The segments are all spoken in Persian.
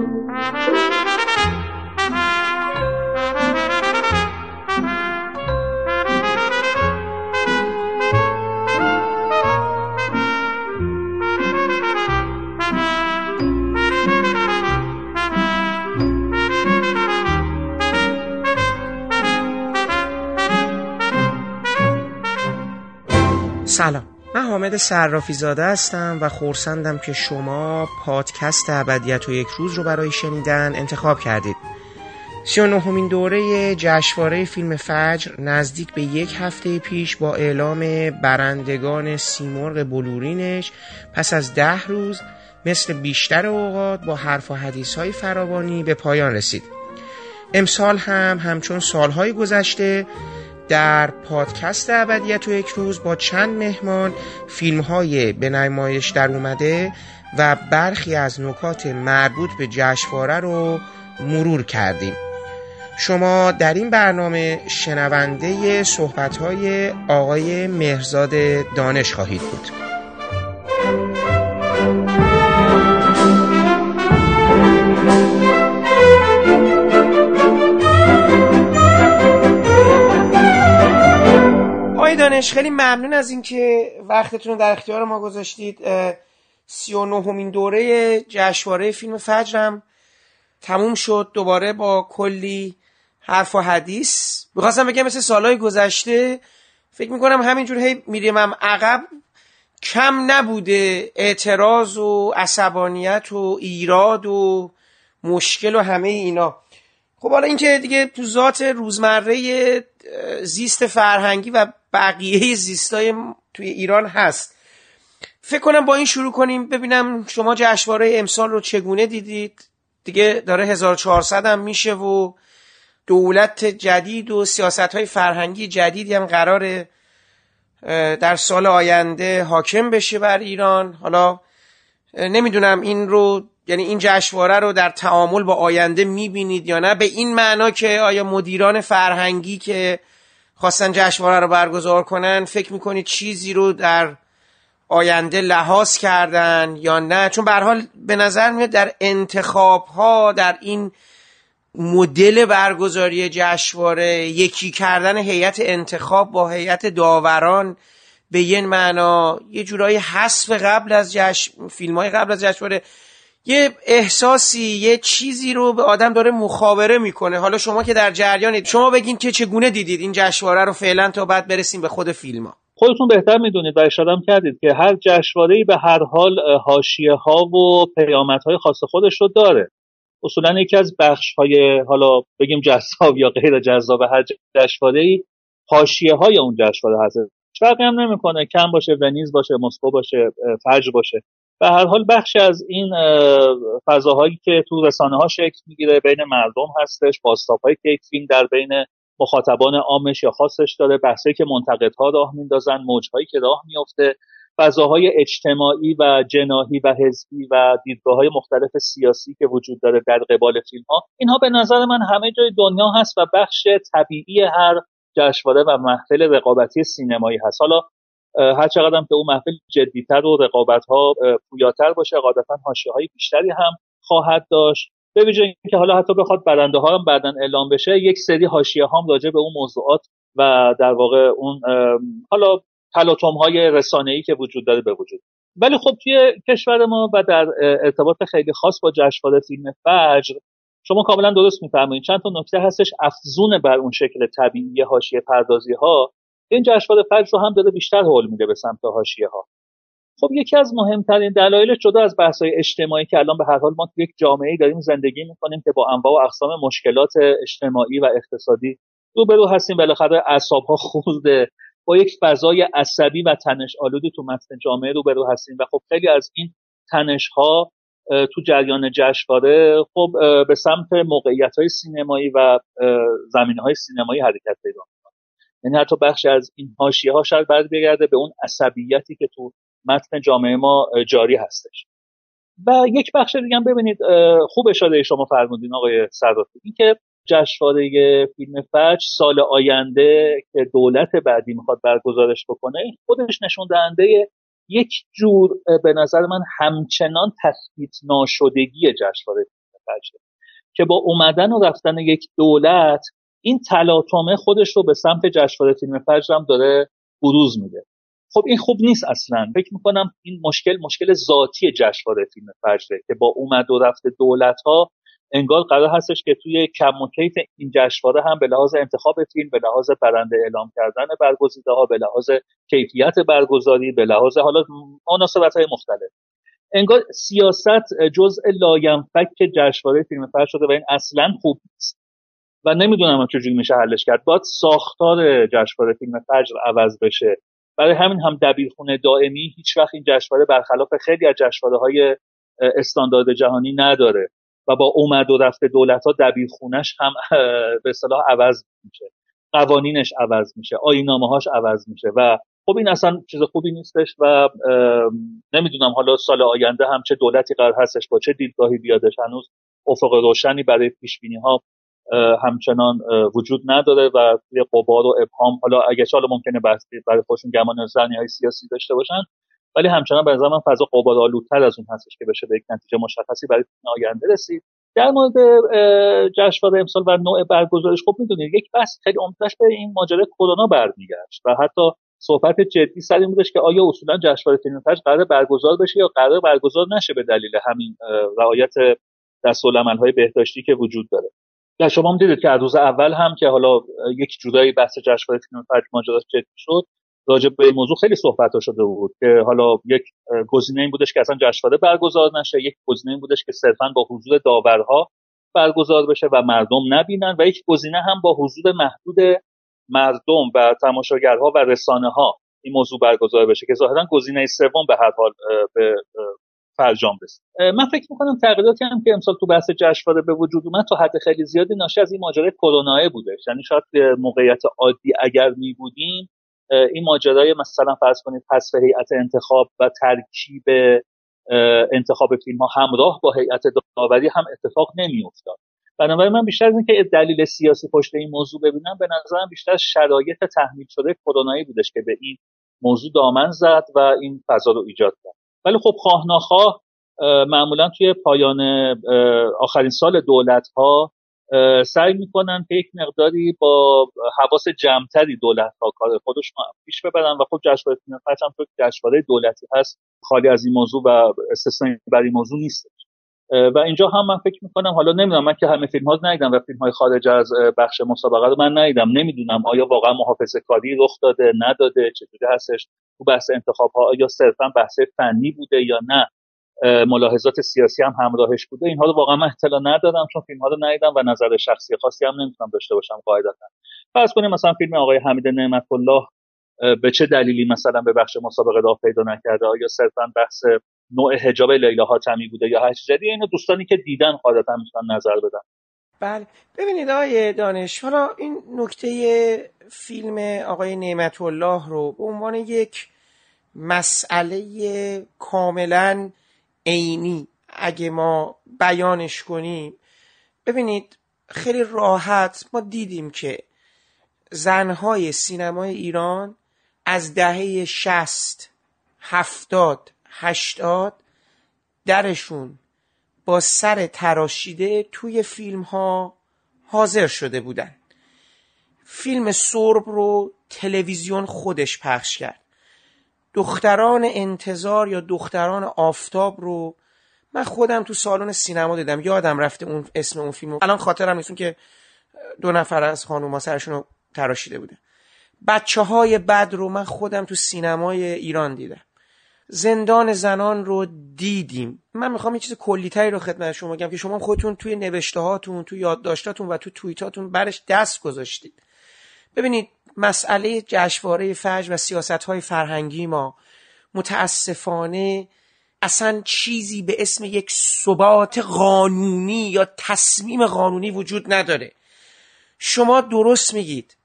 Mm-hmm. حامد صرافی زاده هستم و خورسندم که شما پادکست ابدیت و یک روز رو برای شنیدن انتخاب کردید. سی و نهمین دوره جشنواره فیلم فجر نزدیک به یک هفته پیش با اعلام برندگان سیمرغ بلورینش پس از ده روز مثل بیشتر اوقات با حرف و حدیث های فراوانی به پایان رسید. امسال هم همچون سالهای گذشته در پادکست ابدیت و یک روز با چند مهمان فیلم های به نمایش در اومده و برخی از نکات مربوط به جشنواره رو مرور کردیم. شما در این برنامه شنونده صحبت های آقای مهرزاد دانش خواهید بود. دانش خیلی ممنون از اینکه وقتتون رو در اختیار ما گذاشتید. سی و نهمین دوره جشنواره فیلم فجرم تموم شد. دوباره با کلی حرف و حدیث. می‌خواستم بگم مثل سالهای گذشته فکر می‌کنم همینجور هی میریم هم عقب. کم نبوده اعتراض و عصبانیت و ایراد و مشکل و همه اینا. خب حالا اینکه دیگه تو ذات روزمره زیست فرهنگی و بقیه زیستای توی ایران هست. فکر کنم با این شروع کنیم. ببینم شما جشنواره امسال رو چگونه دیدید؟ دیگه داره 1400 هم میشه و دولت جدید و سیاست های فرهنگی جدیدی هم قراره در سال آینده حاکم بشه بر ایران. حالا نمی‌دونم این رو یعنی این جشنواره رو در تعامل با آینده می‌بینید یا نه. به این معنا که آیا مدیران فرهنگی که خواستن جشنواره رو برگزار کنن فکر می‌کنید چیزی رو در آینده لحاظ کردن یا نه؟ چون به حال به نظر میاد در انتخاب ها در این مدل برگزاری جشنواره یکی کردن هیئت انتخاب با هیئت داوران به یه معنا یه جورایی حذف قبل از جشن فیلم های قبل از جشنواره یه احساسی یه چیزی رو به آدم داره مخابره می‌کنه. حالا شما که در جریانید شما بگین که چگونه دیدید این جشنواره رو فعلا تا بعد برسیم به خود فیلم ها؟ خودتون بهتر می‌دونید و اشاره کردید که هر جشنواره به هر حال حاشیه ها و های خاص خودش رو داره. اصولا یکی از بخش های حالا بگیم جذاب یا غیر جذاب هر جشنواره ای حاشیه های اون جشنواره هست. فرقی هم نمی‌کنه. کم باشه ونیز باشه مسکو باشه فجر باشه. به هر حال بخشی از این فضاهایی که تو رسانه ها شکل می‌گیره بین مردم هستش باستاب های که فیلم در بین مخاطبان عامش یا خاصش داره بحثایی که منتقدها راه میندازن موجهایی که راه میفته فضاهای اجتماعی و جناهی و حزبی و دیدگاه های مختلف سیاسی که وجود داره در قبال فیلم ها اینها به نظر من همه جای دنیا هست و بخش طبیعی هر جشنواره و محفل رقابتی سینمایی هست. حالا هر چقدر که اون محفل جدیتر و رقابت ها پویاتر باشه قاعدتا حاشیه های بیشتری هم خواهد داشت. به ویژه اینکه حالا حتی بخواد برنده ها هم بعدا اعلام بشه یک سری حاشیه هم راجع به اون موضوعات و در واقع اون حالا تلاطم های رسانه ای که وجود داره به وجود. ولی خب توی کشور ما و در ارتباط خیلی خاص با جشنواره فیلم فجر شما کاملا درست میفرمایید. چند تا نکته هستش افزون بر اون شکل طبیعی حاشیه پردازی ها این جشنواره فجر رو هم داره بیشتر حول میده به سمت حاشیه ها خب یکی از مهمترین دلایل جدا از بحث‌های اجتماعی که الان به هر حال ما تو یک جامعه داریم زندگی می‌کنیم که با انواع و اقسام مشکلات اجتماعی و اقتصادی روبرو هستیم. بالاخره اعصابها خورده با یک فضای عصبی و تنش آلودی تو متن جامعه روبرو هستیم و خب خیلی از این تنش ها تو جریان جشنواره خب به سمت موقعیت های سینمایی و زمینه های سینمایی حرکت پیدا یعنی حتی بخشی از این حاشیه ها شاید بگرده به اون عصبیتی که تو متن جامعه ما جاری هستش. و یک بخش دیگه هم ببینید خوب اشاره شما فرمودین آقای صرافی این که جشنواره فیلم فجر سال آینده که دولت بعدی می‌خواد برگزارش بکنه خودش نشون دهنده یک جور به نظر من همچنان تثبیت ناشدگی جشنواره فجره که با اومدن و رفتن یک دولت این تلاطمه خودش رو به سمت جشنواره فیلم فجر هم داره بروز میده. خب این خوب نیست اصلا. فکر می‌کنم این مشکل مشکل ذاتی جشنواره فیلم فجره که با اومد و رفت دولت ها انگار قرار هستش که توی کم و کیف این جشنواره هم به لحاظ انتخاب فیلم به لحاظ برنده اعلام کردن برگزیده ها به لحاظ کیفیت برگزاری به لحاظ حالا مناسبت های مختلف. انگار سیاست جزء لاینفک جشنواره فیلم فجر شده و این اصلا خوب نیست. و نمی‌دونم چجوری میشه حلش کرد. باید ساختار جشنواره فیلم فجر عوض بشه. برای همین هم دبیرخونه دائمی هیچ وقت این جشنواره برخلاف خیلی از جشنواره های استاندارد جهانی نداره. و با اومد و رفت دولت ها دبیرخونش هم به صلاح عوض میشه. قوانینش عوض میشه. آینامه هاش عوض میشه. و خب این اصلا چیز خوبی نیستش و نمی‌دونم حالا سال آینده هم چه دولتی قرار هستش با چه دیدگاهی بیادش. هنوز افق روشنی برای پیش بینی ها همچنان وجود نداره و توی قبار و ابهام حالا اگه حالا ممکنه برای خودشون گمان زنی های سیاسی داشته باشن ولی همچنان به من فضا قبار آلودتر از اون هستش که بشه به یک نتیجه مشخصی برای آینده رسید. در مورد جشنواره امسال و نوع برگزارش خب می‌دونید یک بحث خیلی عمدهش به این ماجرای کرونا برمیگشت و حتی صحبت جدی سر این بودش که آیا اصولا جشنواره فیلم فجر قرار برگزار بشه یا قرار برگزار نشه به دلیل همین رعایت های بهداشتی که وجود داره. و شما هم دیدید که از روز اول هم که حالا یک جورایی بحث جشنواره فیلم فجر ماجراش جدی شد راجع به این موضوع خیلی صحبت شده بود که حالا یک گزینه این بودش که اصلا جشنواره برگزار نشه یک گزینه این بودش که صرفا با حضور داورها برگزار بشه و مردم نبینن و یک گزینه هم با حضور محدود مردم و تماشاگرها و رسانه ها این موضوع برگزار بشه که ظاهرا گزینه سوم به هر حال به فرجام رسید. من فکر می‌کنم تغییراتی هم که امسال تو بحث جشنواره به وجود اومد تا حد خیلی زیادی ناشی از این ماجرای کرونا بوده. یعنی شاید موقعیت عادی اگر می بودیم این ماجرای مثلا فرض کنید حذف هیئت انتخاب و ترکیب انتخاب فیلم ها همراه با هیئت داوری هم اتفاق نمیافتاد. بنابراین من بیشتر از اینکه دلیل سیاسی پشت این موضوع ببینم به نظرم بیشتر شرایط تحمیل شده کرونایی بودش که به این موضوع دامن زد و این فضا رو ایجاد کرد. ولی خب خواه ناخواه معمولا توی پایان آخرین سال دولت ها سعی می‌کنن که یک مقداری با حواس جمعتری دولت ها کار خودشون پیش ببرن و خب جشنواره فیلم هم تو جشنواره دولتی هست خالی از این موضوع و استثنایی بر این موضوع نیست. و اینجا هم من فکر می‌کنم حالا نمی‌دونم من که همه فیلم ها ندیدم و فیلم های خارج از بخش مسابقه رو من ندیدم. نمی‌دونم آیا واقعا محافظه کاری رخ داده نداده چطوری هستش؟ تو بحث انتخاب ها آیا صرفا بحث فنی بوده یا نه؟ ملاحظات سیاسی هم همراهش بوده. اینها رو واقعا من اطلاع ندادم چون فیلم ها رو ندیدم و نظر شخصی خاصی هم نمی‌تونم داشته باشم قاعدتا. فرض کنیم مثلا فیلم آقای حمید نعمت الله به چه دلیلی مثلا به بخش مسابقه راه پیدا نکرده؟ آیا صرفا بحث نوع حجاب لیلا حاتمی بوده یا هر چیزی. اینو دوستانی که دیدن قاعدتا می‌تونن نظر بدن. بله. ببینید آقای دانش حالا این نکته فیلم آقای نعمت الله رو به عنوان یک مسئله کاملا عینی اگه ما بیانش کنیم ببینید خیلی راحت ما دیدیم که زنهای سینمای ایران از دهه شست هفتاد هشتاد درشون با سر تراشیده توی فیلم ها حاضر شده بودن. فیلم سرب رو تلویزیون خودش پخش کرد. دختران انتظار یا دختران آفتاب رو من خودم تو سالن سینما دیدم. یادم رفته اون اسم اون فیلم الان خاطرم نیست که دو نفر از خانوما سرشون رو تراشیده بوده. بچه های بد رو من خودم تو سینمای ایران دیدم. زندان زنان رو دیدیم. من می‌خوام یه چیز کلیتری رو خدمت شما بگم که شما خودتون توی نوشته هاتون توی یادداشتاتون و تو توییتاتون برش دست گذاشتید. ببینید مسئله جشنواره فجر و سیاست های فرهنگی ما متاسفانه اصلا چیزی به اسم یک ثبات قانونی یا تصمیم قانونی وجود نداره. شما درست میگید.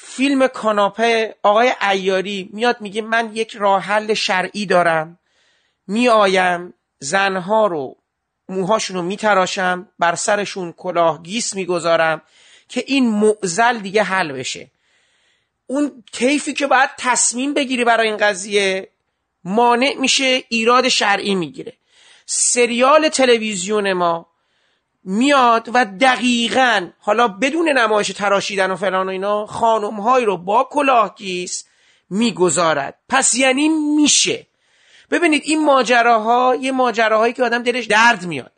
فیلم کاناپه آقای ایاری میاد میگه من یک راه حل شرعی دارم. میآیم زنها رو موهاشون رو میتراشم بر سرشون کلاه گیس می‌گذارم که این معزل دیگه حل بشه. اون کیفی که باید تصمیم بگیری برای این قضیه مانع میشه ایراد شرعی می‌گیره. سریال تلویزیون ما میاد و دقیقا حالا بدون نمایش تراشیدن و فلان و اینا خانم رو با کلاهگیس می‌گذارد. پس یعنی میشه. ببینید این ماجراها یه ماجراهایی که آدم دلش درد میاد.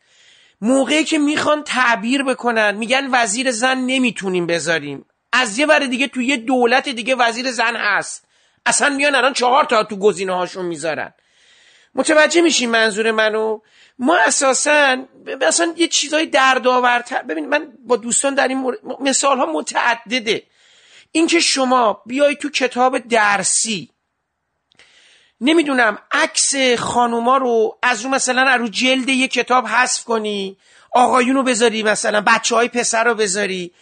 موقعی که می‌خوان تعبیر بکنن میگن وزیر زن نمی‌تونیم بذاریم. از یه ور دیگه تو یه دولت دیگه وزیر زن هست. اصلا میان الان چهار تا تو گزینه هاشون می‌ذارن. متوجه میشین منظور منو؟ ما اساسا اصلا یه چیزای دردآورتر ببینید من با دوستان در این مثال ها متعدده. اینکه شما بیای تو کتاب درسی نمی‌دونم عکس خانوما رو از رو مثلا رو جلد یه کتاب حذف کنی آقایون رو بذاری مثلا بچه های پسر رو بذاری.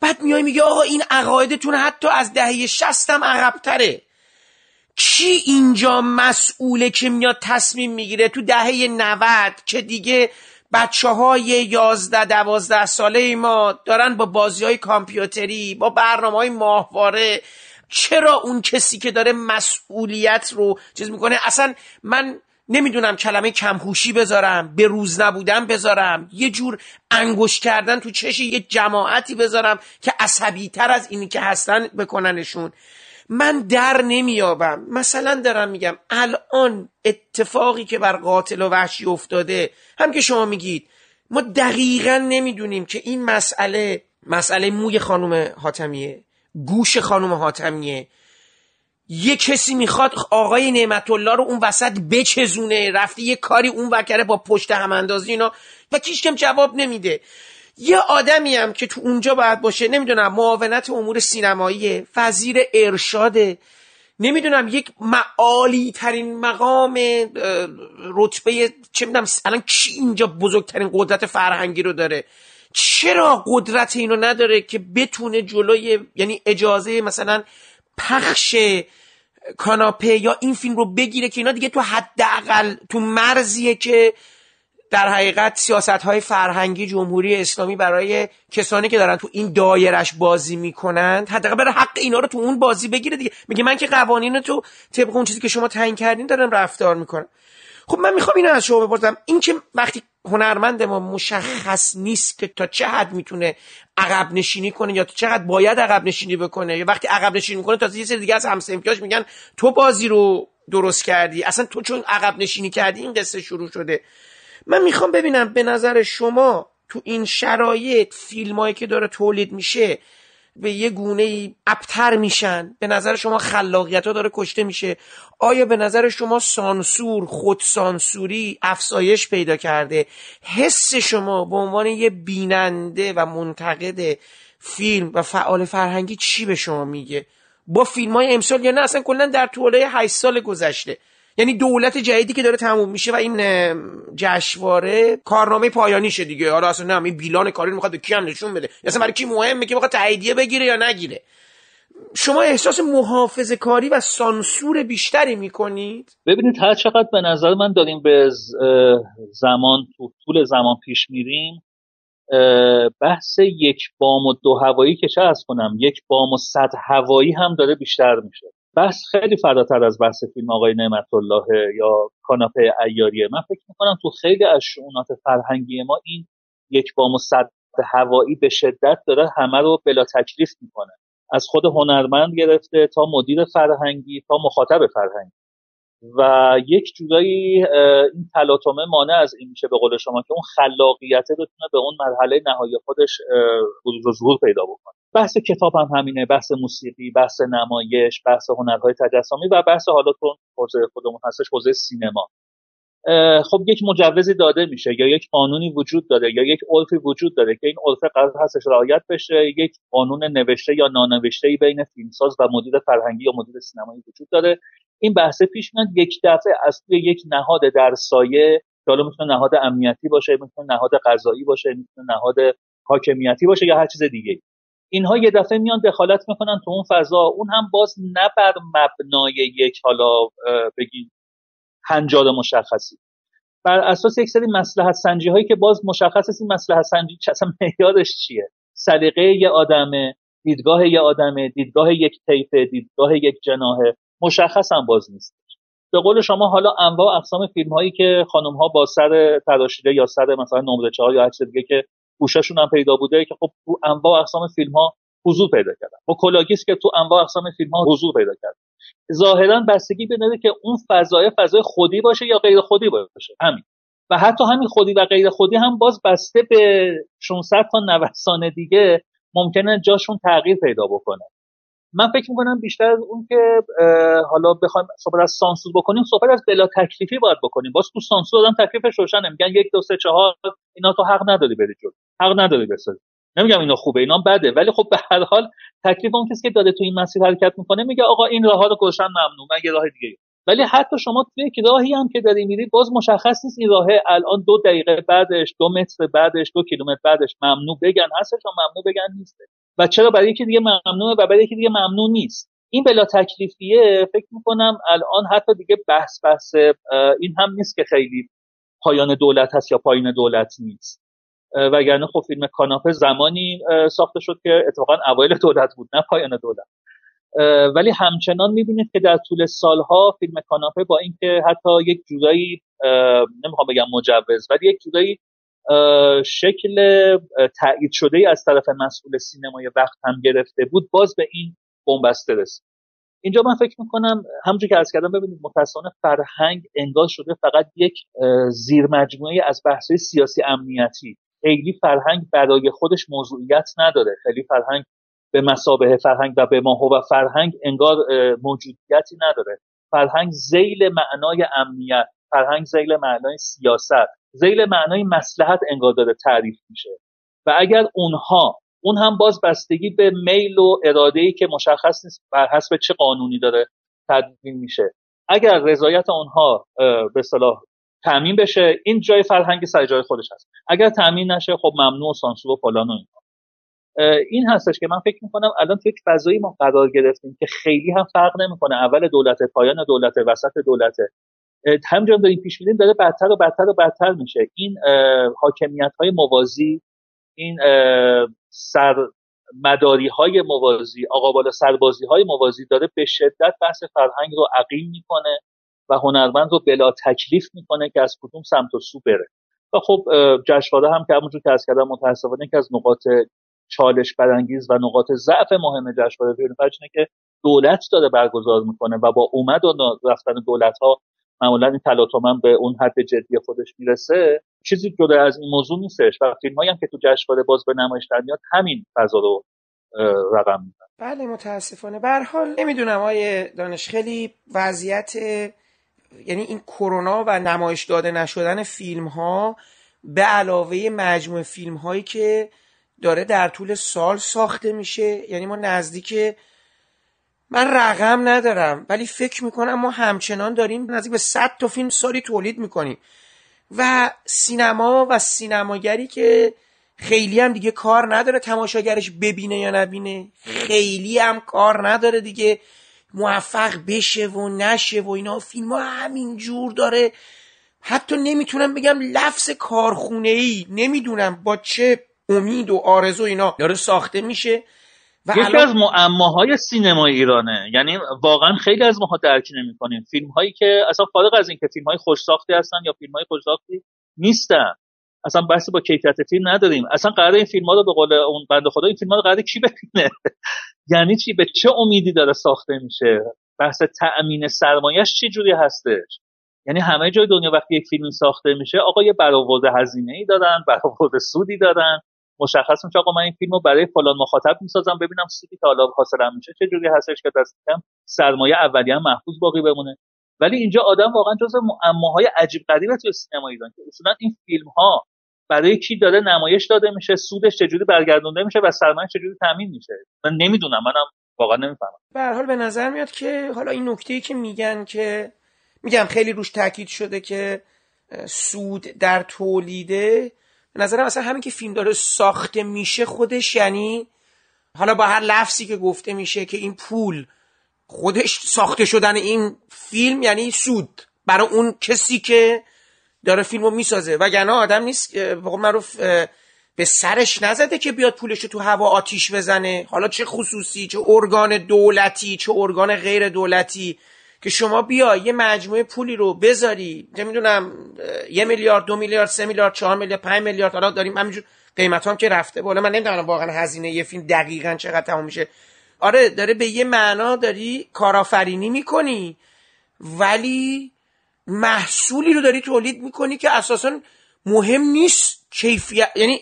بعد میای میگه آقا این عقایدتون حتی از دهه شستم عقبتره. کی اینجا مسئوله که میاد تصمیم می‌گیره تو دهه 90 که دیگه بچه های یازده دوازده ساله ما دارن با بازی های کامپیوتری با برنامه های ماهواره چرا اون کسی که داره مسئولیت رو چیز می‌کنه؟ اصلا من نمی‌دونم کلمه کمهوشی بذارم به روز نبودن بذارم یه جور انگوش کردن تو چش یه جماعتی بذارم که عصبی تر از اینی که هستن بکننشون. من در نمیابم مثلا دارم میگم الان اتفاقی که بر قاتل و وحشی افتاده هم که شما میگید. ما دقیقا نمی‌دونیم که این مسئله مسئله موی خانم حاتمیه گوش خانم حاتمیه. یه کسی می‌خواد آقای نعمت الله رو اون وسط بچزونه رفته یه کاری اون وکره با پشت هم اندازی اینا. و کم جواب نمیده. یه آدمی هم که تو اونجا باید باشه نمی‌دونم معاونت امور سینمایی وزیر ارشاده نمی‌دونم یک معالی ترین مقام رتبه چه می‌دونم الان کی اینجا بزرگترین قدرت فرهنگی رو داره؟ چرا قدرت اینو نداره که بتونه جلوی یعنی اجازه مثلا پخش کاناپه یا این فیلم رو بگیره که اینا دیگه تو حداقل تو مرزیه که در حقیقت سیاست های فرهنگی جمهوری اسلامی برای کسانی که دارن تو این دایرش بازی می‌کنند حداقل برای حق اینا رو تو اون بازی بگیره دیگه. میگه من که قوانین تو طبق اون چیزی که شما تعیین کردین دارم رفتار می‌کنم. خب من می‌خوام اینو از شما بپرسم. این که وقتی هنرمند ما مشخص نیست که تا چه حد می‌تونه عقب نشینی کنه یا تا چقدر باید عقب نشینی بکنه یا وقتی عقب نشینی می‌کنه تا یه سری دیگه از همسنفیاش میگن تو بازی رو درست کردی. اصلا تو چون عقب نشینی کردی این قصه شروع شده. من می‌خوام ببینم به نظر شما تو این شرایط فیلمایی که داره تولید میشه به یه گونه ای ابتر میشن؟ به نظر شما خلاقیت ها داره کشته میشه؟ آیا به نظر شما سانسور خود سانسوری افزایش پیدا کرده؟ حس شما به عنوان یه بیننده و منتقد فیلم و فعال فرهنگی چی به شما میگه؟ با فیلم های امسال یا نه؟ اصلا کلا در طوله 8 سال گذشته. یعنی دولت جدیدی که داره تموم میشه و این جشنواره کارنامه پایانیشه دیگه. حالا اصلا نه این بیلان کاری می‌خواد به کی هم نشون بده. اصلا برای کی مهمه که بخواد تاییدیه بگیره یا نگیره؟ شما احساس محافظ کاری و سانسور بیشتری می‌کنید؟ ببینید هر چقدر به نظر من داریم به زمان تو طول زمان پیش میریم بحث یک بام و دو هوایی که چه از کنم یک بام و صد هوایی هم داره بیشتر میشه. بحث خیلی فراتر از بحث فیلم آقای نعمت الله یا کاناپه ایاریه من فکر می‌کنم تو خیلی از شعونات فرهنگی ما این یک بام و صد هوایی به شدت داره همه رو بلا تکلیف می‌کنه. از خود هنرمند گرفته تا مدیر فرهنگی تا مخاطب فرهنگی. و یک جورایی این تلاطمه مانع از این میشه به قول شما که اون خلاقیته بتونه به اون مرحله نهایی خودش ظهور پیدا بکنه. بحث کتاب هم همینه بحث موسیقی بحث نمایش بحث هنرهای تجسمی و بحث حالا تو حوزه خودمون هستش حوزه سینما. خب یک مجوزی داده میشه یا یک قانونی وجود داره یا یک عرفی وجود داره که این عرف قرار هستش رعایت بشه یک قانون نوشته یا نانوشته ای بین فیلمساز و مدیر فرهنگی یا مدیر سینمایی وجود داره. این بحث پیش میاد یک دفعه از توی یک نهاد در سایه که حالا می‌تونه نهاد امنیتی باشه می‌تونه نهاد قضایی باشه می‌تونه نهاد حاکمیتی باشه یا هر چیز دیگه اینها یه دفعه میان دخالت می‌کنن تو اون فضا. اون هم باز نه بر مبنای یک حالا بگیم هنجار مشخصی. بر اساس یک سری مسلحت سنجی هایی که باز مشخص است این مسلحت سنجی اصلا معیارش چیه؟ سلیقه یه آدمه دیدگاه یه آدمه دیدگاه یک طیفه دیدگاه یک جناهه. مشخص هم باز نیست. به قول شما حالا انواع اقسام فیلم هایی که خانم ها با سر تراشیده یا سر مثلا نمره چهار یا هر دیگه که گوشاشون هم پیدا بوده که خب تو انواع اقسام فیلم ها حضور پیدا کردن. با کلاگیس که تو انواع اقسام فیلم ها حضور پیدا کرد ظاهرا بستگی به که اون فضای فضای خودی باشه یا غیر خودی باشه. همین. و حتی همین خودی و غیر خودی هم باز بسته به 600 تا 90 سال دیگه ممکنه جاشون تغییر پیدا بکنه. من فکر می‌کنم بیشتر از اون که حالا بخوایم صحبت از سانسور بکنیم صحبت از بلا تکلیفی باید بکنیم. باز تو سانسور آدم تکلیفش روشنه میگن یک دو سه چهار اینا تو حق نداری بری جلو. حق نداری بسازی. نمیگم اینا خوبه اینا بده. ولی خب به هر حال تکلیف اون کسی که داده تو این مسیر حرکت می‌کنه میگه آقا این راه ها رو گشتن ممنوع. من یه راه دیگه ولی حتی شما توی یک راهی هم که داری میری باز مشخص نیست این راه الان دو دقیقه بعدش دو متر بعدش دو کیلومتر بعدش ممنوع بگن هستش و ممنوع بگن نیسته و چرا؟ برای یکی دیگه ممنوعه و برای یکی دیگه ممنوع نیست. این بلا تکلیفیه فکر می‌کنم الان حتی دیگه بحث بحث این هم نیست که خیلی پایان دولت هست یا پایین دولت نیست. وگرنه خب فیلم کاناپه زمانی ساخته شد که اتفاقا اوایل دولت بود نه پایان دولت. ولی همچنان می‌بینید که در طول سالها فیلم کاناپه با اینکه حتی یک جورایی نمی‌خوام بگم مجوز ولی یک جورایی شکل تایید شده از طرف مسئول سینمای وقت هم گرفته بود باز به این بنبسته رسید. اینجا من فکر می‌کنم همونجور که از کردم ببینید متاسفانه فرهنگ انگار شده فقط یک زیر مجموعه از بحث سیاسی امنیتی. خیلی فرهنگ برای خودش موضوعیت نداره. خیلی فرهنگ به مسابه فرهنگ و به ماهو و فرهنگ انگار موجودیتی نداره. فرهنگ زیل معنای امنیت فرهنگ زیل معنای سیاست زیل معنای مسلحت انگار داره تعریف میشه. و اگر اونها اون هم باز بستگی به میل و اراده ای که مشخص نیست بر حسب چه قانونی داره تدوین میشه. اگر رضایت اونها به صلاح تامین بشه این جای فرهنگ سر جای خودش هست. اگر تامین نشه خب ممنوع و سانسور و فلان و اینها این هستش که من فکر می‌کنم الان تو یک فضایی ما قرار گرفتیم که خیلی هم فرق نمی‌کنه اول دولت پایان دولت وسط دولت. همجان داریم پیش میریم داره بدتر و بدتر و بدتر میشه. این حاکمیت های موازی این سر مداری های موازی آقا بالا سربازی های موازی داره به شدت بحث فرهنگ رو عقیم می‌کنه و هنرمند رو بلا تکلیف می‌کنه که از کدوم سمت و سو بره. و خب جشنواره هم که همونجور که از کردم متاسفانه که از نقاط چالش برانگیز و نقاط ضعف مهم جشنواره فیلم فجر که دولت داره برگزار می‌کنه و با اومد و رفتن دولت ها معمولا این تلاطم به اون حد جدی خودش می‌رسه. چیزی جدا از این موضوع نیستش و فیلم هم که تو جشنواره باز به نمایش در میاد همین فضا رو رقم میدن بله متاسفانه. به حال نمی‌دونم آیه دانش خیلی وضعیت یعنی این کرونا و نمایش داده نشدن فیلم ها به علاوه مجموع فیلم هایی که داره در طول سال ساخته میشه. یعنی ما نزدیک من رقم ندارم ولی فکر می‌کنم ما همچنان داریم نزدیک به 100 تا فیلم سالی تولید می‌کنیم. و سینما و سینماگری که خیلی هم دیگه کار نداره تماشاگرش ببینه یا نبینه خیلی هم کار نداره دیگه. موفق بشه و نشه و اینا. فیلم ها همین جور داره. حتی نمی‌تونم بگم لفظ کارخونه ای نمی‌دونم با چه امید و آرزو اینا داره ساخته میشه و یکی از معماهای سینما ایرانه. یعنی واقعا خیلی از ماها درک نمی‌کنیم. فیلم هایی که اصلا فارغ از اینکه فیلم های خوش ساخته هستن یا فیلم های خوش ساخته نیستن. اصلا بحثی با کیفیت فیلم نداریم. اصلا قرار این فیلم ها رو به قول اون بنده خدا این فیلم ها رو قرار کی ببینه؟ یعنی چی؟ به چه امیدی داره ساخته میشه؟ بحث تأمین سرمایهش چی جوری هستش؟ یعنی همه جای دنیا وقتی یک فیلم ساخته میشه آقا یه برآورد هزینه ای دارن برآورد سودی دارن. مشخص میشه آقا من این فیلم رو برای فلان مخاطب می‌سازم ببینم سودی که حالا حاصلم میشه چه جوری هستش که دست کم سرمایه اولیه محفوظ باقی بمونه. ولی اینجا آدم واقعا جزء معماهای عجیب غریبه توی سینما ایران که اصولا این فیلم ها برای کی داره نمایش داده میشه سودش چجوری برگردونده میشه و سرمایه چجوری تامین میشه. من نمی‌دونم منم واقعا نمی‌فهمم. به هر حال به نظر میاد که حالا این نکته ای که میگن که میگم خیلی روش تاکید شده که سود در تولیده به نظرم اصلا همین که فیلم داره ساخته میشه خودش یعنی حالا با هر لفظی که گفته میشه که این پول خودش ساخته شدن این فیلم یعنی سود. برای اون کسی که داره فیلمو می‌سازه. وگرنه آدم نیست به معروف به سرش نزده که بیاد پولش تو هوا آتیش بزنه. حالا چه خصوصی چه ارگان دولتی چه ارگان غیر دولتی. که شما بیا یه مجموعه پولی رو بذاری نمی‌دونم یه میلیارد دو میلیارد سه میلیارد چهار میلیارد پنج میلیارد حالا داریم همینجور قیمت هم که رفته بالا. من نمی‌دونم واقعا هزینه یه فیلم دقیقا چقدر تموم میشه. آره داره به یه معنا داری کارآفرینی می‌کنی ولی محصولی رو داری تولید می‌کنی که اساسا مهم نیست کیفیت. یعنی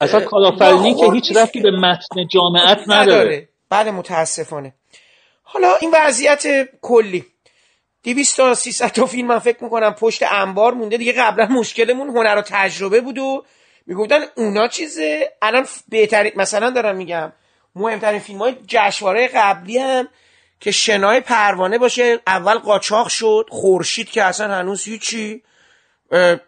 اصلا کارآفرینی که هیچ رفتی به متن جامعت نداره. بله متاسفانه. حالا این وضعیت کلی. 200 تا 300 تا فیلم من فکر می‌کنم پشت انبار مونده. دیگه قبلا مشکلمون هنر و تجربه بود و می‌گفتن اونا چیزه. الان بهترین مثلا دارم میگم مهمترین فیلم های جشنواره قبلی هم که شنای پروانه باشه. اول قاچاق شد خورشید که اصلا هنوز هیچی.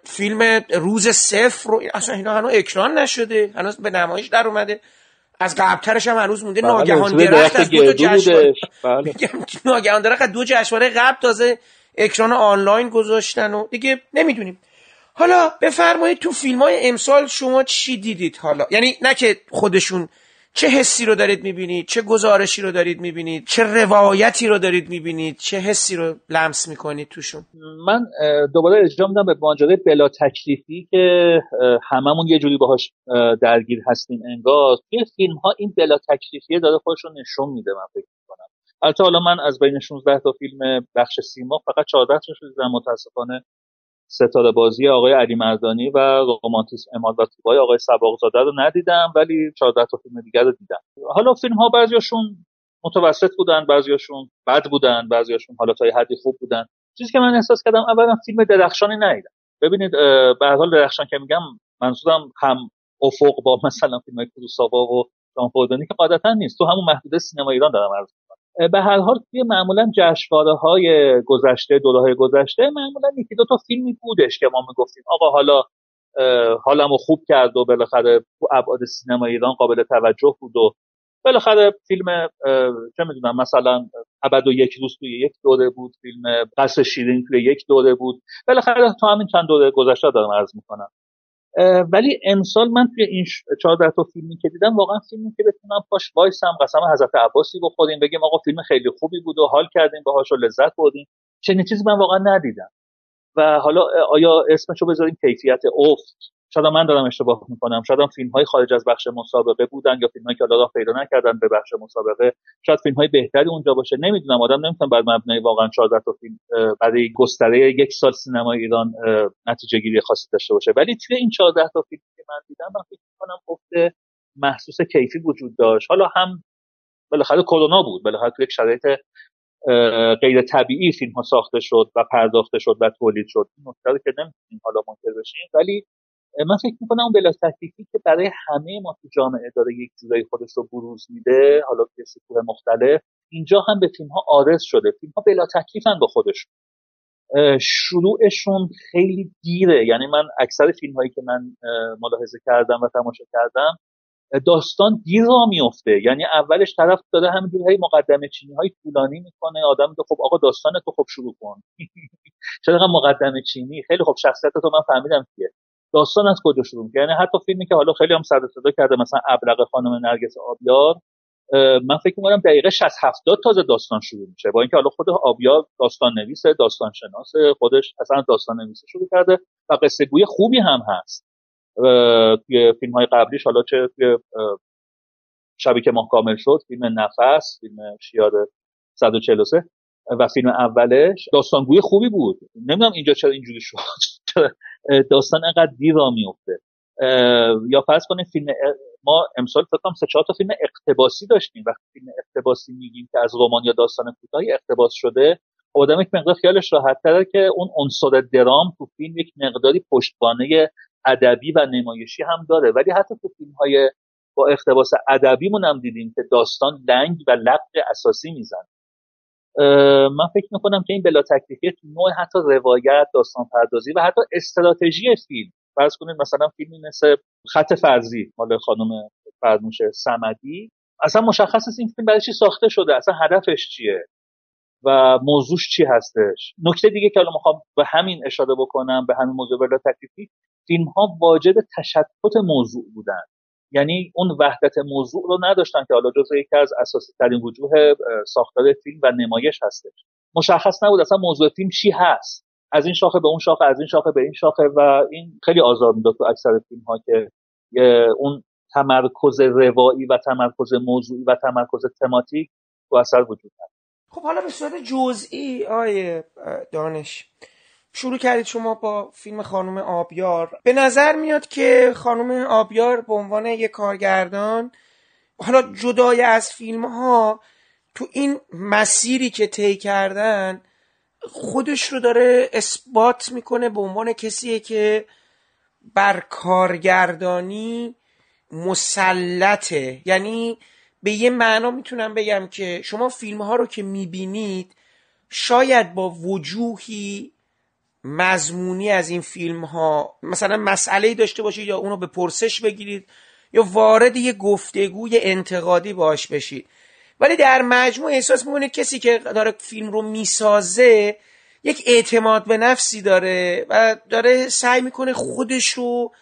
فیلم روز صفر رو اصلا اینا هنوز اکران نشده. هنوز به نمایش در اومده. از قبلترش هم هنوز مونده. بله، ناگهان درخت از دو جشنواره بله. ناگهان درخت دو جشنواره قبل تازه اکران آنلاین گذاشتن و دیگه نمی‌دونیم. حالا بفرمایید تو فیلم های امسال شما چی دیدید حالا؟ یعنی نه که خودشون چه حسی رو دارید می‌بینید چه گزارشی رو دارید می‌بینید چه روایتی رو دارید می‌بینید چه حسی رو لمس می‌کنید توشون؟ من دوباره اجرا میدم به ماجرای بلا تکلیفی که هممون یه جوری باهاش درگیر هستیم انگار. توی فیلم ها این بلا تکلیفیه داره خودش رو نشون میده من فکر می‌کنم. البته حالا من از بین 16 تا فیلم بخش سیما فقط 14 تاش دیدم متاسفانه. ستاره بازی آقای علی مردانی و رومانتیسم امال و توبای آقای سباقزاده رو ندیدم ولی 14 تا فیلم دیگر رو دیدم. حالا فیلم ها بعضیاشون متوسط بودن بعضیاشون بد بودن بعضیاشون حالا تا حدی خوب بودن. چیزی که من احساس کردم اولا فیلم درخشانی ندیدم. ببینید به حال درخشان که میگم منظورم هم افق با مثلا فیلم های و جان که قاعدتا نیست. تو همون محدوده سینما ایران دارم عرض به هر حال توی معمولا جشنواره های گذشته های گذشته معمولا یکی دو تا فیلمی بودش که ما می‌گفتیم آقا حالا حالمو خوب کرد و بالاخره تو ابعاد سینما ایران قابل توجه بود و بالاخره فیلم چه می‌دونم مثلا ابد و یک روز توی یک دوره بود فیلم قصر شیرین توی یک دوره بود. بالاخره تا همین چند دوره گذشته دارم عرض می‌کنم. ولی امسال من توی این 14 تا فیلمی که دیدم واقعا فیلمی که بتونم پاش وایسم قسم حضرت عباسی بخوریم بگیم آقا فیلم خیلی خوبی بود و حال کردیم باهاش و لذت بردیم. چنین چیزی من واقعا ندیدم. و حالا آیا اسمشو بذاریم؟ کیفیت افت. شاید من دارم اشتباه می‌کنم. شاید فیلم های خارج از بخش مسابقه بودن یا فیلم که حالا پیدا نکردن به بخش مسابقه. شاید فیلم های بهتری اونجا باشه. نمی‌دونم آدم نمی‌تونم بر مبنای واقعا 14 تا فیلم برای گستره یک سال سینما ایران نتیجه گیری خاصی داشته باشه. ولی توی این 14 تا فیلم که من دیدم من فکر می‌کنم افت محسوس کیفی وجود داشت. حالا هم بالاخره کرونا بود. بالاخره یک شرایط غیر طبیعی فیلم ها ساخته شد و پرداخته شد و تولید شد. این نکته که نمی‌تونیم حالا منکر بشیم. ولی من فکر می‌کنم اون بلا که برای همه ما تو جامعه داره یک جورایی خودش رو بروز میده حالا به سطوح مختلف اینجا هم به فیلم ها آرز شده. فیلم ها بلا تکلیفن به خودشون شروعشون خیلی دیره یعنی من اکثر فیلم هایی که من ملاحظه کردم و تماشا کردم داستان دیر را میفته یعنی اولش طرف داره همینجور های مقدمه چینی های طولانی می‌کنه. آدم میگه خب آقا داستان تو خب شروع کن. چرا مقدمه چینی؟ خیلی خب شخصیت تو من فهمیدم کیه. داستان از کجا شروع می‌کنه؟ یعنی حتی فیلمی که حالا خیلی هم سر صدا کرده مثلا ابرق خانم نرگس آبیار من فکر می‌کنم دقیقه 60 70 تازه داستان شروع میشه. با اینکه حالا خود آبیار داستان نویسه داستان شناسه خودش اصلا داستان نویسه شروع کرده و قصه گوی خوبی هم هست. توی فیلم های قبلیش حالا چه توی شبی که ماه کامل شد فیلم نفس فیلم شیار 143 و فیلم اولش داستانگوی خوبی بود. نمی‌دونم اینجا چرا اینجوری شد. داستان انقدر دیر را میفته یا فرض کنید فیلم ما امسال فکر کنم سه چهار تا فیلم اقتباسی داشتیم. وقتی فیلم اقتباسی میگیم که از رمان یا داستان کوتاهی اقتباس شده خب آدم یک مقدار خیالش راحت تره که اون عنصر درام تو فیلم یک مقداری پشتوانه ادبی و نمایشی هم داره. ولی حتی تو فیلم های با اقتباس ادبیمون هم دیدیم که داستان لنگ و لقب اساسی میزن من فکر می‌کنم که این بلا تکلیفی تو نوع حتی روایت داستان پردازی و حتی استراتژی فیلم. فرض کنید مثلا فیلمی مثل خط فرضی مال خانم فرموش سمدی اصلا مشخص است این فیلم برای چی ساخته شده اصلا هدفش چیه و موضوعش چی هستش. نکته دیگه که الان می‌خوام به همین اشاره بکنم به همین موضوع بلا تکلیفی فیلم ها واجد تشتت موضوع بودن. یعنی اون وحدت موضوع رو نداشتن که حالا جزء یکی از اساسی ترین وجوه ساختار فیلم و نمایش هستش. مشخص نبود اصلا موضوع فیلم چی هست. از این شاخه به اون شاخه از این شاخه به این شاخه و این خیلی آزار می‌داد تو اکثر فیلم ها که اون تمرکز روایی و تمرکز موضوعی و تمرکز تماتیک تو اثر وجود هست خب حالا به صورت جزئی آیه دانش شروع کردید شما با فیلم خانم آبیار. به نظر میاد که خانم آبیار به عنوان یک کارگردان حالا جدای از فیلم ها تو این مسیری که طی کردن خودش رو داره اثبات می‌کنه به عنوان کسیه که بر کارگردانی مسلطه. یعنی به یه معنا می‌تونم بگم که شما فیلم ها رو که می‌بینید شاید با وجوهی مضمونی از این فیلم ها مثلا مسئله داشته باشید یا اونو به پرسش بگیرید یا وارد یه گفتگوی انتقادی باش بشید. ولی در مجموع احساس می‌کنه کسی که داره فیلم رو می‌سازه یک اعتماد به نفسی داره و داره سعی می‌کنه خودش رو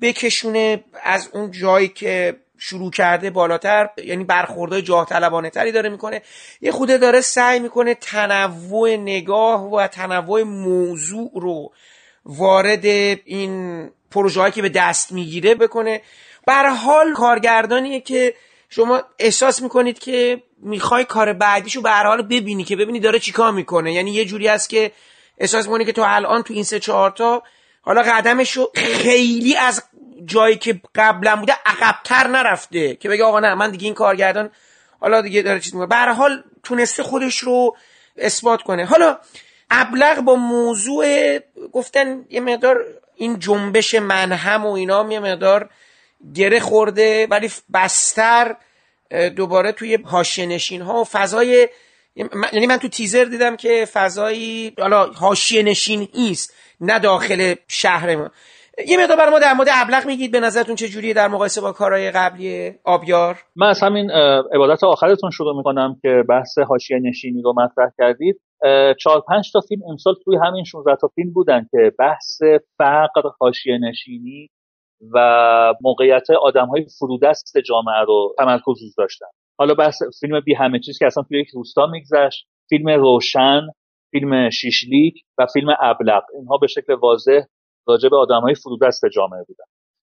بکشونه از اون جایی که شروع کرده بالاتر یعنی برخوردهای جاه طلبانه تری داره می‌کنه. یه خوده داره سعی می‌کنه تنوع نگاه و تنوع موضوع رو وارد این پروژه که به دست می‌گیره بکنه. بر حال کارگردانیه که شما احساس می‌کنید که می‌خوای کار بعدیشو به حال ببینی که ببینی داره چیکار می‌کنه. یعنی یه جوری است که احساس می‌کنی که تو الان تو این سه چهار تا حالا قدمشو خیلی از جایی که قبلا بوده عقبتر نرفته که بگه آقا نه من دیگه این کارگردان حالا دیگه داره چیز می‌کنه. به حال تونسته خودش رو اثبات کنه. حالا ابلغ با موضوع گفتن یه مقدار این جنبش منهم و اینا یه مقدار گره خورده ولی بستر دوباره توی حاشیه نشین ها و فضای یعنی من تو تیزر دیدم که فضایی حالا حاشیه نشین است نه داخل شهر ما. یه مقدار برای ما در مورد ابلغ میگید به نظرتون چه جوریه در مقایسه با کارهای قبلی آبیار؟ من از همین عبادت آخرتون شروع می‌کنم که بحث حاشیه نشینی رو مطرح کردید. چهار پنج تا فیلم امسال توی همین 16 تا فیلم بودن که بحث فقر حاشیه نشینی و موقعیت آدم های فرودست جامعه رو تمرکز داشتن. حالا بحث فیلم بی همه چیز که اصلا توی یک روستا میگذشت فیلم روشن فیلم شیشلیک و فیلم ابلق اینها به شکل واضح راجع به های فرودست جامعه بودن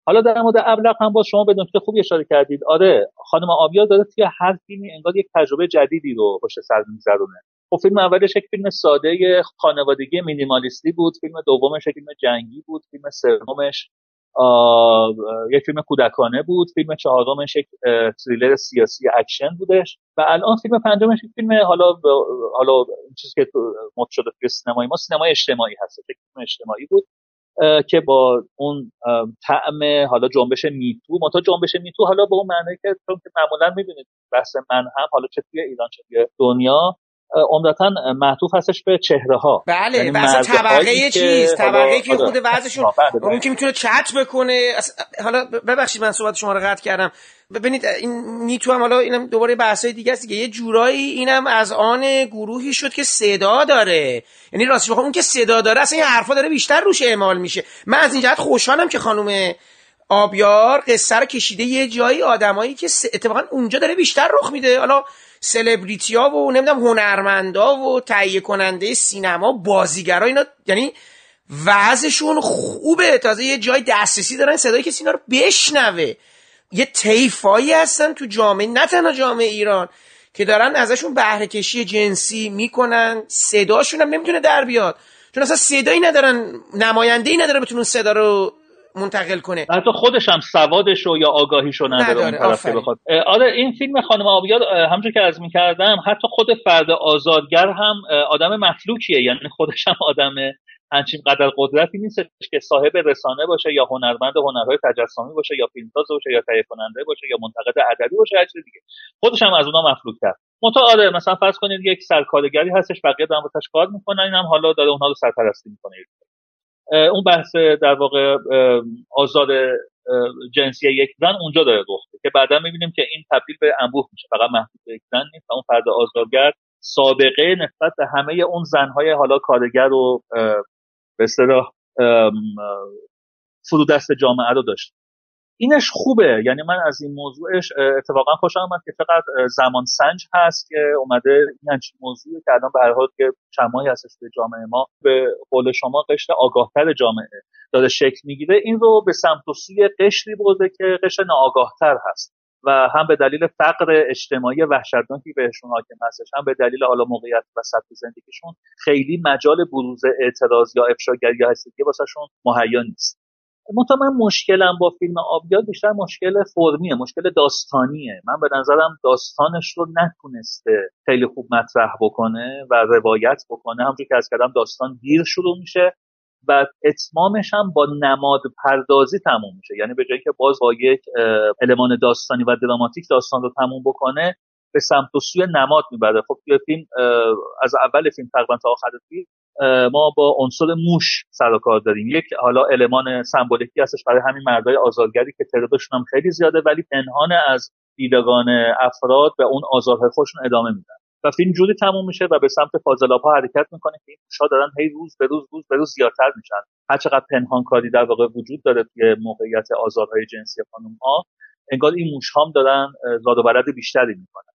حالا در مورد ابلق هم باز شما به نکته خوبی اشاره کردید. آره خانم آبیا داره توی هر فیلمی انگار یک تجربه جدیدی رو پشت سر میگذرونه. خب فیلم اولش یک فیلم ساده خانوادگی مینیمالیستی بود. فیلم دومش یک فیلم جنگی بود. فیلم سومش یک فیلم کودکانه بود. فیلم چهارمش یک تریلر سیاسی اکشن بودش. و الان فیلم پنجمش یک فیلم حالا حالا چیزی که مد شده توی سینمای ما سینمای اجتماعی هست. فیلم اجتماعی بود. که با اون طعم حالا جنبش میتو متا جنبش میتو حالا به اون معنی که چون که معمولا می‌بینید بحث من هم حالا چه توی ایران چه توی دنیا عمدتا معطوف هستش به چهره ها بله یعنی طبقه چیز طبقه که خود وضعشون بله، بله. اون که می‌تونه چت بکنه. حالا ببخشید من صحبت شما رو قطع کردم. ببینید این نیتو هم حالا اینم دوباره بحثای دیگه است دیگه. یه جورایی اینم از آن گروهی شد که صدا داره. یعنی راستش بخوام اون که صدا داره اصلا این حرفا داره بیشتر روش اعمال میشه. من از این جهت خوشحالم که خانم آبیار قصه رو کشیده یه جایی آدمایی که اتفاقا اونجا داره بیشتر رخ میده. حالا سلبریتی ها و نمی‌دونم هنرمندا و تهیه کننده سینما بازیگرا اینا یعنی وضعشون خوبه. تازه یه جای دسترسی دارن صدای کسی اینا رو بشنوه. یه تیفایی هستن تو جامعه نه تنها جامعه ایران که دارن ازشون بهره کشی جنسی می‌کنن. صداشون هم نمی‌تونه در بیاد. چون اصلا صدایی ندارن نماینده ای نداره بتونن صدا رو منتقل کنه. حتی خودش هم سوادش رو یا آگاهیش رو نداره, نداره. اون طرف بخواد. آره این فیلم خانم آبیاد همونجور که از می‌کردم حتی خود فرد آزادگر هم آدم مفلوکیه یعنی خودش هم آدم همچین قدر قدرتی نیست که صاحب رسانه باشه یا هنرمند هنرهای تجسمی باشه یا فیلمساز باشه یا تهیه کننده باشه یا منتقد ادبی باشه هر چیز دیگه. خودش هم از اونها مفلوک کرد منتها آره مثلا فرض کنید یک سرکارگری هستش بقیه دارن کار می‌کنن اینم حالا داره اونها رو سرپرستی می‌کنه. اون بحث در واقع آزاد جنسی یک زن اونجا داره رخ که بعدا می‌بینیم که این تبدیل به انبوه میشه. فقط محدود به یک زن نیست و اون فرد آزادگر سابقه نسبت به همه اون زنهای حالا کارگر و به اصطلاح فرودست جامعه رو داشت اینش خوبه. یعنی من از این موضوعش اتفاقا خوشم آمد که فقط زمان سنج هست که اومده این همچین موضوعی که الان به حال که چند ماهی هستش به جامعه ما به قول شما قشر آگاهتر جامعه داره شکل می‌گیره. این رو به سمت و سوی قشری برده که قشر ناآگاهتر هست و هم به دلیل فقر اجتماعی وحشتناکی بهشون حاکم هستش هم به دلیل حالا موقعیت و سطح زندگیشون خیلی مجال بروز اعتراض یا افشاگری یا هستگی واسهشون مهیا نیست. منتها من مشکلم با فیلم آبیار بیشتر مشکل فرمیه مشکل داستانیه. من به نظرم داستانش رو نتونسته خیلی خوب مطرح بکنه و روایت بکنه. همونجور که از کردم داستان دیر شروع میشه و اتمامش هم با نماد پردازی تموم میشه. یعنی به جایی که باز با یک المان داستانی و دراماتیک داستان رو تموم بکنه به سمت و سوی نماد می‌بره خب توی فیلم از اول فیلم تقریبا تا آخر فیلم ما با عنصر موش سر و کار داریم. یک حالا المان سمبولیکی هستش برای همین مردای آزارگری که تعدادشون هم خیلی زیاده ولی پنهان از دیدگان افراد به اون آزارهای خودشون ادامه میدن. و فیلم جوری تموم میشه و به سمت فاضلاب ها حرکت می‌کنه که این موشها دارن هی روز به روز روز به روز زیادتر میشن. هر چقدر پنهان کاری در واقع وجود داره توی موقعیت آزارهای جنسی خانم ها انگار این موش هم دارن زاد و بیشتری می‌کنن.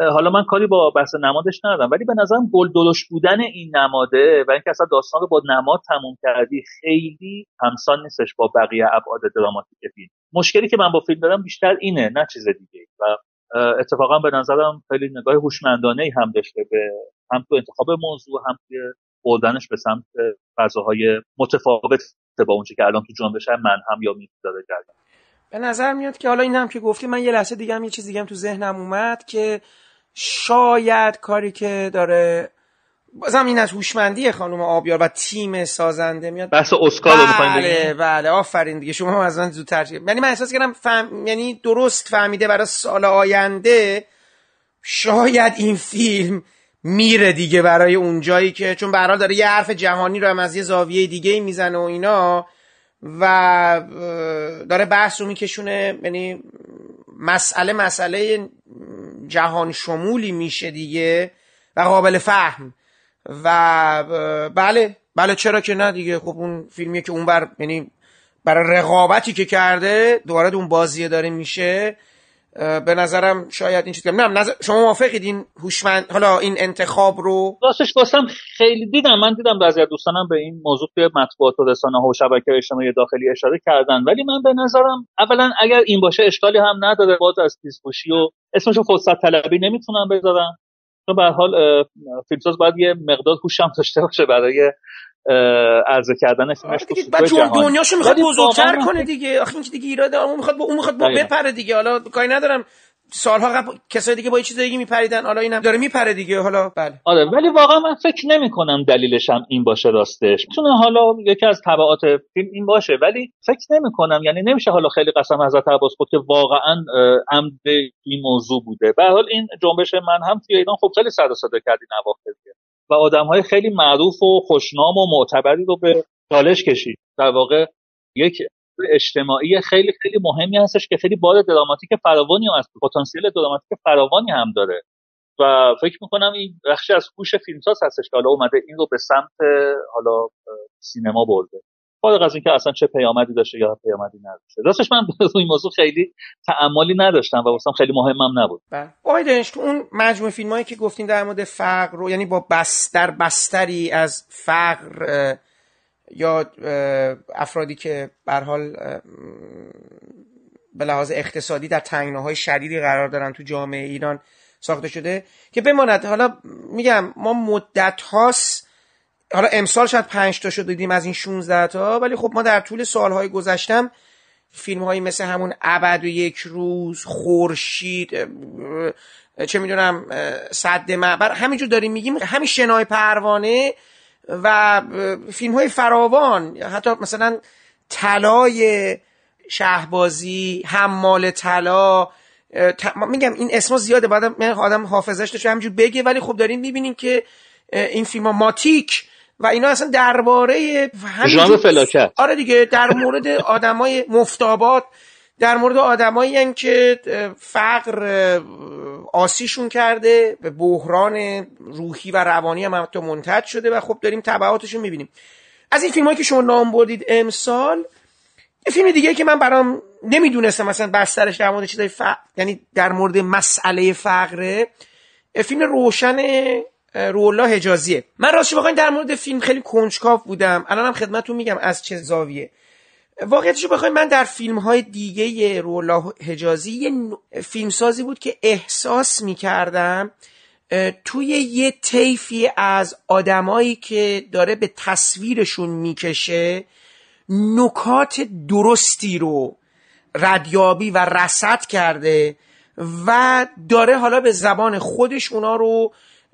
حالا من کاری با بحث نمادش ندارم ولی به نظرم گل درشت بودن این نماده و اینکه اصلا داستان رو با نماد تموم کردی خیلی همسان نیستش با بقیه ابعاد دراماتیک فیلم. مشکلی که من با فیلم دارم بیشتر اینه نه چیز دیگه و اتفاقا به نظرم خیلی نگاه هوشمندانه ای هم داشته به هم تو انتخاب موضوع هم توی بردنش به سمت فضاهای متفاوت با اونچه که الان تو جنبش من هم یا می داره به نظر میاد که حالا این هم که گفتی من یه لحظه دیگه هم یه چیز دیگه هم تو ذهنم اومد که شاید کاری که داره بازم این از هوشمندی خانم آبیار و تیم سازنده میاد. بحث اسکار رو بله بله آفرین دیگه. شما از من زودتر یعنی من احساس کردم فهم... یعنی درست فهمیده برای سال آینده شاید این فیلم میره دیگه برای اون جایی که چون به داره یه حرف جهانی رو هم از یه زاویه دیگه می‌زنه و اینا و داره بحث رو میکشونه یعنی مسئله مسئله جهان شمولی میشه دیگه و قابل فهم. و بله بله چرا که نه دیگه. خب اون فیلمیه که اون بر یعنی برای رقابتی که کرده دوباره اون بازیه داره میشه. به نظرم شاید این چیز نه نظر شما موافقید این هوشمند حالا این انتخاب رو؟ راستش واسم خیلی دیدم من دیدم بعضی از دوستانم به این موضوع توی مطبوعات و رسانه ها و شبکه اجتماعی داخلی اشاره کردن. ولی من به نظرم اولا اگر این باشه اشکالی هم نداره باز از تیزپوشی و اسمشو فرصت طلبی نمی‌تونم بذارم. چون به حال فیلمساز باید یه مقدار هوش هم داشته باشه برای عرضه کردن فیلمش بعد دنیاشو می‌خواد بزرگتر کنه دیگه. آخه این دیگه ایراد اون می‌خواد با اون می‌خواد با بپره دیگه. حالا کاری ندارم. سالها قبل کسای دیگه با یه چیز دیگه میپریدن. حالا اینم داره میپره دیگه. حالا بله. آره ولی واقعا من فکر نمی کنم دلیلش هم این باشه راستش. می‌تونه حالا یکی از تبعات فیلم این باشه ولی فکر نمی کنم یعنی نمیشه حالا خیلی قسم حضرت عباس بود که واقعا عمد این موضوع بوده. به حال این جنبش من هم توی ایران خب خیلی سر و صدا کرد این و آدم های خیلی معروف و خوشنام و معتبری رو به چالش کشید. در واقع یک اجتماعی خیلی خیلی مهمی هستش که خیلی بار دراماتیک فراوانی هم هست. پتانسیل دراماتیک فراوانی هم داره. و فکر می‌کنم این بخشی از هوش فیلمساز هستش که حالا اومده این رو به سمت حالا سینما برده. فارغ از اینکه اصلا چه پیامدی داشته یا پیامدی نداشته. راستش من به این موضوع خیلی تعمالی نداشتم و واسم خیلی مهمم نبود. بله. تو اون مجموعه فیلم هایی که گفتین در مورد فقر رو یعنی با بستر بستری از فقر یا افرادی که به حال به لحاظ اقتصادی در تنگناهای شدیدی قرار دارن تو جامعه ایران ساخته شده که بماند. حالا میگم ما مدت هاست حالا امسال شاید پنج تا شد دیدیم از این 16 تا ولی خب ما در طول سالهای گذشتم فیلم هایی مثل همون ابد و یک روز خورشید چه می‌دونم صد معبر همینجور داریم میگیم همین شنای پروانه و فیلم های فراوان حتی مثلا طلای شهبازی حمال طلا میگم این اسما زیاده بعد آدم حافظش داشته همینجور بگه ولی خب داریم می‌بینیم که این فیلم ها ماتیک و اینا اصلا درباره ژانر فلاکت. آره دیگه در مورد آدمای مفتابات در مورد آدمایی که فقر آسیشون کرده به بحران روحی و روانی هم حتی منتج شده و خب داریم تبعاتش رو می‌بینیم. از این فیلم که شما نام بردید امسال یه فیلم دیگه که من برام نمی‌دونستم مثلا بسترش در مورد چیزای ف... یعنی در مورد مسئله فقره فیلم روشن رولا حجازیه. من راستش بخواین در مورد فیلم خیلی کنجکاو بودم. الانم خدمتتون میگم از چه زاویه. واقعیتش بخوایم من در فیلم های دیگه رولا حجازی یه فیلمسازی بود که احساس می‌کردم توی یه طیفی از آدمایی که داره به تصویرشون می‌کشه نکات درستی رو ردیابی و رسد کرده و داره حالا به زبان خودش اونا رو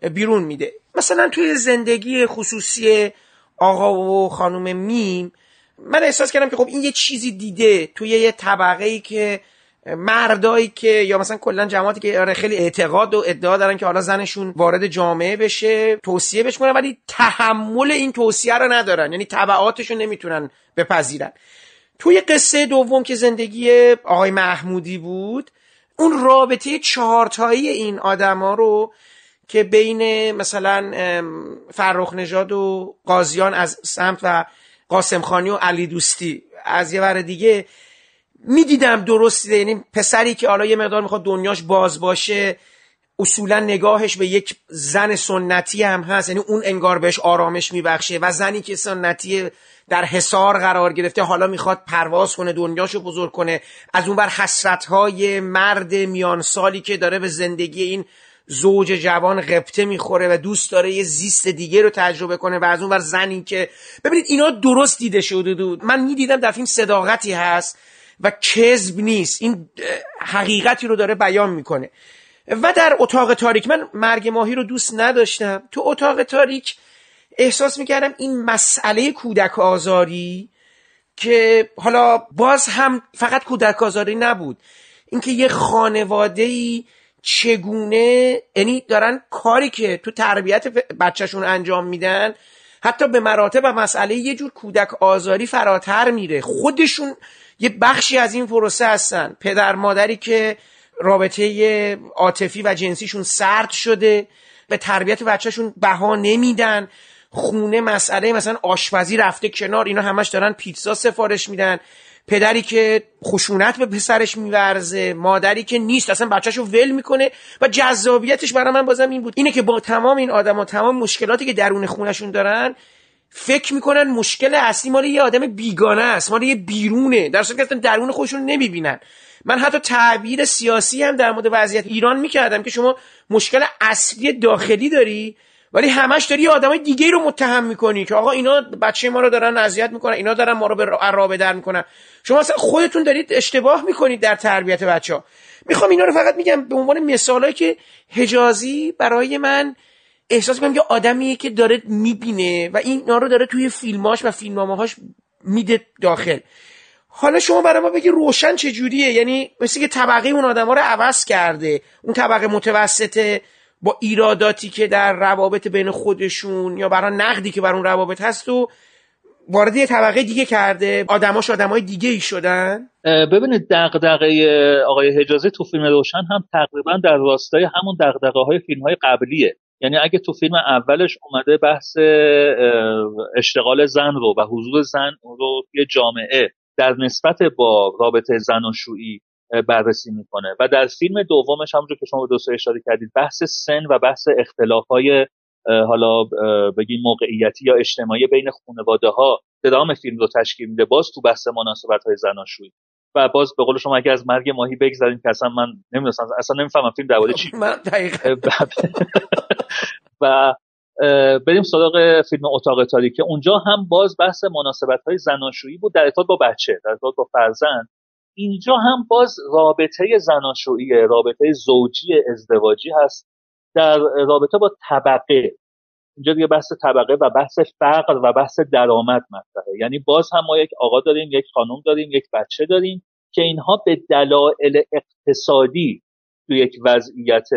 بیرون میده. مثلا توی زندگی خصوصی آقا و خانم میم من احساس کردم که خب این یه چیزی دیده توی یه طبقه ای که مردایی که یا مثلا کلا جماعتی که آره خیلی اعتقاد و ادعا دارن که حالا زنشون وارد جامعه بشه توصیه بهش کنن ولی تحمل این توصیه رو ندارن. یعنی تبعاتش رو نمی‌تونن بپذیرن. توی قصه دوم که زندگی آقای محمودی بود اون رابطه چهارتایی این آدما رو که بین مثلا فرخ نژاد و قاضیان از سمت و قاسم خانی و علی دوستی. از یه ور دیگه می‌دیدم درسته یعنی پسری که حالا یه مقدار می‌خواد دنیاش باز باشه اصولا نگاهش به یک زن سنتی هم هست. یعنی اون انگار بهش آرامش میبخشه و زنی که سنتی در حصار قرار گرفته حالا می‌خواد پرواز کنه دنیاشو بزرگ کنه. از اون بر حسرت های مرد میان سالی که داره به زندگی این زوج جوان قبطه می‌خوره و دوست داره یه زیست دیگه رو تجربه کنه و از اون بر زنی که ببینید اینا درست دیده شده بود. من می‌دیدم در فیلم صداقتی هست و کذب نیست. این حقیقتی رو داره بیان می‌کنه. و در اتاق تاریک من مرگ ماهی رو دوست نداشتم. تو اتاق تاریک احساس می‌کردم این مسئله کودک آزاری که حالا باز هم فقط کودک آزاری نبود. اینکه یه خانواده ای چگونه یعنی دارن کاری که تو تربیت بچهشون انجام میدن حتی به مراتب و مسئله یه جور کودک آزاری فراتر میره. خودشون یه بخشی از این پروسه هستن. پدر مادری که رابطه عاطفی و جنسیشون سرد شده به تربیت بچهشون بها نمیدن. خونه مسئله مثلا آشپزی رفته کنار اینا همش دارن پیتزا سفارش میدن. پدری که خشونت به پسرش میورزه مادری که نیست اصلا بچهشو ول می‌کنه و جذابیتش برای من بازم این بود. اینه که با تمام این آدم و تمام مشکلاتی که درون خونشون دارن فکر می‌کنن مشکل اصلی مال یه آدم بیگانه است مال یه بیرونه در صورتی که درون خودشون نمی‌بینن. من حتی تعبیر سیاسی هم در مورد وضعیت ایران می‌کردم که شما مشکل اصلی داخلی داری ولی همش داری آدمای دیگه رو متهم می‌کنی که آقا اینا بچه ما رو دارن اذیت می‌کنن اینا دارن ما رو به عرابه در می‌کنن. شما اصلا خودتون دارید اشتباه می‌کنید در تربیت بچه ها می‌خوام اینا رو فقط میگم به عنوان مثالایی که حجازی برای من احساس می‌کنم که آدمیه که داره می‌بینه و اینا رو داره توی فیلماش و فیلمنامه هاش میده داخل. حالا شما برای ما بگی روشن چجوریه؟ یعنی مثل که طبقه اون آدما رو عوض کرده اون طبقه متوسطه با ایراداتی که در روابط بین خودشون یا برای نقدی که بر اون روابط هست و وارد یه طبقه دیگه کرده. آدماش آدمای دیگه ای شدن ببینید دغدغه آقای حجازی تو فیلم روشن هم تقریبا در راستای همون دغدغه های فیلم های قبلیه. یعنی اگه تو فیلم اولش اومده بحث اشتغال زن رو و حضور زن رو توی جامعه در نسبت با رابطه زناشویی بررسی می‌کنه. و در فیلم دومش همونجور که شما دوست اشاره کردید بحث سن و بحث اختلاف های حالا بگیم موقعیتی یا اجتماعی بین خانواده ها درام فیلم رو تشکیل میده. باز تو بحث مناسبت های زناشویی. و باز به قول شما اگه از مرگ ماهی بگذاریم که اصلا من نمی‌دونم اصلا نمی‌فهمم فیلم درباره چی. من و بریم سراغ فیلم اتاق تاریکه اونجا هم باز بحث مناسبت های زناشویی بود در ارتباط با بچه در ارتباط با فرزند. اینجا هم باز رابطه زناشویی رابطه زوجی ازدواجی هست. در رابطه با طبقه. اینجا دیگه بحث طبقه و بحث فقر و بحث درآمد مطرحه. یعنی باز هم ما یک آقا داریم یک خانم داریم یک بچه داریم که اینها به دلایل اقتصادی تو یک وضعیت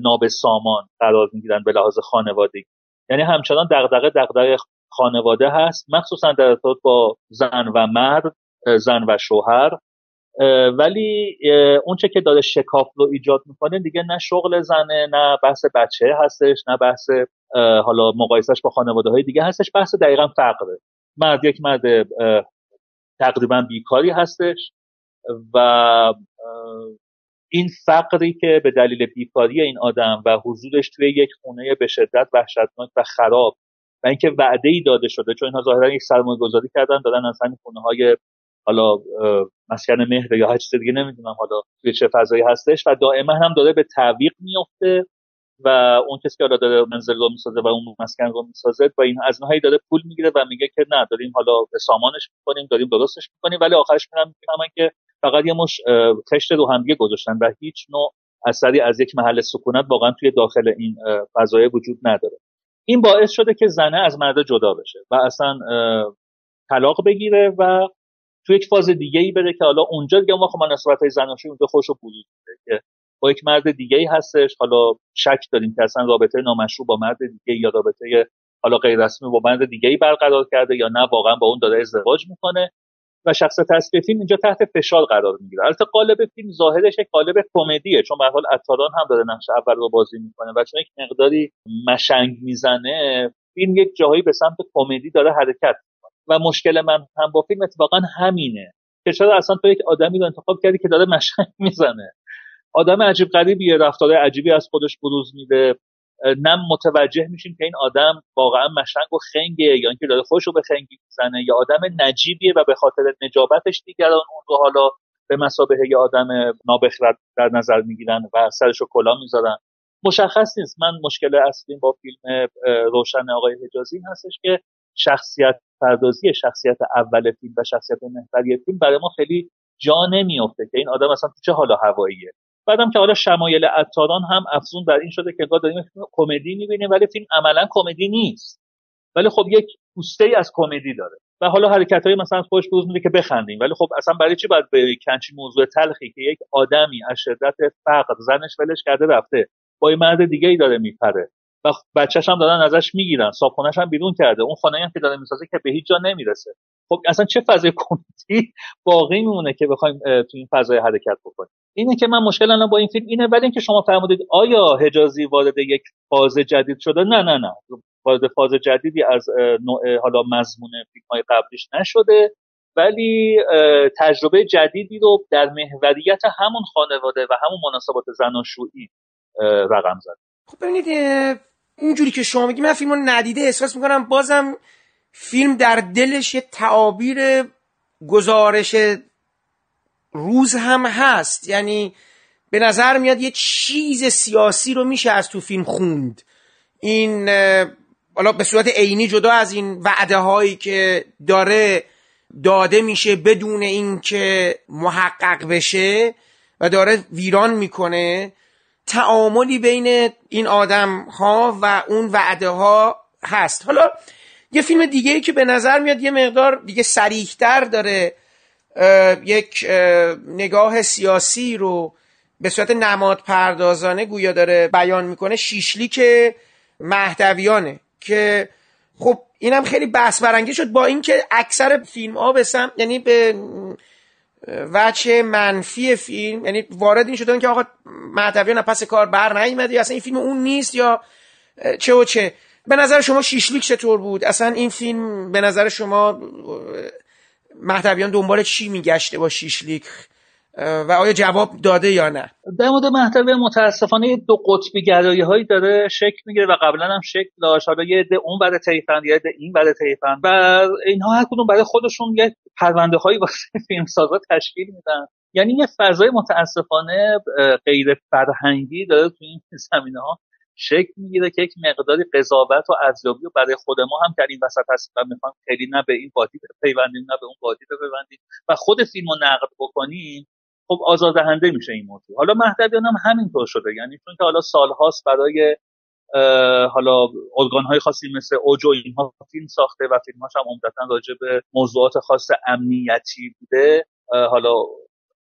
نابسامان قرار می‌گیرن به لحاظ خانوادگی. یعنی همچنان دغدغه دغدغه خانواده هست مخصوصا در ارتباط با زن و مرد زن و شوهر. ولی اونچه که داره شکاف رو ایجاد می‌کنه دیگه نه شغل زنه نه بحث بچه هستش نه بحث حالا مقایسش با خانواده های دیگه هستش بحث دقیقا فقره مرد یک مرد تقریبا بیکاری هستش و این فقری که به دلیل بیکاری این آدم و حضورش توی یک خونه به شدت وحشتناک و خراب و اینکه وعده ای داده شده چون اینها ظاهرا یک سرمایه گذاری کردن دادن از همین خونه های حالا مسکن مهر یا هر چیز دیگه نمی‌دونم حالا توی چه فضایی هستش و دائما هم داره به تعویق میفته و اون کسی که حالا داره منزل رو می‌سازه و اون مسکن رو می‌سازه با این از هایی داره پول می‌گیره و میگه که نه داریم حالا سامانش می‌کنیم داریم درستش می‌کنیم ولی آخرش میرم می‌فهمن که فقط یه مش خشت رو هم گذاشتن و هیچ نوع اثری از یک محل سکونت واقعا توی داخل این فضای وجود نداره. این باعث شده که زنه از مرد جدا بشه و اصلا طلاق بگیره و توی یک فاز دیگه ای بره که حالا اونجا دیگه ما خب نسبت های زناشویی اونجا خوش و که با یک مرد دیگه ای هستش. حالا شک داریم که اصلا رابطه نامشروع با مرد دیگه یا رابطه حالا غیر رسمی با مرد دیگه ای برقرار کرده یا نه واقعا با اون داره ازدواج می‌کنه و شخصیت اصلی فیلم اینجا تحت فشار قرار می‌گیره. البته قالب فیلم ظاهرش یک قالب کمدیه چون به حال اتاران هم داره نقش اول رو بازی می‌کنه و چون یک مقداری مشنگ می‌زنه فیلم یک جاهایی به سمت کمدی داره حرکت و مشکل من هم با فیلم اتفاقا همینه. که چرا اصلا تو یک آدمی رو انتخاب کردی که داره مشنگ می‌زنه؟ آدم عجیب غریبیه رفتار عجیبی از خودش بروز میده. نه متوجه میشیم که این آدم واقعا مشنگ و خنگه یا اینکه داره خوش رو به خنگی می‌زنه یا آدم نجیبیه و به خاطر نجابتش دیگران اون رو حالا به مسابقه یه آدم نابخرد در نظر می‌گیرن و سرش رو کلا می‌ذارن. مشخص نیست. من مشکل اصلی با فیلم روشن آقای حجازی هستش که شخصیت پردازی شخصیت اول فیلم و شخصیت محوری فیلم برای ما خیلی جا نمیافته که این آدم اصلا چه حالا هواییه. بعدم که حالا شمایل عطاران هم افزون بر این شده که داریم فیلم کمدی می‌بینیم ولی فیلم عملا کمدی نیست. ولی خب یک پوسته ای از کمدی داره. و حالا حرکت های مثلا خوش بروز میده که بخندیم. ولی خب اصلا برای چی باید به کنچی موضوع تلخی که یک آدمی از شدت فقر زنش ولش کرده رفته با یه مرد دیگه ای داره میپره. و بچهش هم دارن ازش می‌گیرن. صابخونهش هم بیرون کرده. اون خانه هم که داره می‌سازه که به هیچ جا نمی‌رسه. خب اصلا چه فضای کمدی باقی میمونه که بخوایم تو این فضای حرکت بکنیم؟ اینه که من مشکل الان با این فیلم اینه. ولی اینکه شما فرمودید آیا حجازی وارد یک فاز جدید شده؟ نه نه نه. وارد فاز جدیدی از نوع حالا مضمون فیلم های قبلیش نشده. ولی تجربه جدیدی رو در محوریت همون خانواده و همون مناسبات زناشویی رقم زد. خب ببینید اینجوری که شما میگی من فیلم رو ندیده احساس می‌کنم بازم فیلم در دلش یه تعابیر گزارش روز هم هست. یعنی به نظر میاد یه چیز سیاسی رو میشه از تو فیلم خوند. این حالا به صورت عینی جدا از این وعده هایی که داره داده میشه بدون اینکه محقق بشه و داره ویران می‌کنه. تعاملی بین این آدم ها و اون وعده ها هست. حالا یه فیلم دیگه ای که به نظر میاد یه مقدار دیگه سریحتر داره یک نگاه سیاسی رو به صورت نماد پردازانه گویا داره بیان می‌کنه شیشلیک مهدویانه که خب اینم خیلی بحث برانگیز شد با اینکه اکثر فیلم ها به سم یعنی به وچه منفی فیلم یعنی وارد این شدن که آقا مهدویان پس کار بر نیومده اصلا این فیلم اون نیست یا چه و چه. به نظر شما شیشلیک چطور بود؟ اصلا این فیلم به نظر شما مهدویان دنبال چی میگشته با شیشلیک؟ و آیا جواب داده یا نه؟ در مورد مهدوی متاسفانه دو قطبی گرایی هایی داره شکل می‌گیره و قبلا هم شکل داشت. حالا یه عده اون برای تیفن یه عده این برای تیفن و اینها هر کدوم برای خودشون یه پرونده هایی واسه فیلم سازا تشکیل میدن. یعنی یه فضای متاسفانه غیر فرهنگی داره تو این زمینه ها شکل می‌گیره که یک مقداری قضاوت و ارزیابی برای خود ما هم در این وسط هست. و می‌خوام خیلی نه به این وادی بپیوندیم نه به اون وادی بپیوندیم. و خود فیلم رو نقد بکنیم خب آزاردهنده میشه این موضوع. حالا مهدویان هم همینطور شده. یعنی چون که حالا سالهاست برای حالا ارگان های خاصی مثل اوجو اینها فیلم ساخته و فیلمهاش هم عمدتا راجع به موضوعات خاص امنیتی بوده. حالا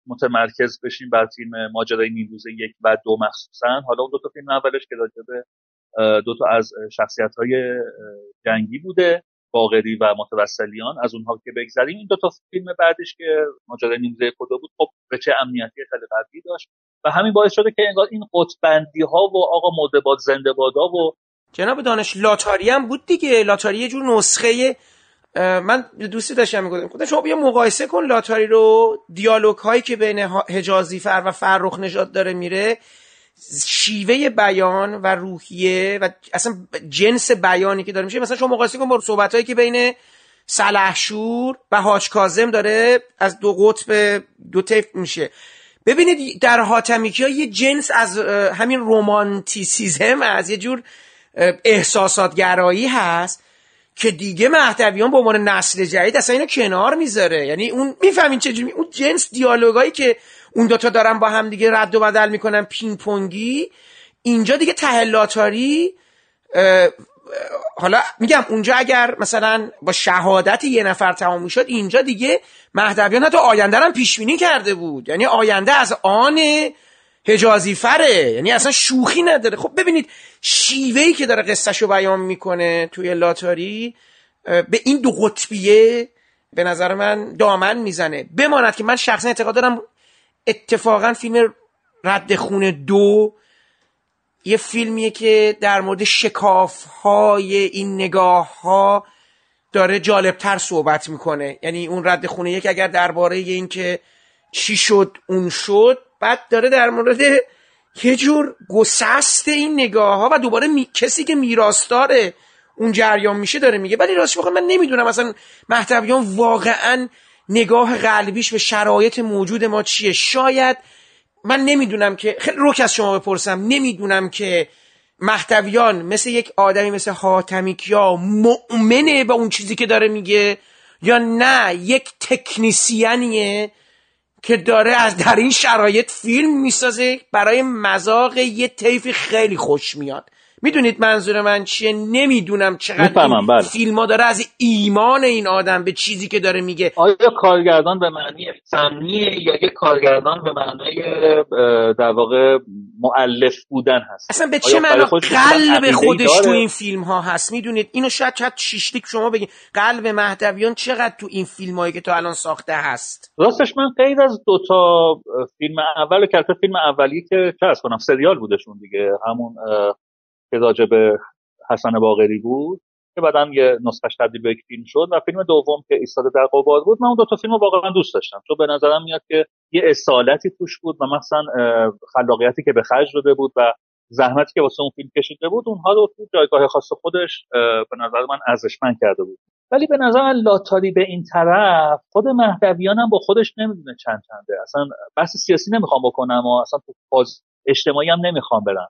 متمرکز بشیم بر فیلم ماجرای نیمروز یک و دو مخصوصا. حالا اون دو تا فیلم اولش که راجع به دو تا از شخصیت های جنگی بوده. باغری و متوسلیان از اونها که بگذریم. این دو تا فیلم بعدش که ماجرای نیمروز کدا بود خب به چه امنیتی خیلی قوی داشت. و همین باعث شده که انگار این قطبندی ها و آقا مدباد زنده بادا و جناب دانش لاتاری هم بود دیگه. لاتاری یه جور نسخه من دوستی داشتم می‌گفتم گفتم شما بیا مقایسه کن لاتاری رو. دیالوگ هایی که بین حجازی فر و فرخ نژاد داره میره شیوه بیان و روحیه و اصلا جنس بیانی که داره میشه. مثلا شما مقایسه کن با صحبت که بین سلحشور و حاج کازم داره از دو قطب دو طیف میشه. ببینید در حاتمیکی ها یه جنس از همین رومانتیسیزم از یه جور احساساتگرایی هست که دیگه مهدویان به عنوان نسل جدید اصلا اینو کنار می‌ذاره. یعنی اون می‌فهمین چجوری اون جنس دیالوگایی که اون دوتا دارن با هم دیگه رد و بدل می‌کنن پینگ پونگی اینجا دیگه تهلاتاری حالا میگم اونجا اگر مثلا با شهادت یه نفر تمام می‌شد اینجا دیگه مهدویان حتی آینده هم پیش بینی کرده بود. یعنی آینده از آن حجازی فره. یعنی اصلا شوخی نداره. خب ببینید شیوهی که داره قصهشو بیان می‌کنه توی لاتاری به این دو قطبیه به نظر من دامن می‌زنه. بماند که من شخصا اعتقاد دارم اتفاقا فیلم رد خونه دو یه فیلمیه که در مورد شکاف های این نگاه ها داره جالبتر صحبت می‌کنه. یعنی اون رد خونه یک اگر درباره این که چی شد اون شد بعد داره در مورد یه جور گسست این نگاه ها و دوباره کسی که میراستاره اون جریان میشه داره میگه. ولی راستش بخوام من نمی‌دونم اصلا محتویان واقعا نگاه قلبیش به شرایط موجود ما چیه؟ شاید من نمی‌دونم که خیلی روک از شما بپرسم. نمی‌دونم که محتویان مثل یک آدمی مثل حاتمیکیا مؤمنه به اون چیزی که داره میگه یا نه یک تکنیسیانیه که داره از در این شرایط فیلم می‌سازه. برای مذاق یه طیفی خیلی خوش میاد. می‌دونید منظور من چیه؟ نمی‌دونم چقدر این بله. فیلم ها داره از ایمان این آدم به چیزی که داره میگه. آیا کارگردان به معنی سمنیه یا یه کارگردان به معنی در واقع معلف بودن هست؟ اصلا به چه معنی قلب خودش تو این فیلم ها هست؟ می‌دونید اینو شاید چت شیشتیک شما بگید قلب مهدویان چقدر تو این فیلم هایی که تو الان ساخته هست؟ راستش من غیر از دوتا فیلم اول که فیلم اولی که چه کنم سریال بودشون دیگه همون که راجع به حسن باقری بود که بعدا یه نسخش تبدیل به یک فیلم شد و فیلم دوم که ایستاده در قبار بود. من اون دو تا فیلم رو واقعا دوست داشتم. چون به نظرم میاد که یه اصالتی توش بود و مثلا خلاقیتی که به خرج داده بود و زحمتی که واسه اون فیلم کشیده بود اونها رو تو جایگاه خاص خودش به نظر من ارزشمند کرده بود. ولی به نظر من لاتاری به این طرف خود مهدویان هم با خودش نمی‌دونه چند چنده. اصلا بحث سیاسی نمی‌خوام بکنم و اصلا تو اجتماعی هم نمی‌خوام برم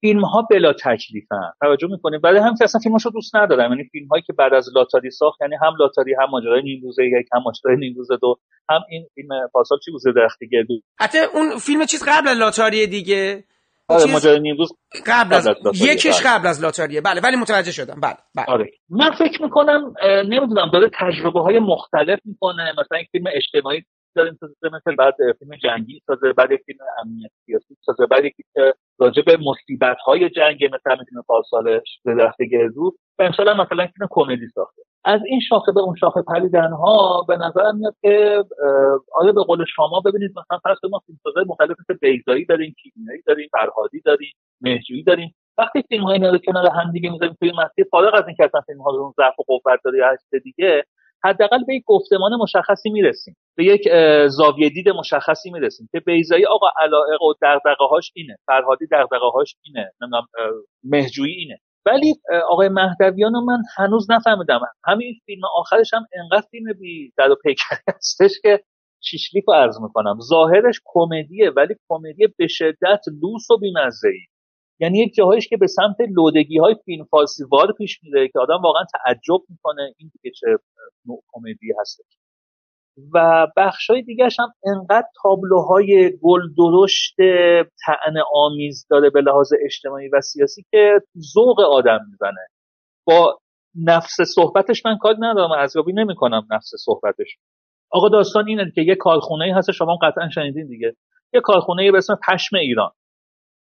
فیلم ها بلا تکلیفن. توجه می‌کنیم. ولی هم اصلا فیلماشو دوست ندارم. یعنی فیلم هایی که بعد از لاتاری ساخت یعنی هم لاتاری هم ماجرای نیم روزه یک هم ماجرای نیم روزه دو هم این فیلم پاسال چی بود؟ درختی گردو. حتی اون فیلم چیز قبل از لاتاری دیگه. آره ماجرای نیم روز قبل از, از یکیش بله. قبل از لاتاریه. بله ولی متوجه شدم. بله, بله. آره. من فکر می‌کنم نمی‌دونم داره تجربه های مختلف می‌کنه. مثلا یک فیلم اجتماعی داریم سازه مثل بعد فیلم جنگی سازه بعد فیلم امنیت سیاسی سازه بعد که راجع به مصیبت های جنگ مثل همین فیلم پارسالش درخت گردو. و امسال مثلا فیلم کمدی ساخته. از این شاخه به اون شاخه پریدن ها به نظرم میاد که آیا به قول شما ببینید مثلا فرض ما فیلم سازه مختلف مثل بیزایی داریم کیمیایی داریم فرهادی داریم مهجویی داریم. وقتی فیلم های اینا رو کنار هم دیگه می‌ذاریم توی مسیر فارغ از اینکه اصلا فیلم ها رو ضعف و قوت داره یا دیگه حداقل به یک گفتمان مشخصی می‌رسیم. به یک زاویه دید مشخصی می‌رسیم که بیزایی آقا علائق و دغدغه هاش اینه فرهادی دغدغه هاش اینه نمی‌دونم مهجویی اینه. ولی آقای مهدویان من هنوز نفهمیدم. همین فیلم آخرش هم انقدر فیلم بی در و پیکری هستش که شیشلیک رو عرض می‌کنم. ظاهرش کمدیه ولی کمدی به شدت لوس و بیمزه ای یعنی یک جاهایش که به سمت لودگی های فیلم فارسیوار پیش میره که آدم واقعا تعجب می‌کنه این دیگه چه نوع کمدی هست. و بخش های دیگرش هم انقدر تابلوهای گل درشت تعن آمیز داره به لحاظ اجتماعی و سیاسی که ذوق آدم می‌زنه با نفس صحبتش من کار ندارم ارزیابی نمی‌کنم نفس صحبتش. آقا داستان اینه که یه کارخونه هست شما قطعا شنیدین دیگه. یه کارخونه به اسم پشم ایران.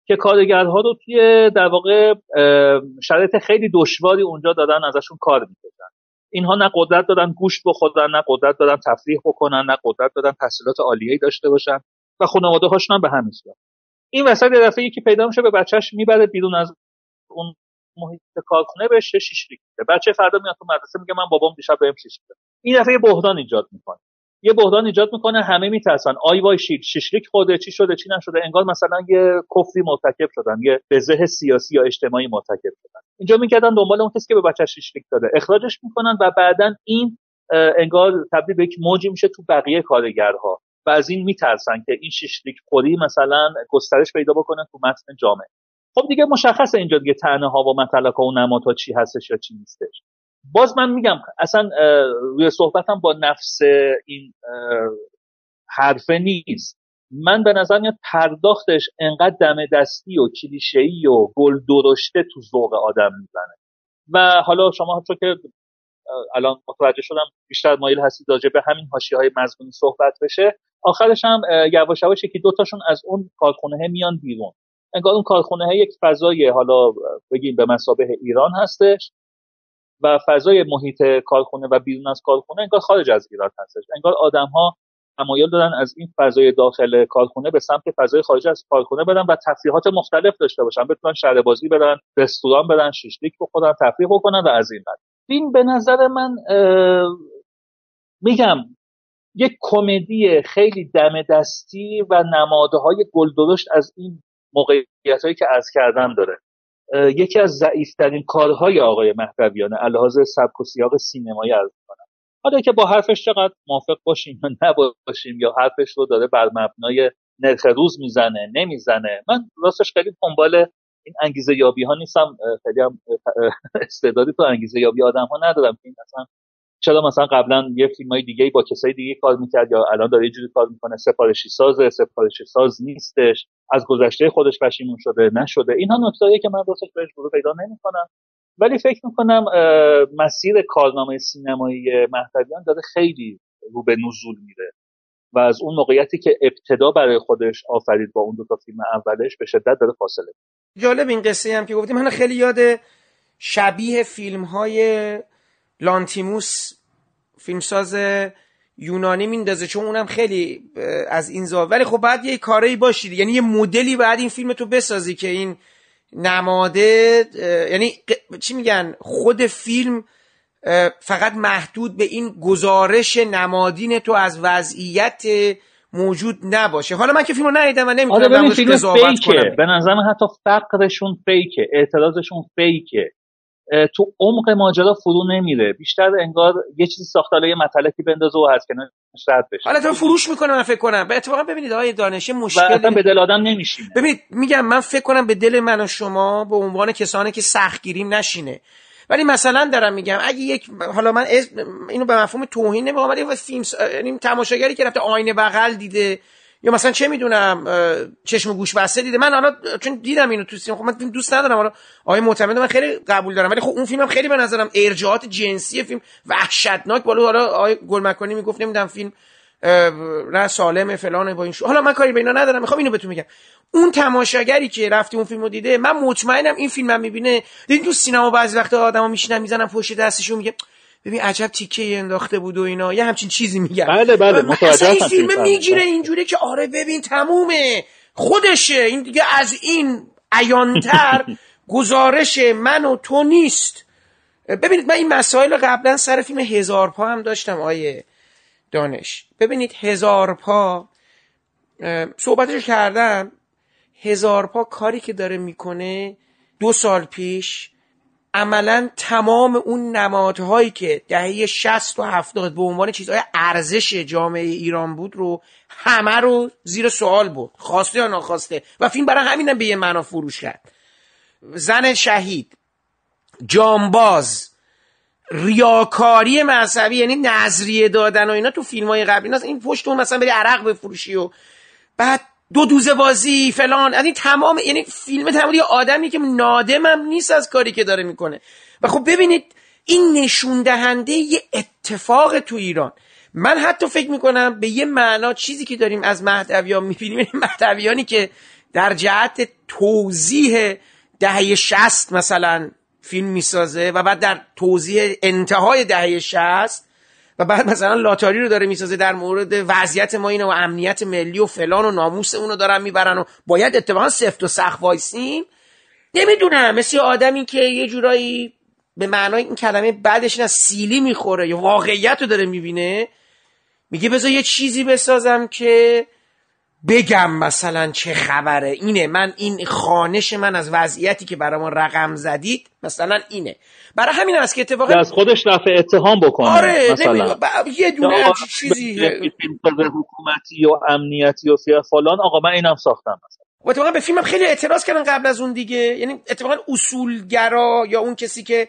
که کارگرها رو توی در واقع شرایط خیلی دشواری اونجا دادن ازشون کار می‌کشن اینها نه قدرت دارن گوشت بخورن نه قدرت دارن تفریح بکنن نه قدرت دارن تحصیلات عالیه داشته باشن و خانواده هاشون هم به همین صورت. این وسط یه دفعه یکی پیدا میشه به بچهش می‌بره بیرون از اون محیط کارخونه بهش میده بچه فردا میاد تو مدرسه میگه من بابام دیشب بهم شیشلیک این دفعه بحران ایجاد می‌کنه. یه بحران ایجاد می‌کنه همه میترسن. آی وای شیک شیشلیک خوده چی شده چی نشده. انگار مثلا یه کفری مرتکب شدن یه بزه سیاسی یا اجتماعی مرتکب شدن. اینجا می‌کردن دنبال اون کسی که به بچه شیشلیک داده. اخراجش می‌کنن و بعدا این انگار تبدیل به یک موجی میشه تو بقیه کارگرها. و از این میترسن که این شیشلیک خوری مثلا گسترش پیدا بکنه تو متن جامعه. خب دیگه مشخصه اینجا دیگه تنه ها و مطلق ها و نمادها چی هستش یا چی نیستش. باز من میگم اصلا روی صحبتم با نفس این حرفه نیست. من به نظر میاد پرداختش انقدر دم دستی و کلیشه‌ای و گل درشته تو ذوق آدم می‌زنه. و حالا شما چون که الان متوجه شدم بیشتر مایل هستید راجع به همین حاشیه های مضمونی صحبت بشه. آخرش هم یواش یواش یکی دوتاشون از اون کارخونه میان بیرون. انگار اون کارخونه یک فضای حالا بگیم به مسابه ایران هستش. و فضای محیط کارخونه و بیرون از کارخونه انگار خارج از ایران هستش. انگار آدم ها تمایل دارن از این فضای داخل کارخونه به سمت فضای خارج از کارخونه بدن و تفریحات مختلف داشته باشن. بتونن شهر بازی برن رستوران برن شیشلیک بخورن تفریح بکنن و از این بعد. این به نظر من میگم یک کمدی خیلی دم دستی و نمادهای گلدرشت از این موقعیت هایی که از کردم داره. یکی از ضعیفترین کارهای آقای مهدویان الهاز سبک و سیاق سینمایی از کنم حالا که با حرفش چقدر موافق باشیم یا نباشیم یا حرفش رو داره بر مبنای نرخ روز می‌زنه نمی‌زنه. من راستش خیلی دنبال این انگیزه یابی ها نیستم. خیلی هم استعدادی تو انگیزه یابی آدم ها ندارم این اصلا چرا مثلا قبلا یه فیلم های دیگه با کسای دیگه کار می‌کرد یا الان داره یه جوری کار می‌کنه سفارشی سازه سفارشی ساز نیستش. از گذشته خودش پشیمون شده نشده. اینها نکتهایی که من راستش بهش ورود پیدا نمی‌کنم. ولی فکر می‌کنم مسیر کارنامه سینمایی مهدویان داره خیلی رو به نزول میره. و از اون موقعیتی که ابتدا برای خودش آفرید با اون دو تا فیلم اولش به شدت داره فاصله. جالب این قصه هم که گفتیم. من خیلی یاد شبیه فیلم های لانتیموس فیلمساز یونانی میندازه چون اونم خیلی از این زاویه. ولی خب بعد یه کاری باشید یعنی یه مدلی بعد این فیلم تو بسازی که این نماده یعنی چی میگن؟ خود فیلم فقط محدود به این گزارش نمادین تو از وضعیت موجود نباشه. حالا من که فیلمو ندیدم و نمی‌تونم آره فیلم فیکه. به نظر من حتی فقرشون فیکه. اعتراضشون فیکه. تو عمق ماجرا فرو نمیره. بیشتر انگار یه چیزی ساخته یه مطلقی بندازه و از کنارش رد بشه. حالا تو فروش می‌کنم من فکر کنم. به اتفاقا ببینید آقای دانش مشکل به دل آدم نمیشینه. ببینید میگم من فکر کنم به دل من و شما به عنوان کسانی که سختگیریم نشینه. ولی مثلا دارم میگم اگه یک حالا من اینو به مفهوم توهین نمیگم ولی فیلم یعنی تماشاگری که رفته آینه بغل دیده یا مثلا چه می‌دونم چشم گوش بسته دیده. من حالا چون دیدم اینو تو سینما خب من دوست ندارم. حالا آقای معتمد من خیلی قبول دارم ولی خب اون فیلمم خیلی به نظرم ارجاعات جنسی فیلم وحشتناک. بالا حالا آقای گلمکانی می‌گفت نمی‌دونم فیلم نه سالم فلان با این شو. حالا من کاری به اینا ندارم می‌خوام اینو بهتون میگم اون تماشاگری که رفتی اون فیلمو دیده من مطمئنم این فیلمم می‌بینه. دیدین تو سینما بعضی وقتا آدما میشینن می‌زنن پشت دستشون میگه ببین عجب تیکه انداخته بود و اینا. یه همچین چیزی میگن بله بله متوجه این فیلم می‌گیره اینجوری که آره ببین تمومه. خودشه. این دیگه از این عیانتر گزارش من و تو نیست. ببینید من این مسائل قبلا سر فیلم هزار پا هم داشتم آیه دانش. ببینید هزار پا صحبتش کردم. هزار پا کاری که داره می‌کنه دو سال پیش عملا تمام اون نمادهایی که دهه 60 و 70 به عنوان چیزهای ارزش جامعه ایران بود رو همه رو زیر سوال بود خواسته یا ناخواسته و فیلم برای همینم به یه معنا فروش کرد. زن شهید جانباز ریاکاری مذهبی یعنی نظریه دادن و اینا تو فیلم های قبلی. این پشت اون مثلا بری عرق بفروشی و بعد دو دوزه بازی فلان. از این تمام یعنی فیلم تمام یه آدمی که نادمم نیست از کاری که داره می‌کنه. و خب ببینید این نشون دهنده یه اتفاق تو ایران. من حتی فکر می‌کنم به یه معنا چیزی که داریم از مهدویان می‌بینیم. این مهدویانی که در جهت توضیح دهه شست مثلا فیلم می‌سازه و بعد در توضیح انتهای دهه شست و بعد مثلا لاتاری رو داره می‌سازه در مورد وضعیت ما اینه و امنیت ملی و فلان و ناموس اونو دارن می‌برن و باید اتفاقا سفت و سخت وایسیم نمی‌دونم مثل آدمی که یه جورایی به معنای این کلمه بعدش از سیلی می‌خوره یا واقعیت رو داره می‌بینه میگه بذار یه چیزی بسازم که بگم مثلا چه خبره. اینه من این خانش من از وضعیتی که برای ما رقم زدید مثلا اینه. برای همین است که اتفاقا از خودش رفع اتهام بکنه آره مثلا. یه دونه چیزی. حکومتی و امنیتی و فلان آقا من اینم ساختم. مثلا و اتفاقا به فیلمم خیلی اعتراض کردن قبل از اون دیگه. یعنی اتفاقا اصولگرا یا اون کسی که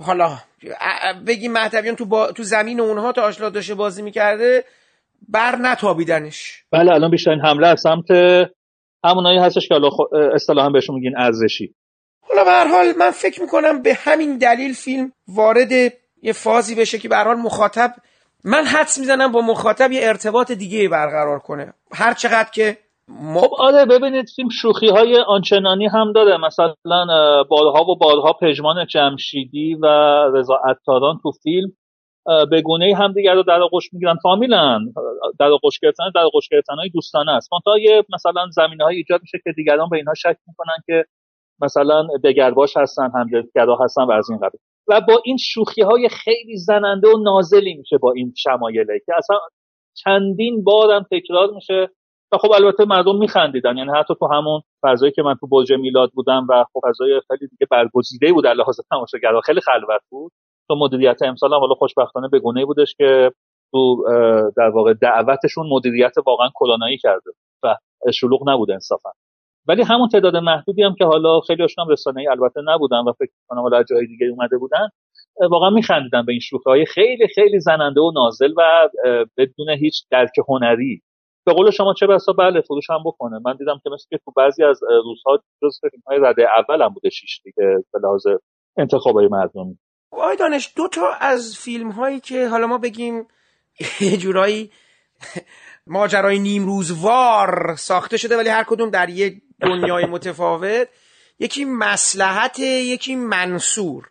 حالا بگیم مهدویان تو, با... تو زمین اونها تا آشلا داشته بازی می‌کرده بر نتابیدنش. بله الان بیشترین حمله از سمت همونایی هستش که حالا اصطلاحا بهشون میگین ارزشی. حالا به هر حال من فکر می‌کنم به همین دلیل فیلم وارد یه فازی بشه که به حال مخاطب من حدس می‌زنم با مخاطب یه ارتباط دیگه برقرار کنه. هر چقدر که خب آره ببینید فیلم شوخی های آنچنانی هم داره. مثلا بالها و بالها پژمان جمشیدی و رضا عطاران تو فیلم به گونه هم دیگر رو در آغوش می‌گیرن. فامیلن. در آغوش گرفتن در آغوش گرفتن های دوستانه است. منتها یه مثلا زمینه های ایجاد میشه که دیگران به اینها شک می‌کنن که مثلا دگرباش هستن همجنسگرا هستن و از این قبیل. و با این شوخی های خیلی زننده و نازلی میشه با این شمایله که اصلا چندین بارم تکرار میشه و خب البته مردم میخندیدن. یعنی حتی تو همون فضایی که من تو برج میلاد بودم و خب فضای خیلی دیگه برگزیده بود در لحاظ تماشاگرا خیلی خلوت بود. تو مدیریت امسال هم حالا خوشبختانه به گونه بودش که تو در واقع دعوتشون مدیریت واقعا کلانایی کرده و شلوغ نبود انصافا. ولی همون تعداد محدودی هم که حالا خیلی هم رسانه‌ای البته نبودن و فکر کنم حالا جای دیگه اومده بودن واقعا میخندیدن به این شوخی های خیلی خیلی زننده و نازل و بدون هیچ درک هنری. به قول شما چه بسا؟ بله فروش هم بکنه. من دیدم که مثل که تو بعضی از روزها جز فیلم های رده اول هم بوده شیش دیگه به لحاظ انتخابای مردمی. آی دانش دو تا از فیلم هایی که حالا ما بگیم یه جورایی ماجرای نیمروزوار ساخته شده ولی هر کدوم در یک دنیای متفاوت. یکی مسلحت یکی منصور.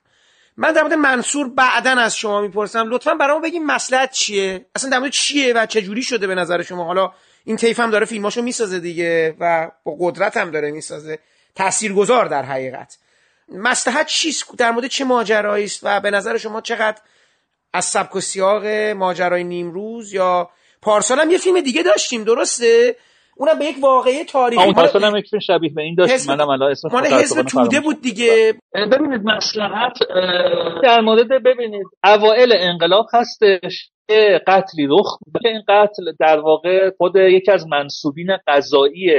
من در مورد منصور بعدا از شما می‌پرسم لطفا برام بگیم مسلحت چیه؟ اصلا در مورد چیه و چه جوری شده به نظر شما؟ حالا این تیف هم داره فیلماشو می‌سازه دیگه و با قدرت هم داره می‌سازه. تاثیرگذار در حقیقت. مسلحت چیست؟ در مورد چه ماجرایی است و به نظر شما چقدر از سبک و سیاق ماجرای نیمروز یا پارسال هم یه فیلم دیگه داشتیم درسته؟ اونم به یک واقعه تاریخی. اون پارسال هم یک فیلم شبیه به این داشت منم الان اسمش مال حزب توده بود دیگه. ببینید مسلحت در مورد ببینید اوائل انقلاب هستش که قتلی رخ این قتل در واقع خود یکی از منصوبین قضایی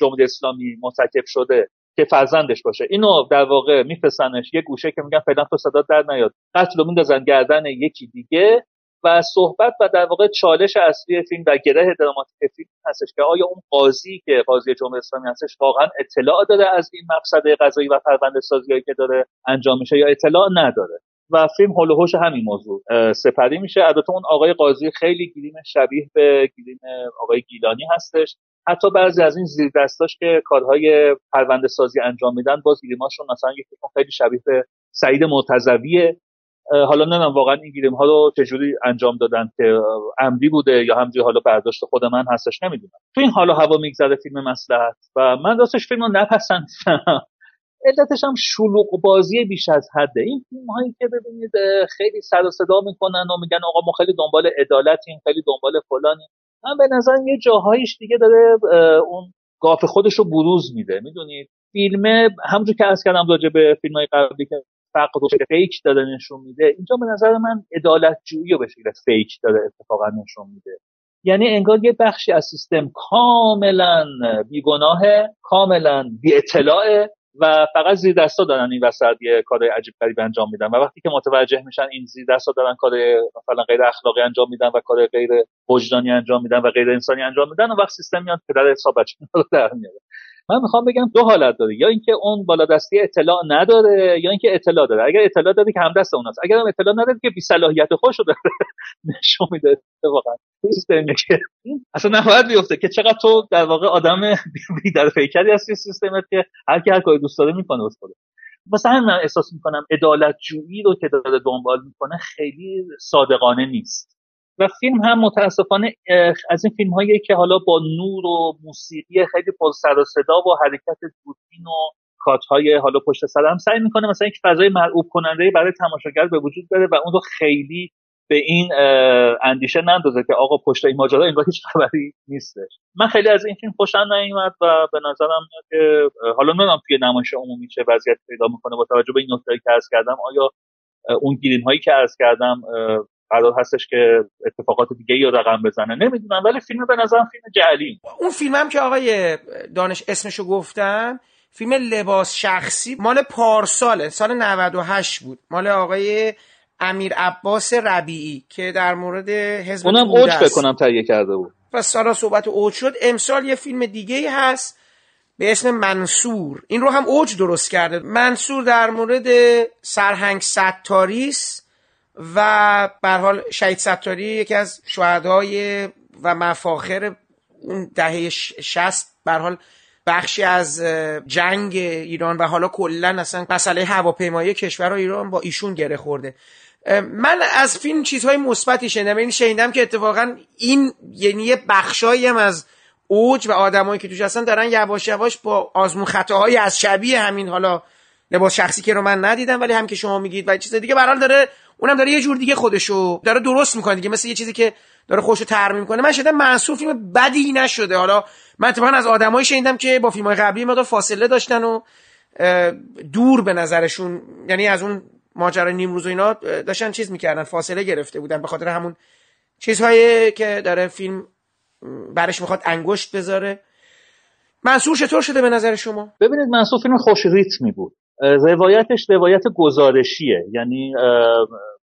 جمهوری اسلامی مرتکب شده. که فرزندش باشه. اینو در واقع میفرستنش یه گوشه که میگن فعلا تو صدا در نیاد. قتل رو میندازن گردن یکی دیگه و صحبت و در واقع چالش اصلی فیلم و گره دراماتیک فیلم هستش که آیا اون قاضی که قاضی جمهوری اسلامی هستش واقعا اطلاع داره از این مقصد قضایی و پرونده سازی که داره انجام میشه یا اطلاع نداره؟ و فیلم هول و همین موضوع سپری میشه. البته اون آقای قاضی خیلی گلیم شبیه به گلیم آقای گیلانی هستش. حتی بعضی از این زیر دستاش که کارهای پرونده سازی انجام میدن باز گلیماشون مثلا یکی خیلی شبیه به سعید مرتضویه حالا نمی‌دونم واقعا این گیریم ها رو چجوری انجام دادن که عمدی بوده یا همجوری حالا برداشت خود من هستش نمی‌دونم. تو این حالا هوا میگذره فیلم مسلحت و من راستش فیلم رو نپسندیدم علتش هم شلوغ بازی بیش از حده. این فیلم هایی که ببینید خیلی سر و صدا می‌کنن و میگن آقا ما خیلی دنبال عدالتیم خیلی دنبال فلانیم. من به نظر یه جاهایش دیگه داره اون گاف خودش رو بروز میده. می‌دونید فیلم همونجور که از کردم راجع به فیلم های قبلی که فقر و فیک داره نشون میده اینجا به نظر من عدالت جویی رو به شکل فیک داره اتفاقا نشون میده. یعنی انگار یه بخشی از سیستم کاملا بیگناه کاملا بی اطلاعه و فقط زیر دستا دارن این وسط یه کار عجیب غریب انجام میدن. و وقتی که متوجه میشن این زیر دستا دارن کار مثلا غیر اخلاقی انجام میدن و کار غیر وجدانی انجام میدن و غیر انسانی انجام میدن و وقت سیستم میاد پدر حساب بچه رو در میاره. من می‌خوام بگم دو حالت داره. یا اینکه اون بالادستی اطلاع نداره یا اینکه اطلاع داره. اگر اطلاع داره که هم دست اوناست. اگر هم اطلاع نداره که بی صلاحیت خودش رو داره نشون میده واقعا سیستمی که اصلا نباید بیفته که چقدر تو در واقع آدم بی در پیکری هستی سیستمت که هر کی هر کاری دوست داره می‌کنه واسه همین من احساس می‌کنم عدالت جویی رو که داره دنبال می‌کنه خیلی صادقانه نیست. و فیلم هم متاسفانه از این فیلم هایی که حالا با نور و موسیقی خیلی پر سر و صدا و حرکت دوربین و کات های حالا پشت سر هم سعی می‌کنه مثلا یک فضای مرعوب کننده برای تماشاگر به وجود بره و اون رو خیلی به این اندیشه نندازه که آقا پشت این ماجرا انگار هیچ خبری نیستش. من خیلی از این فیلم خوشم نیومد و به نظرم که حالا نمی‌دونم توی نمایش عمومی چه وضعیت پیدا می‌کنه با توجه به این نکتهایی که عرض کردم. آیا اون گیریم هایی که عرض کردم قرار هستش که اتفاقات دیگه رو رقم بزنه. نمی‌دونم ولی فیلم به نظرم فیلم جعلی. اون فیلم هم که آقای دانش اسمشو گفتم فیلم لباس شخصی مال پارساله سال 98 بود. مال آقای امیر عباس ربیعی که در مورد حزب اونم اوج بکنم تهیه کرده بود. و سالا صحبت اوج شد. امسال یه فیلم دیگه هست به اسم منصور. این رو هم اوج درست کرده. منصور در مورد سرهنگ ستاریس و به حال شهید ستاری یکی از شهدای و مفاخر اون دهه شست به حال بخشی از جنگ ایران و حالا کلا اصلا مسئله هواپیمایی کشور ایران با ایشون گره خورده. من از فیلم چیزهای مثبتی شنیدم. این شنیدم که اتفاقا این یعنی یه بخشایی هم از اوج و آدمایی که توش هستن دارن یواش یواش با آزمون خطاهای از شبیه همین حالا لباس شخصی که رو من ندیدم ولی هم که شما میگید و چیز دیگه. برحال داره اونم داره یه جور دیگه خودشو داره درست می‌کنه دیگه. مثل یه چیزی که داره خوشو ترمیم کنه. من شدم منصور فیلم بدی نشده. حالا من اتفاقا از آدمایی شنیدم که با فیلم های قبلی مقدار فاصله داشتن و دور به نظرشون. یعنی از اون ماجرا نیمروز و اینا داشتن چیز می‌کردن فاصله گرفته بودن. به خاطر همون چیزهایی که داره فیلم برش می‌خواد انگشت بذاره. منصور چطور شده به نظر شما؟ ببینید منصور فیلم خوش ریتمی بود. روایتش روایت گزارشیه. یعنی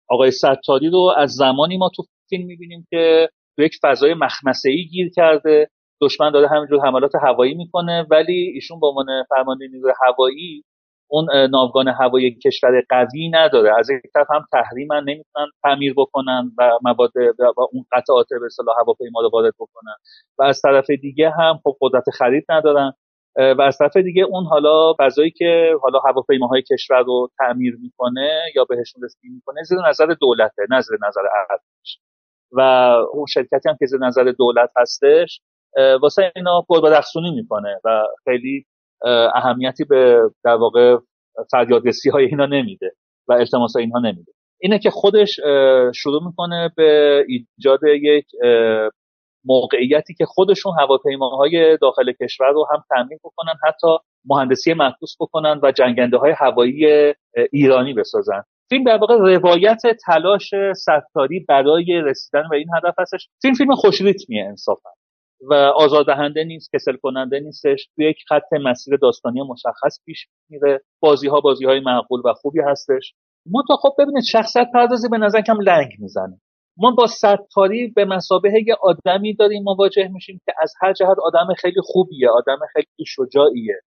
آقای ستاری رو از زمانی ما تو فیلم می‌بینیم که تو یک فضای مخمسه ای گیر کرده. دشمن داره همینجور حملات هوایی می‌کنه ولی ایشون به عنوان فرمانده نیروی هوایی اون ناوگان هوایی کشور قوی نداره. از یک طرف هم تحریما نمی‌تونن تعمیر بکنن و مواد و اون قطعات به اصطلاح هواپیما رو وارد بکنن. و از طرف دیگه هم خب قدرت خرید ندارن. و از طرف دیگه اون حالا فضایی که حالا هواپیماهای کشور رو تعمیر می‌کنه یا بهشون رسیدگی می‌کنه زیر نظر دولته زیر نظر ارتش. و اون شرکتی هم که زیر نظر دولت هستش واسه اینا رخصونی می‌کنه و خیلی اهمیتی به در واقع فریادرسی های اینا نمیده و التماس اینها نمیده. اینه که خودش شروع می‌کنه به ایجاد یک موقعیتی که خودشون هواپیماهای داخل کشور رو هم تامین بکنن حتی مهندسی معکوس بکنن و جنگنده های هوایی ایرانی بسازن. فیلم در واقع روایت تلاش ستاری برای رسیدن به این هدف هستش. فیلم فیلم خوش ریتمیه انصافا. و آزاردهنده نیست کسل کننده نیستش. توی یک خط مسیر داستانی مشخص پیش میره. بازی ها بازی های معقول و خوبی هستش. ما تا خب ببینید شخصیت پردازی به نظر کم لنگ می‌زنه. ما با ستاری به مسابقه یه آدمی داریم مواجه میشیم که از هر جهت آدم خیلی خوبیه آدم خیلی شجاعیه.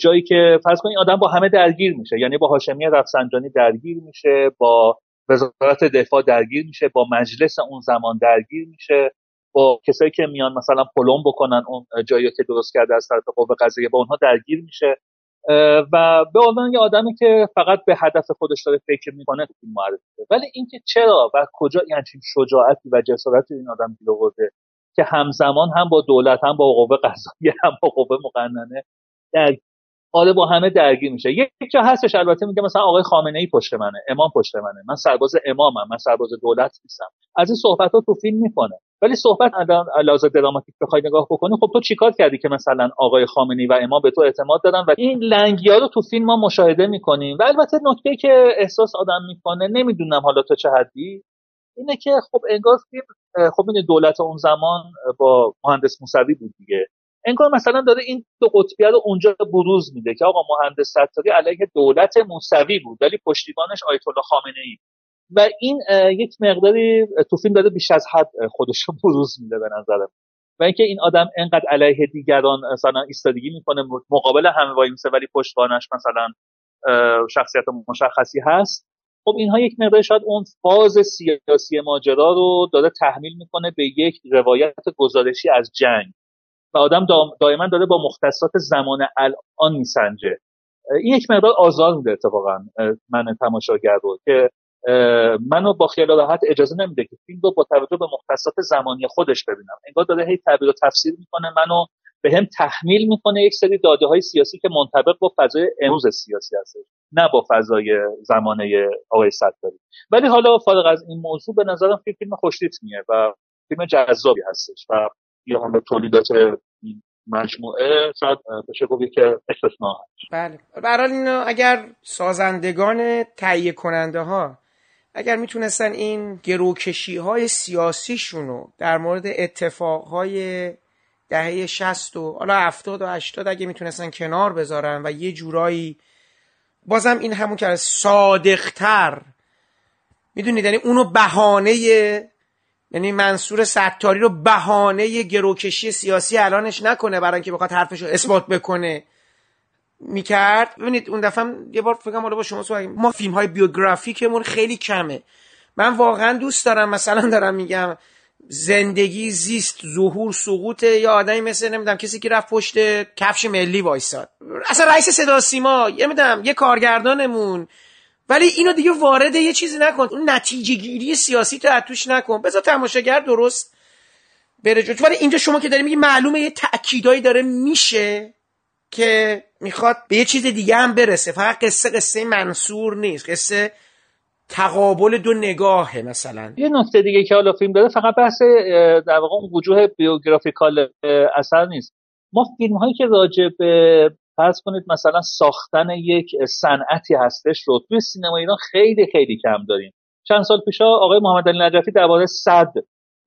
جایی که فرض کنید آدم با همه درگیر میشه یعنی با هاشمی رفسنجانی درگیر میشه با وزارت دفاع درگیر میشه با مجلس اون زمان درگیر میشه با کسایی که میان مثلا پلم بکنن اون جایی که درست کرده از طرف قوه قضاییه با اونها درگیر میشه. و به عنوان یه آدمی که فقط به هدف خودش داره فکر می‌کنه این معرفی ولی اینکه چرا و کجا همچین شجاعتی و جسارتی این آدم گیر آورده که همزمان هم با دولت هم با قوه قضاییه هم با قوه مقننه در حالا با همه درگیر میشه. یک جا هستش البته میگه مثلا آقای خامنه ای پشت منه امام پشت منه. من سرباز امامم من سرباز دولت نیستم. از این صحبت ها تو فیلم می‌کنه ولی صحبت لازم دراماتیک بخوای نگاه بکنی خب تو چیکار کردی که مثلا آقای خامنه‌ای و امام به تو اعتماد دادن و این لنگیا رو تو فیلم ما مشاهده می‌کنیم؟ و البته نکته که احساس آدم می‌کنه نمی‌دونم حالا تو چه حدی. اینه که خب انگار فیلم خب این دولت اون زمان با مهندس موسوی بود دیگه. انگار مثلا داره این دو قطبیه رو اونجا بروز میده که آقا مهندس ستاری علیه دولت موسوی بود ولی پشتیبانش آیت الله خامنه ای و این یک مقداری تو فیلم داره بیش از حد خودش رو بروز میده به نظرم. و اینکه این آدم انقدر علیه دیگران مثلا ایستادگی می‌کنه مقابل همه وای میسه ولی پشتوانش مثلا شخصیت مشخصی هست. خب اینها یک مقدار شاید اون فاز سیاسی ماجرا رو داره تحمیل می‌کنه به یک روایت گزارشی از جنگ. و آدم دائما داره با مختصات زمان الان میسنجه. این یک مقدار آزار میده اتفاقا من تماشاگر رو که منو با خیال راحت اجازه نمیده که فیلم رو با توجه به مختصات زمانی خودش ببینم. انگار داره هی تعبیر و تفسیر می‌کنه منو به هم تحمیل می‌کنه یک سری داده های سیاسی که منطبق با فضای امروز سیاسی هست نه با فضای زمانه آقای ستاری. ولی حالا فارغ از این موضوع به نظرم فیلم فیلم خوشریتمیه و فیلم جذابی هستش و یا هم تولیدات مجموعه شاید بشه گفت که استثناء بله. برحال اینو اگر سازندگان تهیه کننده ها اگر می‌تونستن این گروکشی های سیاسیشون رو در مورد اتفاق های دهه 60 و حالا 70 و 80 اگه می‌تونستن کنار بذارن و یه جورایی بازم این همون که صادقتر می‌دونید؟ یعنی اونو بهانه یعنی منصور ستاری رو بهانه گروکشی سیاسی الانش نکنه برای اینکه بخواد حرفش رو اثبات بکنه. می‌کرد. ببینید اون دفعه یه بار فکرم حالا با شما صحبت ما فیلم های بیوگرافیکمون خیلی کمه. من واقعا دوست دارم مثلا دارم میگم زندگی زیست ظهور سقوط یا آدمی مثل نمی‌دونم کسی که رفت پشت کفش ملی وایساد. اصلا رئیس صدا سیما یه می‌دونم یه کارگردانمون. ولی اینو دیگه وارد یه چیزی نکن. اون نتیجه گیری سیاسی تو توش نکن. بذار تماشاگر درست بره جو ولی اینجا شما که داری میگی معلومه یه تأکیدایی داره میشه که می‌خواد به یه چیز دیگه هم برسه. فقط قصه قصه منصور نیست. قصه تقابل دو نگاهه مثلا. یه نکته دیگه که حالا فیلم داره فقط بحث در واقع وجوه بیوگرافیکال اثر نیست. ما فیلم هایی که راجع به فرض کنید مثلا ساختن یک صنعتی هستش رو توی سینما ایران خیلی خیلی کم داریم. چند سال پیش آقای محمد علی نجفی درباره صد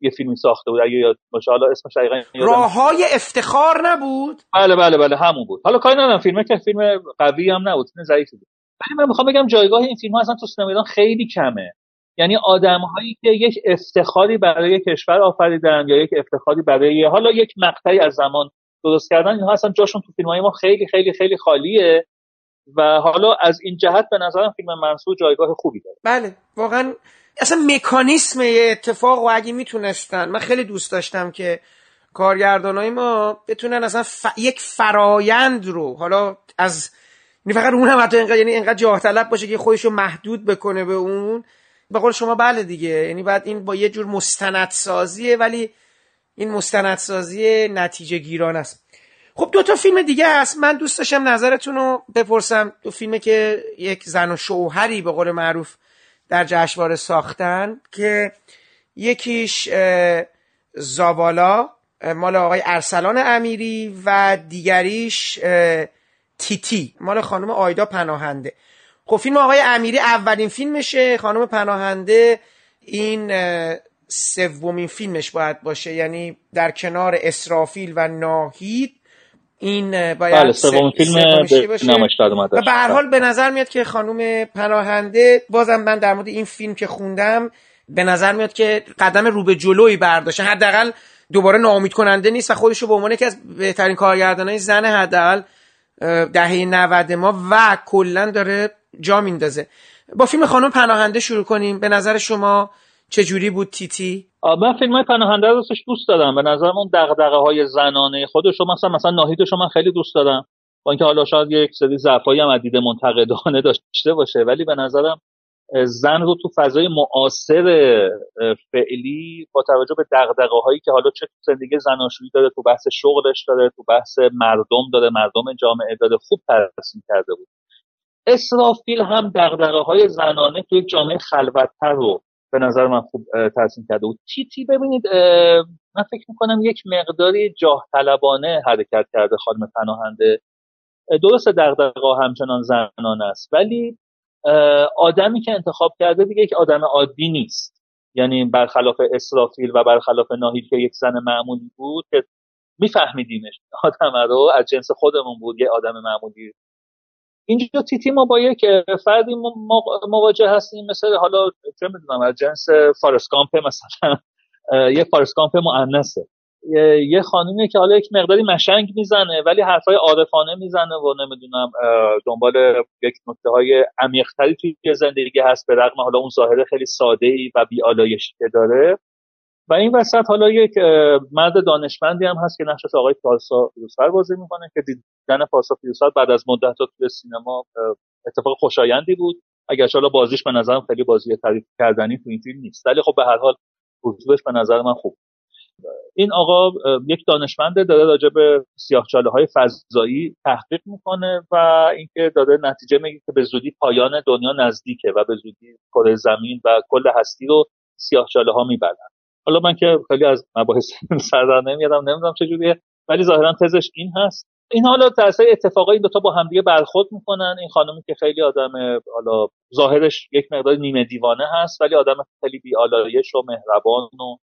یه فیلمی ساخته بود اگه یاد باشه. حالا اسمش دقیقاً راههای افتخار نبود؟ بله بله بله همون بود. حالا کاری ندارم فیلمه که فیلم قوی هم نبود فیلم ضعیفی بود. ولی من می‌خوام بگم جایگاه این فیلم ها اصلا تو سینما ایران خیلی کمه. یعنی آدم هایی که یک افتخاری برای کشور آفریدن یا یک افتخاری برای حالا یک مقطعی از زمان درست کردن اینها اصلا جاشون تو فیلم های ما خیلی خیلی خیلی خالیه. و حالا از این جهت به نظرم فیلم منصور جایگاه خوبی داره. بله واقعا اصلا مکانیسم اتفاق و اگه می‌تونستن من خیلی دوست داشتم که های ما بتونن اصلا یک فرایند رو حالا از یعنی فقط اون هم حتی اینقدر یعنی اینقدر جاه طلب باشه که خودش رو محدود بکنه به اون. به قول شما بله دیگه یعنی بعد این با یه جور مستندسازیه ولی این مستندسازی نتیجه گیران است. خب دو تا فیلم دیگه هست. من دوست داشتم نظرتون رو بپرسم. دو فیلمه که یک زن و شوهری به قول معروف در جشنواره ساختن که یکیش زابالا مال آقای ارسلان امیری و دیگریش تیتی مال خانم آیدا پناهنده. خب فیلم آقای امیری اولین فیلمشه خانم پناهنده این سومین فیلمش باید باشه. یعنی در کنار اسرافیل و ناهید این باید بله سومین فیلم و به هر حال به نظر میاد که خانم پناهنده بازم من در مورد این فیلم که خوندم به نظر میاد که قدم رو به جلوی برداشته. حداقل دوباره ناامید کننده نیست و خودش رو به عنوان یکی از بهترین کارگردانای زن حداقل دهه 90 ما و کلا داره جا میندازه. با فیلم خانم پناهنده شروع کنیم. به نظر شما چجوری بود تیتی؟ من فیلم های پناهنده رو دوست دارم به نظرم اون دغدغه های زنانه خودش رو مثلا مثلا ناهیدش من خیلی دوست دارم با اینکه حالا شاید یک سری ضعفایی هم عدید منتقدانه داشته باشه ولی به نظرم زن رو تو فضای معاصر فعلی با توجه به دغدغه هایی که حالا چه تو زندگی زناشویی داره تو بحث شغلش داره تو بحث مردم داره مردم جامعه داره خوب ترسیم کرده بود. اسرافیل هم دغدغه های زنانه تو یک جامعه خلوتتر رو به نظر من خوب ترسیم کرده بود. تیتی ببینید من فکر می‌کنم یک مقداری جاه طلبانه حرکت کرده خانم پناهنده. درست دغدغه همچنان زنان است ولی آدمی که انتخاب کرده دیگه یک آدم عادی نیست. یعنی برخلاف اسرافیل و برخلاف ناهید که یک زن معمولی بود که میفهمیدیمش. آدم رو از جنس خودمون بود یه آدم معمولی اینجا تیتی ما با یک فردی مواجه هستیم مثل حالا چه می‌دونم از جنس فارسکامپ مثلا. یه فارسکامپ مؤنثه. یه خانومی که حالا یک مقداری مشنگ می‌زنه ولی حرفای عارفانه می‌زنه و نمی‌دونم دنبال یک نکته های عمیقتری توی زندگی هست به رغم حالا اون ظاهره خیلی ساده ای و بیالایشی که داره. و این وسط حالا یک مرد دانشمندی هم هست که نقشش آقای پارسا فیروزفر بازی می‌کنه که دیدن پارسا فیروزفر بعد از مدت توی سینما اتفاق خوشایندی بود. اگر حالا بازیش به نظرم خیلی بازی تعریف کردنی تو این فیلم نیست ولی خب به هر حال حضورش به نظر من خوب این آقا یک دانشمنده داره راجع به سیاهچاله های فضایی تحقیق می‌کنه و اینکه داره نتیجه میگه که به زودی پایان دنیا نزدیکه و به زودی کره زمین و کل هستی رو سیاهچاله ها می‌برن حالا من که خیلی از مباحث سر در نمیادم نمی‌دونم چجوریه ولی ظاهرا تزش این هست. این حالا تاثیر اتفاقا این دوتا با همدیگه برخورد می‌کنن. این خانمی که خیلی آدم حالا ظاهرش یک مقدار نیمه دیوانه هست ولی آدم خیلی بیالایش و مهربان و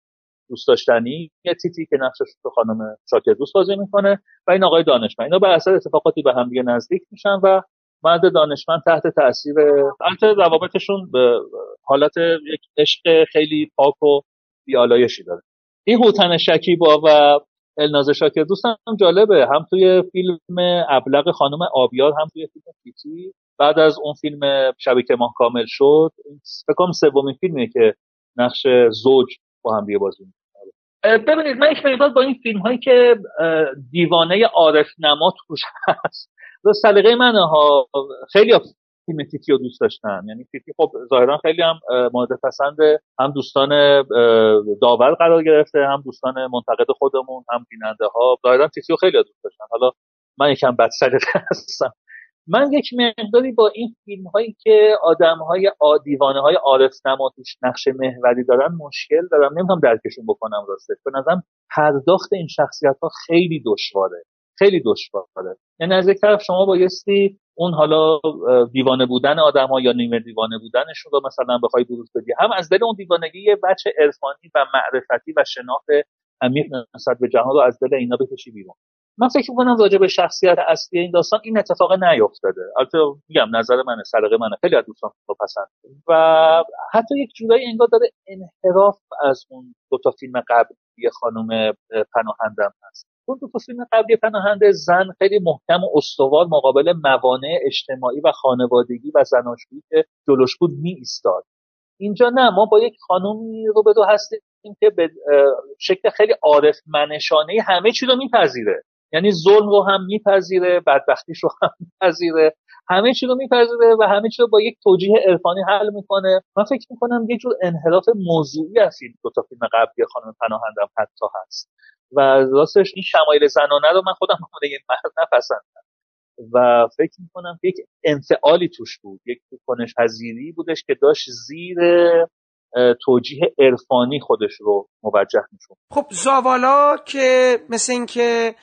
دوست داشتنی. یه تیتی که نقشش تو خانم شاکر دوست بازی می‌کنه و این آقای دانشمند. اینا بر اثر اتفاقاتی به همدیگه نزدیک میشن و مرد دانشمند تحت تاثیر البته روابطشون به حالت یک عشق خیلی پاک و بیالایشی داره. این هوتن شکیبا و الناز شاکر دوستم جالبه. هم توی فیلم ابلغ خانم آبیار هم توی فیلم تیتی بعد از اون فیلم شبی که ماه کامل شد فکر سومین فیلمیه که نقش زوج با هم بازی ببینید من یک با این فیلم هایی که دیوانه عارف نما توش هست. سلیقه منه ها. خیلی فیلم تیتی رو دوست داشتن. یعنی تیتی خب ظاهرا خیلی هم مورد پسند هم دوستان داور قرار گرفته هم دوستان منتقد خودمون هم بیننده ها ظاهرا تیتی رو خیلی دوست داشتن. حالا من یکم بد هستم. من یک مقداری با این فیلم هایی که آدم های دیوانه های عارف نما توش نقش محوری دارن مشکل دارم. نمی‌تونم درکشون بکنم راستش. به نظرم پرداخت این شخصیت ها خیلی دشواره. خیلی دشواره. یعنی از یک طرف شما بایستی اون حالا دیوانه بودن آدم ها یا نیمه دیوانه بودنشون رو مثلا بخوای بروز بدی. هم از دل اون دیوانگی یه بچه عرفانی و معرفتی و شناخت عمیق نسبت به جهان رو از دل اینا بکشی بیرون. من فکر می‌کنم راجع به شخصیت اصلی این داستان این اتفاق نیفتاده. البته میگم نظر منه سرقه منه خیلی از دوستان رو پسند و حتی یک جورایی انگار داره انحراف از اون دو تا فیلم قبلی خانم پناهندم هست. اون دو تا فیلم قبلی پناهنده زن خیلی محکم و استوار مقابل موانع اجتماعی و خانوادگی و زناشویی که جلوش بود می ایستاد اینجا نه ما با یک خانومی رو به دو هستیم که به شکل خیلی عارف منشانه همه چی رو میپذیره. یعنی ظلم رو هم میپذیره بدبختیش رو هم میپذیره. همه چی رو میپذیره و همه چی رو با یک توجیه عرفانی حل می‌کنه. من فکر می‌کنم یه جور انحراف موضوعی از این دو تا فیلم قبلی خانم پناهندم حتی هست. و راستش این شمایل زنانه رو من خودم مرد نپسندم. و فکر می‌کنم یک انفعالی توش بود یک کنش پذیری بودش که داشت زیر توجیه عرفانی خودش رو موجه میشون خب زاوالا که مثل اینکه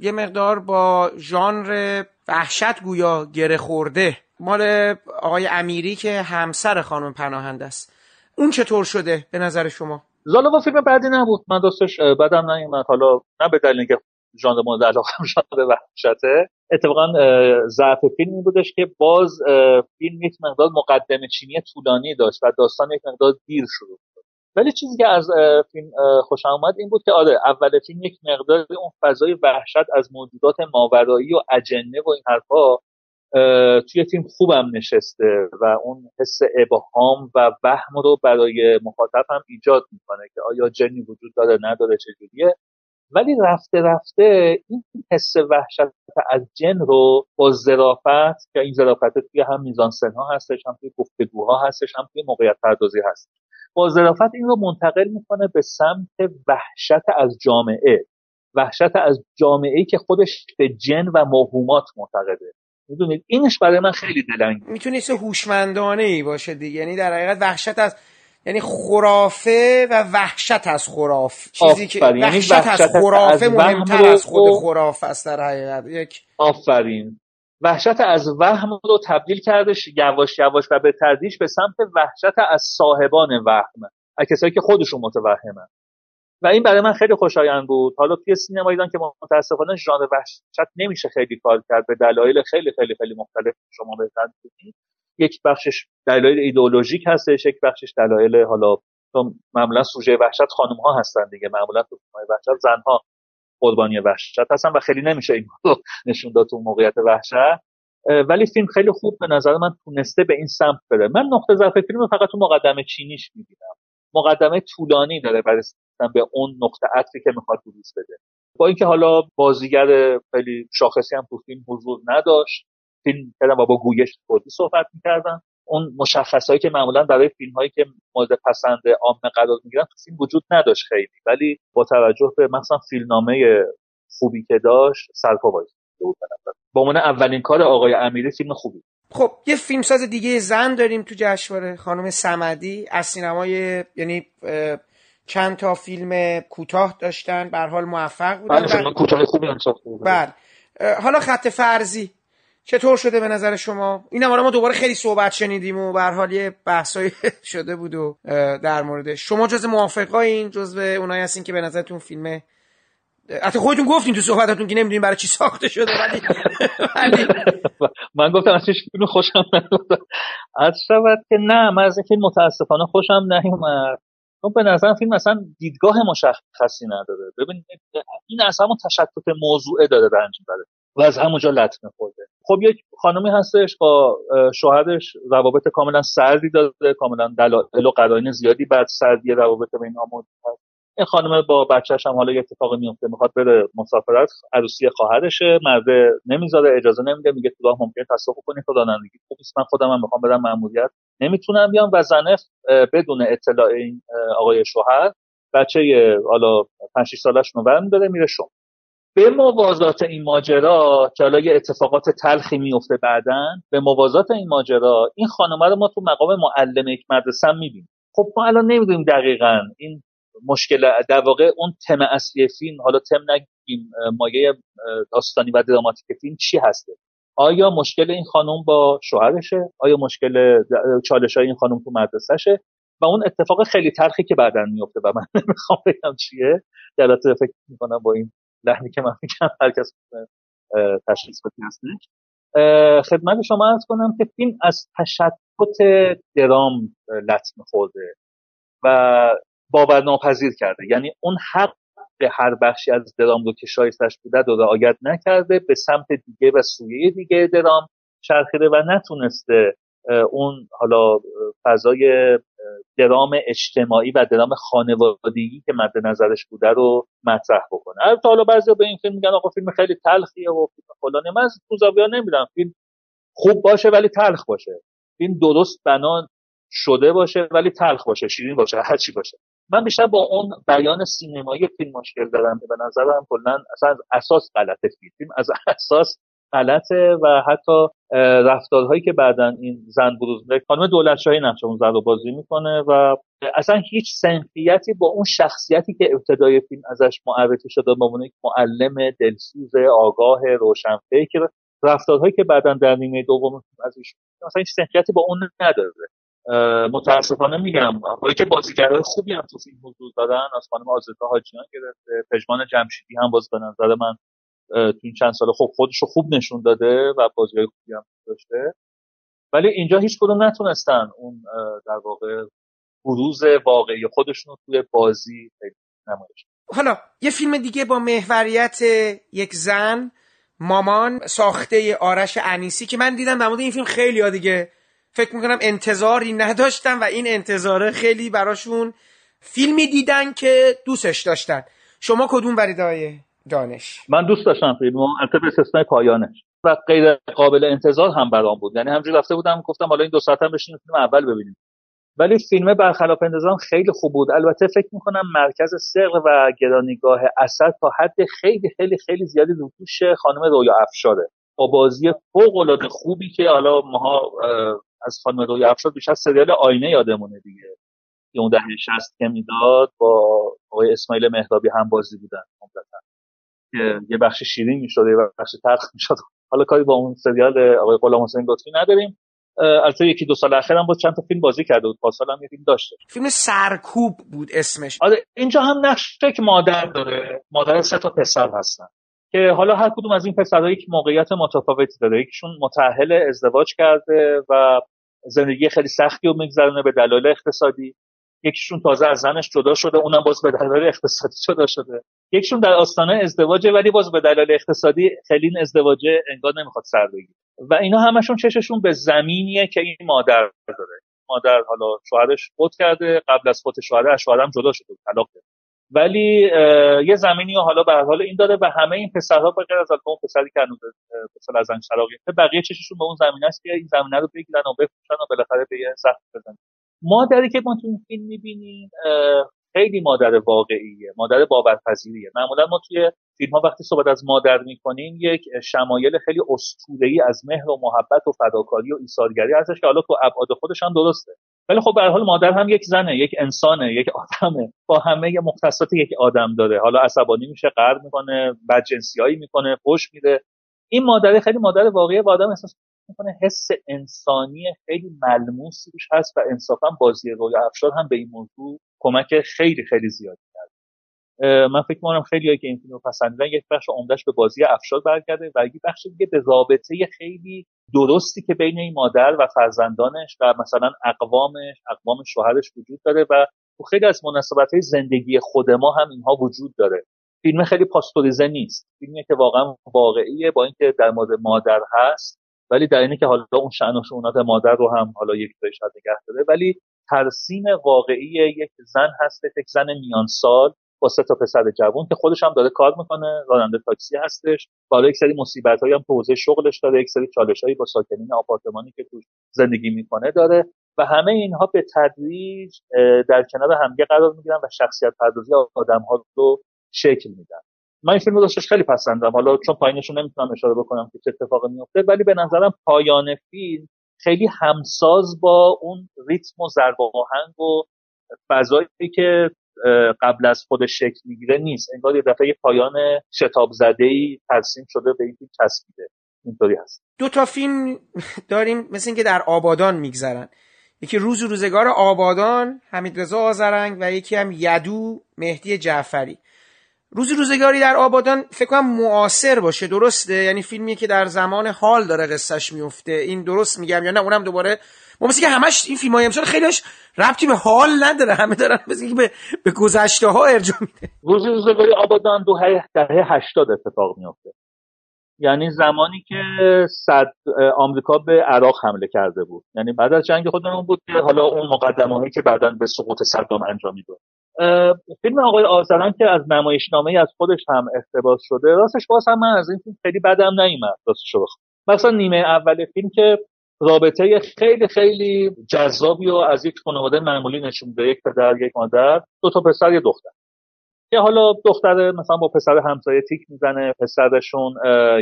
یه مقدار با ژانر وحشت گویا گره خورده مال آقای امیری که همسر خانم پناهنده است. اون چطور شده به نظر شما؟ زالوا فیلم بعدی نبود. من دوستش بدم نیومد. حالا نه به دلیل اینکه ژانر مورد علاقه ژانر وحشته. اتفاقا ضعف فیلم بودش که باز فیلم یک مقدار مقدمه چینی طولانی داشت و داستان یک مقدار دیر شروع ولی چیزی که از فیلم خوشم اومد این بود که آره اول فیلم یک مقدار اون فضای وحشت از موجودات ماورایی و اجنه و این حرفا توی فیلم خوبم نشسته و اون حس ابهام و وهم رو برای مخاطب هم ایجاد می‌کنه که آیا جنی وجود داره نداره چجوریه. ولی رفته رفته این حس وحشت از جن رو با ظرافت که این ظرافت توی هم میزان سنها هستش هم توی گفتگوها هستش هم توی موقعیت پردازی هست. با ظرافت این رو منتقل می‌کنه به سمت وحشت از جامعه. وحشت از جامعه که خودش به جن و موهومات معتقده. می‌دونید؟ اینش برای من خیلی دلنگ می‌تونه چه هوشمندانه ای باشه دیگه. یعنی در حقیقت وحشت از یعنی خرافه و وحشت از خراف. چیزی که یعنی وحشت, وحشت از خرافه مهمتر از خود خرافه است در حقیقت. یک آفرین. وحشت از وهم رو تبدیل کردش یواش یواش و به تدریج به سمت وحشت از صاحبان وهم. از کسایی که خودشون متوهمن. و این برای من خیلی خوشایند بود. حالا توی سینما ایران که متاسفانه ژانر وحشت نمیشه خیلی کار کرد. به دلایل خیلی خیلی خیلی مختلف شما بهتر می‌دونید یک بخشش دلایل ایدئولوژیک هستش یک بخشش دلایل حالا معمولا سوژه وحشت خانم ها هستن دیگه. معمولا تو وحشت زنها قربانی وحشت هستن و خیلی نمیشه این رو نشون داد تو موقعیت وحشت. ولی فیلم خیلی خوب به نظر من تونسته به این سمت بره. من نقطه ضعف فیلم فقط تو مقدمه چینیش می‌بینم. مقدمه طولانی داره برای به اون نقطه عطفی که می‌خواد بروز بده. با اینکه حالا بازیگر خیلی شاخصی هم تو فیلم حضور نداشت فیلم کردن و با گویش کردی صحبت می‌کردن. اون مشخصهایی که معمولا برای فیلم هایی که مورد پسند عامه قرار می‌گیرن تو فیلم وجود نداشت خیلی. ولی با توجه به مثلا فیلمنامه خوبی که داشت سرپا با عنوان اولین کار آقای امیری فیلم خوبی. خب یه فیلمساز دیگه زن داریم تو جشنواره خانم سمدی از سینمای یعنی چند تا فیلم کوتاه داشتن به حال موفق بودن. بله کوتاه خوبی بله. حالا خط فرضی. چطور شده به نظر شما؟ این هم ما دوباره خیلی صحبت شنیدیم و به حال یه بحثایی شده بود و در موردش شما جز موافقین جز اونایی هستین که به نظرتون فیلم حتی خودتون گفتین تو صحبتاتون که نمی‌دونین برای چی ساخته شده ولی من گفتم از فیلم خوشم نیومد از شود که نه من از این فیلم متاسفانه خوشم نیومد. چون به نظر فیلم اصلا دیدگاه مشخصی نداره. ببینید این اصلا تشکت موضوعه داره رنج می‌بره و از همونجا لطمه خورده. خب یک خانمی هستش با شوهرش روابط کاملا سردی داره کاملا دلایل و قرائن زیادی بعد سردی روابط بین هست این خانم با بچهش هم حالا یه اتفاقی میفته می‌خواد بره مسافرت عروسی خواهرشه مرده نمی‌ذاره اجازه نمیده میگه تو راه ممکنه تصادف کنی تو رانندگی خوب من خودم هم می‌خوام برم ماموریت نمی‌تونم بیام و زنه بدون اطلاع این آقای شوهر بچه حالا 5 6 سالش رو برمیداره میره شما به موازات این ماجرا که حالا یه اتفاقات تلخی میفته بعدا به موازات این ماجرا این خانمه رو ما تو مقام معلم یک مدرسه می‌بینیم. خب ما الان نمی‌دونیم دقیقا این مشکل در واقع اون تم اصلی فیلم حالا تم نگیم مایه داستانی و دراماتیک فیلم چی هسته. آیا مشکل این خانم با شوهرشه؟ آیا مشکل چالش های این خانم تو مدرسهشه؟ و اون اتفاق خیلی تلخی که بعدا میفته و من نمی‌خوام بگم چیه البته فکر می‌کنم با این لحنی که من میگم هر کس تشخیص بده. هستش؟ خدمت شما ارز کنم که فیلم از تشکت درام لطمه خورده و باورناپذیر کرده. یعنی اون حق به هر بخشی از درام رو که شایستش بوده رو رعایت نکرده به سمت دیگه و سویه دیگه درام چرخیده و نتونسته اون حالا فضای درام اجتماعی و درام خانوادگی که مد نظرش بوده رو مطرح بکنه. البته حالا بعضی به این فیلم میگن آقا فیلم خیلی تلخیه و فلانه. من از تو نمیدم فیلم خوب باشه ولی تلخ باشه. فیلم درست بنا شده باشه ولی تلخ باشه شیرین باشه هرچی باشه. من بیشتر با اون بیان سینمایی فیلم مشکل دارم به نظرم کلا اصلا از اساس غلطه فیلم. از اساس غلطه و حتی رفتارهایی که بعدا این زن بروز میده خانم دولت شاهی نقش اون زن رو بازی می‌کنه و اصلا هیچ سنفیتی با اون شخصیتی که ابتدای فیلم ازش معرفی شده به عنوان معلم دلسوز آگاه روشنفکر رفتارهایی که بعدا در نیمه دوم ازش اصلا هیچ سنفیتی با اون نداره. متاسفانه میگم هایی که بازیگرای خوبی هم تو فیلم حضور دارن از خانم آزتا حاجیان گرفته پژمان جمشیدی هم باز به نظر من تو این چند سال خوب خودش رو خوب نشون داده و بازیگرای خوبی هم داشته. ولی اینجا هیچ کدوم نتونستن اون در واقع بروز واقعی خودشون رو توی بازی نمایش حالا یه فیلم دیگه با محوریت یک زن مامان ساخته آرش انیسی که من دیدم در مورد این فیلم خیلی دیگه فکر می‌کنم انتظاری نداشتن و این انتظاره خیلی براشون فیلمی دیدن که دوستش داشتن. شما کدوم های دانش؟ من دوست داشتم فیلمو البته استثنای پایانش. و غیر قابل انتظار هم برام بود. یعنی همجوری رفته بودم گفتم حالا این دو ساعت هم بشینیم فیلم اول ببینیم. ولی فیلم برخلاف انتظارم خیلی خوب بود. البته فکر می‌کنم مرکز سر و گرانیگاه اثر تا حد خیلی خیلی خیلی زیادی رو خانم رویا افشاره. با بازی فوق العاده خوبی که حالا ماها از خانم روی افشار بیشتر سریال آینه یادمونه دیگه. که اون دهه 60 که می‌داد با آقای اسماعیل مهرابی هم بازی بودن که یه بخش شیرین می‌شد یه بخش تلخ می‌شد. حالا کاری با اون سریال آقای غلام حسین لطفی نداریم. البته یکی دو سال اخرم با چند تا فیلم بازی کرده بود. پاسال هم یه فیلم داشته. فیلم سرکوب بود اسمش. آره اینجا هم نقش که مادر داره. مادر سه تا پسر هستن. که حالا هر کدوم از این پسرها یک موقعیت متفاوتی داره یکیشون متأهل ازدواج کرده و زندگی خیلی سختی رو میگذرونه به دلایل اقتصادی. یکیشون تازه از زنش جدا شده اونم باز به دلایل اقتصادی جدا شده. یکیشون در آستانه ازدواجه ولی باز به دلایل اقتصادی خیلی این ازدواج انگار نمی‌خواد سر بگیره. و اینا همشون چششون به زمینیه که این مادر داره. مادر حالا شوهرش فوت کرده قبل از فوت شوهر از شوهرم جدا شده طلاق ولی یه زمینی حالا به حال این داره و همه این پسرها به غیر از اون پسری که هنوز پسر از بقیه چششون به اون زمینه است که این زمینه رو بگیرن و بفروشن و بالاخره به یه سخت بزنن. مادری که ما تو این فیلم می‌بینیم خیلی مادر واقعیه مادر باورپذیریه. معمولا ما توی فیلم ها وقتی صحبت از مادر می‌کنیم یک شمایل خیلی اسطوره‌ای از مهر و محبت و فداکاری و ایثارگری ازش که حالا تو ابعاد خودش هم درسته. ولی خب به حال مادر هم یک زنه یک انسانه یک آدمه. با همه مختصات یک آدم داره. حالا عصبانی میشه قرد می‌کنه بدجنسیایی می‌کنه فوش میده. این مادر خیلی مادر واقعی و آدم احساس می‌کنه حس انسانی خیلی ملموسی روش هست و انصافا بازی رویا افشار هم به این موضوع کمک خیلی خیلی زیادی کرد من فکر می‌کنم خیلی که این فیلم پسندیدن یک بخش عمدهش به بازی افشار برگرده و یک بخش دیگه به رابطه خیلی درستی که بین این مادر و فرزندانش و مثلا اقوامش اقوام شوهرش وجود داره و تو خیلی از مناسبت های زندگی خود ما هم اینها وجود داره. فیلم خیلی پاستوریزه نیست. فیلمی که واقعا واقعیه با اینکه در مورد مادر هست ولی در اینه که حالا اون شأن و شؤونات مادر رو هم حالا یک تایش نگه داره. ولی ترسیم واقعی یک زن هست یک زن میان سال با سه تا پسر جوان که خودش هم داره کار می‌کنه راننده تاکسی هستش. بالا یک سری مصیبت هم تو حوزه شغلش داره یک سری چالش هایی با ساکنین آپارتمانی که توش زندگی می‌کنه داره و همه اینها به تدریج در کنار همگه قرار می‌گیرن و شخصیت پردازی آدم ها رو شکل میدن. من این فیلم رو داشتش خیلی پسندم حالا چون پایینشون نمی‌تونم اشاره بکنم که چه اتفاقی میفته ولی به نظرم پایان فیلم خیلی همساز با اون ریتم و ضرب و آهنگ و فضایی که قبل از خودش شکل می‌گیره نیست. انگار یه دفعه پایان شتاب زده ای ترسیم شده به این فیلم چسبیده. اینطوری هست. دو تا فیلم داریم مثل اینکه در آبادان میگذرن. یکی روز روزگار آبادان حمید رضا آزرنگ و یکی هم یدو مهدی جعفری. روزی روزگاری در آبادان فکر کنم معاصر باشه. درسته؟ یعنی فیلمیه که در زمان حال داره قصهش میفته این درست میگم یا نه؟ اونم دوباره ما مثل که همش این فیلم های امسال خیلیش ربطی به حال نداره. همه دارن مثل که به, به گذشته ها ارجاع میده. روزی روزگاری آبادان دو دهه هشتاد اتفاق میفته یعنی زمانی که صد آمریکا به عراق حمله کرده بود. یعنی بعد از جنگ خودمون بود که حالا اون مقدماتی که بعدا به سقوط صدام انجام می‌داد. فیلم آقای آزران که از نمایشنامه از خودش هم اقتباس شده راستش باز هم من از این فیلم خیلی بدم نیومد راستش رو مثلا نیمه اول فیلم که رابطه خیلی خیلی جذابی و از یک خانواده معمولی نشون میده. یک پدر یک مادر دو تا پسر یه دختر. که حالا دختر مثلا با پسر همسایه تیک می‌زنه پسرشون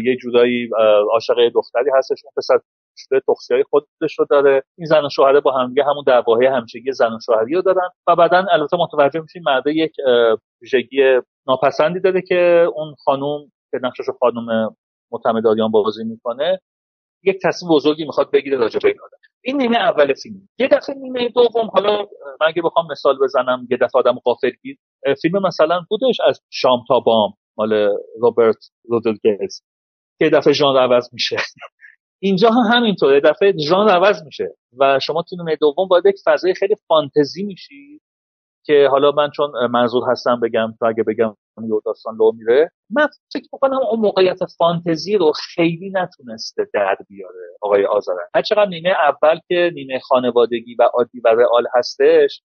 یه جورایی عاشق دختری هستش اون پسر شده های خودش رو داره. این زن و شوهره با همدیگه همون دعواهای همشگی زن و شوهری رو دارن. و بعدا البته متوجه میشیم مرده یک ویژگی ناپسندی داره که اون خانوم که نقشش خانم متمداریان بازی می‌کنه یک تصمیم بزرگی می‌خواد بگیره راجع به این آدم. این نیمه اول فیلم. یه دفعه نیمه دوم حالا من اگه بخوام مثال بزنم یه دفعه آدم قافلگیر فیلم مثلا بودش از شام تا بام مال روبرت رودلگز که دفعه ژانر عوض میشه. اینجا هم همینطوره دفعه ژانر عوض میشه. و شما تو نیمه دوم باید یک فضای خیلی فانتزی میشی. که حالا من چون منظور هستم بگم تا اگه بگم یه داستان لو میره من فکر می‌کنم اون موقعیت فانتزی رو خیلی نتونسته در بیاره آقای آزارن هرچقدر نیمه اول که نیمه خانوادگی و عادی و رئال هستش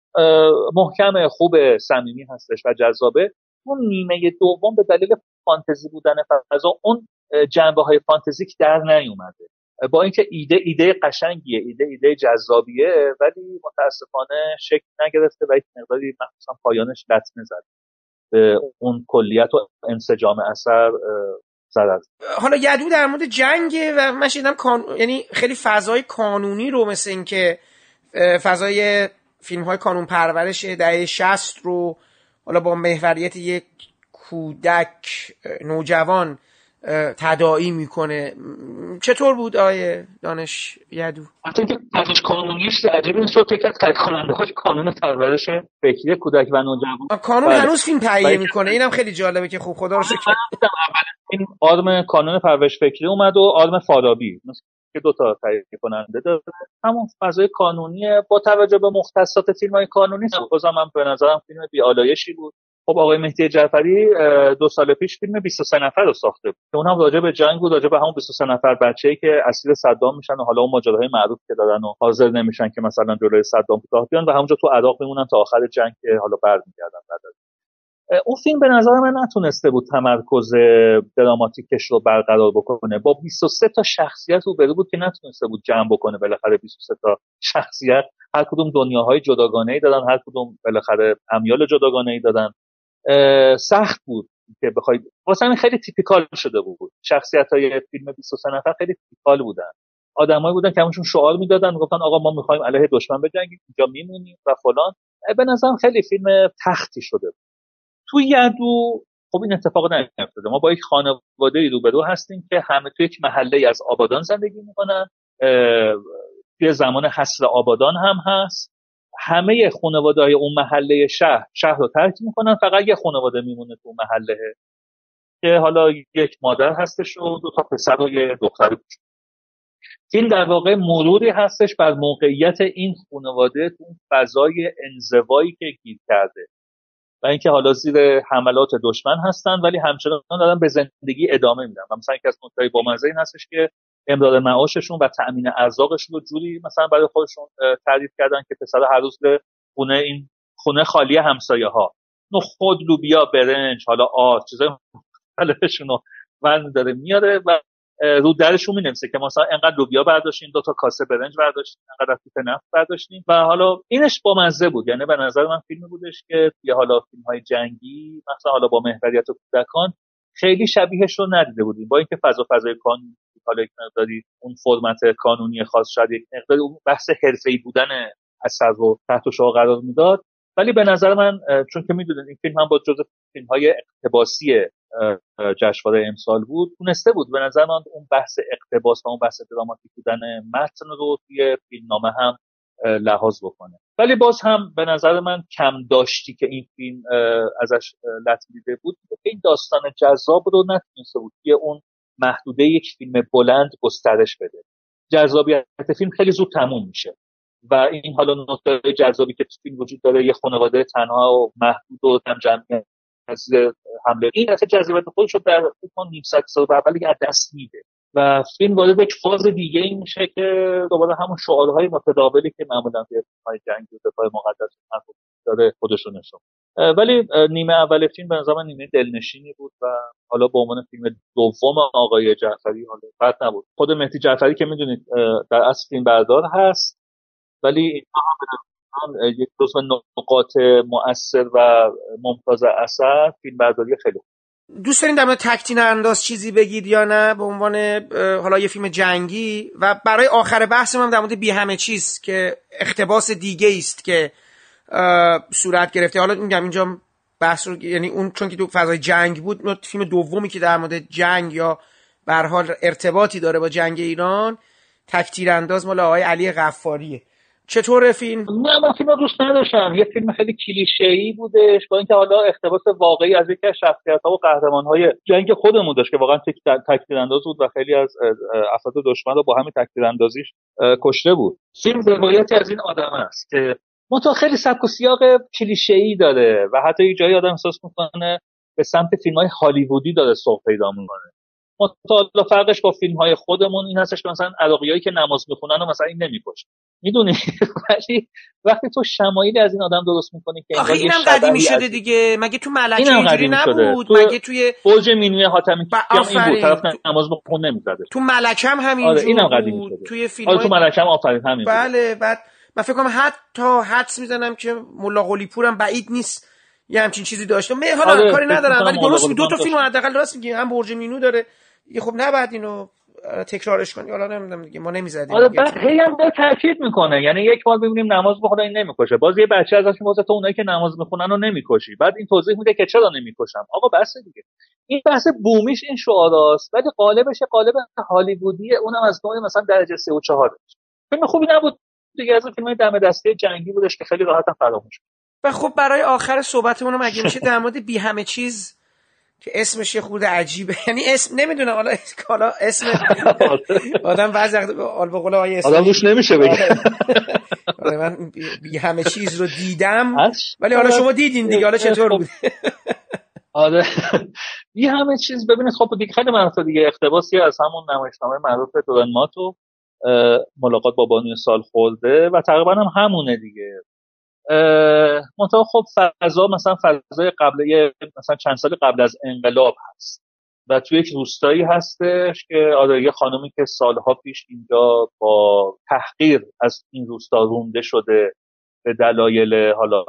محکم خوب صمیمی هستش و جذابه اون نیمه دوم به دلیل فانتزی بودن فضا اون جنبه های فانتزیک در نیومده. با اینکه ایده ایده قشنگیه ایده ایده جذابیه ولی متاسفانه شکل نگرفته و یک مقداری مخصوصا پایانش لطمه زد به اون کلیت و انسجام اثر زد حالا یدو در مورد جنگه و من شیدم کان... یعنی خیلی فضای کانونی رو مثل اینکه فضای فیلم های کانون پرورش دهه شست رو حالا با محوریت یک کودک نوجوان تداعی می‌کنه. چطور بود آیه دانش یدو؟ حتی که پرداش کانونیش عجیب این شد که از کننده های کانون پرورش فکری کودک و نوجوان. کانون بله. هنوز فیلم تهیه بله. می‌کنه. اینم خیلی جالبه که خوب خدا رو شکر. این آرم کانون پرورش فکری اومد و آرم فارابی که دو تا تهیه کننده داره. همون فضای کانونی با توجه به مختصات فیلم های کانونی بازم من به نظرم فیلم بیالایشی بود. خب آقای مهدی جعفری دو سال پیش فیلم 23 نفر رو ساخته بود. که اونم راجع به جنگ بود راجع به همون 23 نفر بچه‌ای که اسیر صدام میشن و حالا اون ماجراهای معروف که دارن و حاضر نمیشن که مثلا جلوی صدام کوتاه بیان و همونجا تو عراق میمونن تا آخر جنگ که حالا برمیگردن بعد اون فیلم به نظر من نتونسته بود تمرکز دراماتیکش رو برقرار بکنه. با 23 تا شخصیت رو بود که نتونسته بود جمع بکنه بالاخره 23 تا شخصیت. هر کدوم دنیاهای جداگانه ای دادن هر کدوم بالاخره امیال جداگانه ای دادن. سخت بود که بخواید واسه همین خیلی تیپیکال شده بود. شخصیت های فیلم 23 نفر خیلی تیپیکال بودن. آدمایی بودن که همشون شعار می‌دادن گفتن آقا ما می‌خوایم علیه دشمن بجنگیم اینجا میمونیم و فلان. به نظرم خیلی فیلم تختی شده بود. تو یدو خب این اتفاق نیفتاده. ما با یک خانواده روبرو هستیم که همه تو یک محله از آبادان زندگی می‌کنن. توی زمان حصر آبادان هم هست. همه خانواده های اون محله شهر شهر رو ترک می‌کنن فقط یه خانواده میمونه تو محله. که حالا یک مادر هستش و دو تا پسر و یه دختر. این در واقع مروری هستش بر موقعیت این خانواده تو فضای انزوایی که گیر کرده. و اینکه حالا زیر حملات دشمن هستن ولی همچنان دارن به زندگی ادامه میدن. و مثلا که از نکته‌های بامزه این هستش که امرار معاششون و تأمین ارزاقشون رو جوری مثلا برای خودشون تعریف کردن که پسر هر روز به خونه این خونه خالی همسایه ها خود لوبیا برنج حالا آرد چیزای مختلفشون رو داره میاره و رو درشون می‌نویسه که مثلا انقدر لوبیا برداشتیم دو تا کاسه برنج برداشتیم انقدر توپ نفت برداشتیم و حالا اینش با مزه بود. یعنی به نظر من فیلمی بودش که یه حالا فیلم های جنگی مثلا حالا با محوریت کودکان خیلی شبیهش رو ندیده بودیم. با اینکه فضا فضای قانونی حالا یک مقداری اون فرمت قانونی خاص شاید یک مقداری اون بحث حرفه‌ای بودن اثر رو تحت شعار قرار می‌داد. ولی به نظر من چون که می‌دونید این فیلم هم با جزء فیلم های اقتباسی جشنواره امسال بود تونسته بود. به نظر من اون بحث اقتباس و اون بحث دراماتیک بودن متن رو توی فیلمنامه هم لحاظ بکنه. ولی باز هم به نظر من کم داشتی که این فیلم ازش لطمیده بود. این داستان جذاب رو نتونسته بود. که اون محدوده یک فیلم بلند گسترش بده. جذابیت فیلم خیلی زود تموم میشه. و این حالا نکته جذابی که تو فیلم وجود داره یه خانواده تنها و محدود و کم جمعیت از حمله. این اصلا جذابیت خودش رو در نیم ساعت سال اول از دست میده. و فیلم وارد یک فاز دیگه این میشه که دوباره همون شعارهای متداولی که معمولا توی های جنگ و دفاع مقدس داره خودشو نشون ولی نیمه اول فیلم به نظر نیمه دلنشینی بود و حالا به عنوان فیلم دوم آقای جعفری حالا بد نبود. خود مهدی جعفری که می‌دونید در اصل فیلم بردار هست ولی اینها یک جزو نقاط مؤثر و ممتاز اثر فیلم برداری خیلی دوست دارین در مورد تکتین انداز چیزی بگید یا نه؟ به عنوان حالا یه فیلم جنگی و برای آخر بحث من در مورد بی همه چیز که اختباس دیگه است که صورت گرفته. حالا میگم اینجا بحث رو یعنی اون چون که تو فضای جنگ بود فیلم دومی که در مورد جنگ یا به حال ارتباطی داره با جنگ ایران تکتیر انداز مال آقای علی غفاریه. چطور فیلم؟ نه من فیلم دوست نداشتم. یه فیلم خیلی کلیشه ای بودش با اینکه حالا اقتباس واقعی از یکی از شخصیت ها و قهرمان های جنگ خودمون داشت که واقعا تکتیر انداز بود و خیلی از افراد دشمن رو با همین تکتیر اندازیش کشته بود. فیلم روایتی از این آدم است که منتها خیلی سبک و سیاق کلیشه ای داره و حتی یه جایی آدم احساس می‌کنه به سمت فیلم های هالیوودی داره سوق پیدا می‌کنه. مطالعه فرقش با فیلم های خودمون این هستش که مثلا عراقیایی که نماز می‌خونن و مثلا این نمی‌کشه. می‌دونی؟ ولی وقتی تو شمایلی از این آدم درست می‌کنی که آخه اینم قدیمی شده دیگه. مگه تو ملکه اینجوری نبود؟ تو مگه توی برج مینوی حاتمی ب... این بود طرف نماز بخون نمی‌زده. تو ملکه هم همین آره اینم قدیمی شده. توی فیلم آره تو ملکه هم آفرین همین بله بعد من فکر کنم حتی حدس می‌زنم که ملا قلی پورم بعید نیست یه همچین چیزی داشته. من حالا آره کاری ندارم ولی درست دو تا فیلم حداقل راست میگی. هم برج مینو داره. یه خب نباید اینو تکرارش کنی. حالا نمی‌دونم دیگه. ما نمی‌زدیم آره بعد هی هم تاکید می‌کنه. یعنی یک بار ببینیم نماز بخونه این نمی‌کشه. باز یه بچه ازش می‌پرسه تو اونایی که نماز می‌خونن رو نمی‌کشی؟ بعد این توضیح میده که چرا نمی‌کشم آقا بس دیگه. این بحث بومیش این شعاراست. ولی قالبش قالب هالیوودی اونم از نوع مثلا درجه 3 و 4 فیلم خوبی نبود. دیگه از فیلم دم دسته جنگی بودش که خیلی راحت فراموش و خب برای آخر صحبتمون مگه میشه در مورد بی همه چیز که اسمش یه خورده عجیبه. یعنی اسم نمی‌دونم حالا حالا اسم آدم بعضی وقت به قول آدم روش نمیشه بگه. آره. آره من بی همه چیز رو دیدم. ولی حالا شما دیدین دیگه. حالا چطور خب. بود؟ آره. بی همه چیز ببینید خب دیگه خیلی معروفه دیگه اقتباسی از همون نمایشنامه معروف دورن ماتو. ملاقات با بانوی سال خورده و تقریبا هم همونه دیگه. منتها خب فضا مثلا فضای قبل مثلا چند سال قبل از انقلاب هست و توی یک روستایی هستش که آره یه خانمی که سالها پیش اینجا با تحقیر از این روستا رونده شده به دلایل حالا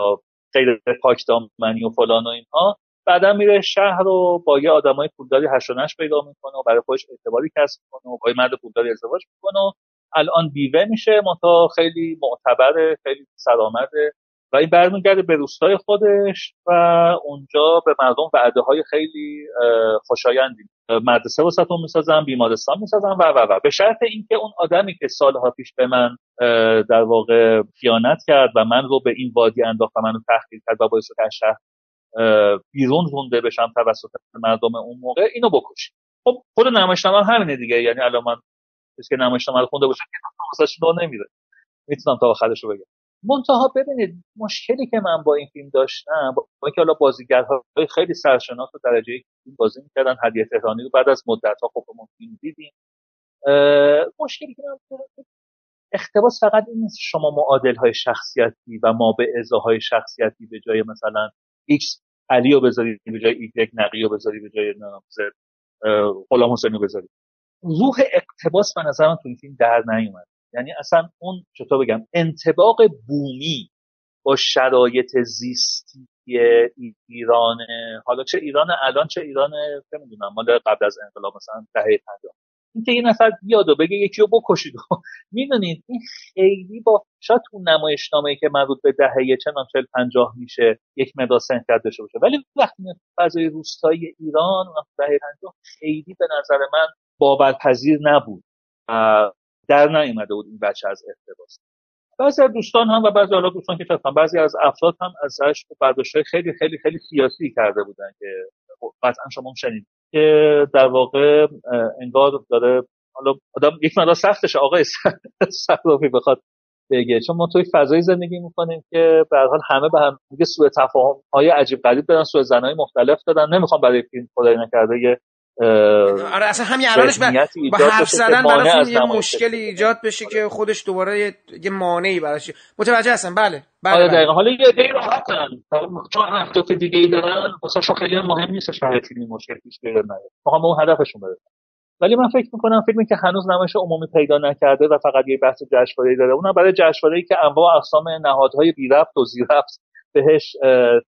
غیر پاک دامنی و فلان و اینها بعدا میره شهر رو با یه آدمای پولداری هشونش پیدا می‌کنه و برای خودش اعتباری کسب می‌کنه و با یه مرد پولداری ازدواج می‌کنه و الان بیوه میشه. متا خیلی معتبره خیلی سرآمده و این برمیگرده به روستای خودش و اونجا به مردم وعده های خیلی خوشایندی. مدرسه واسهتون می‌سازن بیمارستان می‌سازن و و و. به شرط اینکه اون آدمی که سالها پیش به من در واقع خیانت کرد و من رو به این وادی انداخت و منو تحقیر کرد و باعث شد شهر بیرون رونده بشم توسط مردم اون موقع اینو بکشید خب خود نمایشنامه همینه دیگه. یعنی الان من کسی که نمایشنامه رو خونده باشه که نمیره می‌تونم تا آخرش رو بگم. منتها ببینید مشکلی که من با این فیلم داشتم با اینکه حالا بازیگرهای خیلی سرشناس و درجه فیلم بازی می‌کردن هدیه تهرانی رو بعد از مدت ها خب ما فیلم دیدیم. مشکلی که من اختباس فقط این نیست شما معادل های شخصیتی و ما به های شخصیتی به جای مثلا X علی رو بذاری به جای Y نقی رو بذاری به جای غلام حسینی بذاری. روح اقتباس به نظر من تو این فیلم در نیومد. یعنی اصلا اون چطور بگم انتباق بومی با شرایط زیستی ایران حالا چه ایران الان چه ایران چه می‌دونم مال قبل از انقلاب مثلا دهه 50 اینکه یه نفر بیاد و بگه یکی رو بکشید می‌دونید این خیلی با شاید اون نمایشنامه که مربوط به دهه چنان 40 50 میشه یک مقدار سنخیت داشته باشه. ولی وقتی فضای روستایی ایران دهه 50 خیلی به نظر من باورپذیر نبود. در نیامده بود این بچه از اقتباس بعضی از دوستان هم و بعضی حالا دوستان که چطور بعضی از افراد هم ازش برداشت خیلی خیلی خیلی سیاسی کرده بودن که خب قطعا شما هم شنید که در واقع انگار داره حالا آدم یک مقدار سختش آقای صرافی بخواد بگه. چون ما توی فضایی زندگی می‌کنیم که به حال همه به هم دیگه سوء تفاهم های عجیب غریب دارن سوء زنای مختلف دادن نمی‌خوام برای فیلم خدای نکرده آره اصلا همین الانش با حرف زدن براتون یه مشکلی ایجاد بشه که خودش دوباره یه, یه مانعی براش متوجه هستم. بله بله, آره بله. حالا یه دی راحتن چون اهداف دیگه ای دارن واسه خیلی مهم نیست شاید این مشکل پیش بیاد نه. می‌خوام اون هدفشون برسن ولی من فکر می‌کنم فیلمی که هنوز نمایش عمومی پیدا نکرده و فقط یه بحث جشنواره داره اونم برای جشنواره که انواع اقسام نهادهای بی ربط و زی ربط بهش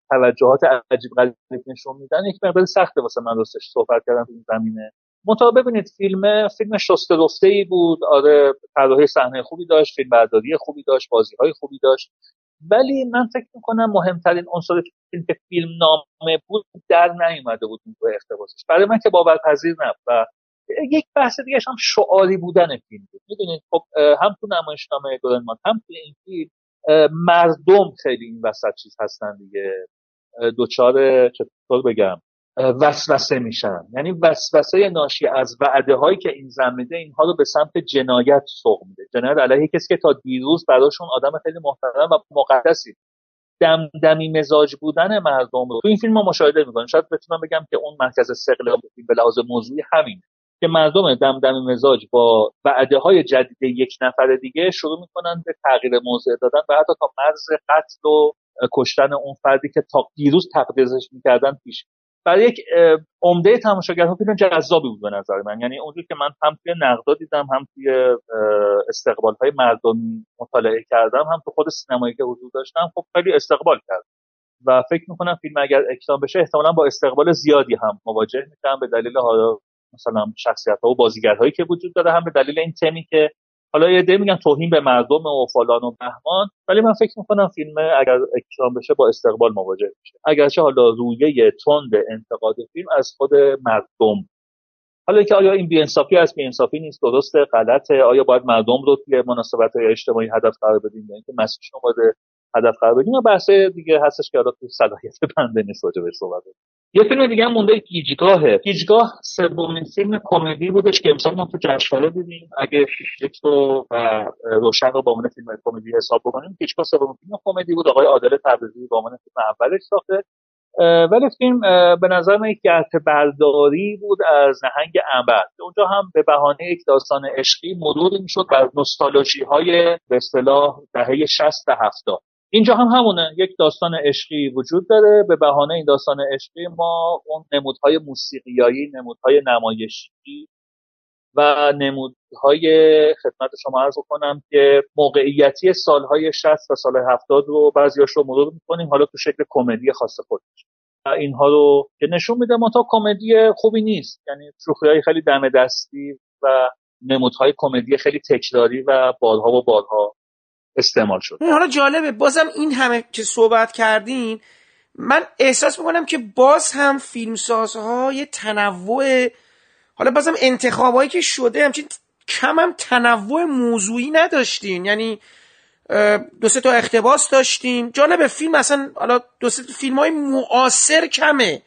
توجهات عجیب غریب نشون میدن. یک مقدار سخته واسه من راستش صحبت کردم تو این زمینه. منتها ببینید فیلم فیلم شسته رفته ای بود. آره طراحی صحنه خوبی داشت فیلم برداری خوبی داشت بازی های خوبی داشت. ولی من فکر می‌کنم مهمترین عنصر فیلم که فیلم نامه بود در نیومده بود اون اقتباسش. برای من که باورپذیر نبود و یک بحث دیگه هم شعاری بودن فیلم بود. می‌دونید خب هم تو نمایشنامه گلنمان هم تو این فیلم مردم خیلی این وسط چیز هستن دیگه. دوچار چطور بگم؟ وسوسه میشن. یعنی وسوسه ناشی از وعده هایی که این زن میده اینها رو به سمت جنایت سوق میده. جنایت علیه کسی که تا دیروز براشون آدم خیلی محترم و مقدسی. دمدمی مزاج بودن مردم رو. تو این فیلم ما مشاهده می‌کنیم. شاید بتونم بگم که اون مرکز سقل به لحاظ موضوعی همینه. که مردم دمدم مزاج با وعده های جدید یک نفر دیگه شروع می‌کنن به تغییر موضع دادن و حتی تا مرز قتل و کشتن اون فردی که تا دیروز تقدیرش می‌کردن پیش. برای یک عمده تماشاگرها فیلم جذابی بود به نظر من. یعنی اونجور که من هم توی نقدا دیدم هم توی استقبال های مردمی مطالعه کردم هم تو خود سینمایی که حضور داشتم خب خیلی استقبال کرد. و فکر می‌کنم فیلم اگر اکرام بشه احتمالا با استقبال زیادی هم مواجه میشم به دلیل حالا مثلا شخصیت ها و بازیگرهایی که وجود داره هم به دلیل این تمی که حالا یه ده میگن توهین به مردم و فلان و بهمان ولی من فکر می‌کنم فیلم اگر اکرام بشه با استقبال مواجه میشه. اگرچه حالا رویه تند انتقاد فیلم از خود مردم. حالا که آیا این بیانصافی از بیانصافی نیست درسته غلطه آیا باید مردم رو توی مناسبت های اجتماعی هدف قرار بدیم یا اینکه مسیح شما هدف قرار بدیم؟ یا بحث دیگه هستش که حالا تو صلاحیت بنده نیست راجع به صحبت یه فیلم دیگه هم مونده گیجگاهه. گیجگاه سومین فیلم کمدی بودش که امسال ما تو جشنواره دیدیم. اگه شیشلیک رو و روشن رو با عنوان فیلم کمدی حساب بکنیم گیجگاه سومین فیلم کمدی بود. آقای عادل تبریزی با عنوان فیلم اولش ساخته. ولی فیلم به نظر من یک گرت برداری بود از نهنگ انبر اونجا هم به بهانه یک داستان عشقی مرور می‌شد بر نوستالژی های به اصطلاح دهه 60 تا 70 اینجا هم همونه. یک داستان عشقی وجود داره. به بهانه این داستان عشقی ما اون نمودهای موسیقیایی نمودهای نمایشی و نمودهای خدمت شما عرض کنم که موقعیتی سالهای 60 و سال 70 رو بعضیاش رو مرور می‌کنیم. حالا تو شکل کمدی خاص خودش. و اینها رو که نشون میده تا کمدی خوبی نیست. یعنی شوخی های خیلی دم دستی و نمودهای کمدی خیلی تکراری و بارها و بارها. استعمال شد. حالا جالبه. بازم این همه که صحبت کردین من احساس می‌کنم که باز هم فیلمسازهای تنوع حالا بازم انتخابایی که شده همچین کم هم تنوع موضوعی نداشتین. یعنی دو سه تا اختباس داشتیم جالب فیلم اصلا حالا دو سه فیلم های معاصر کمه.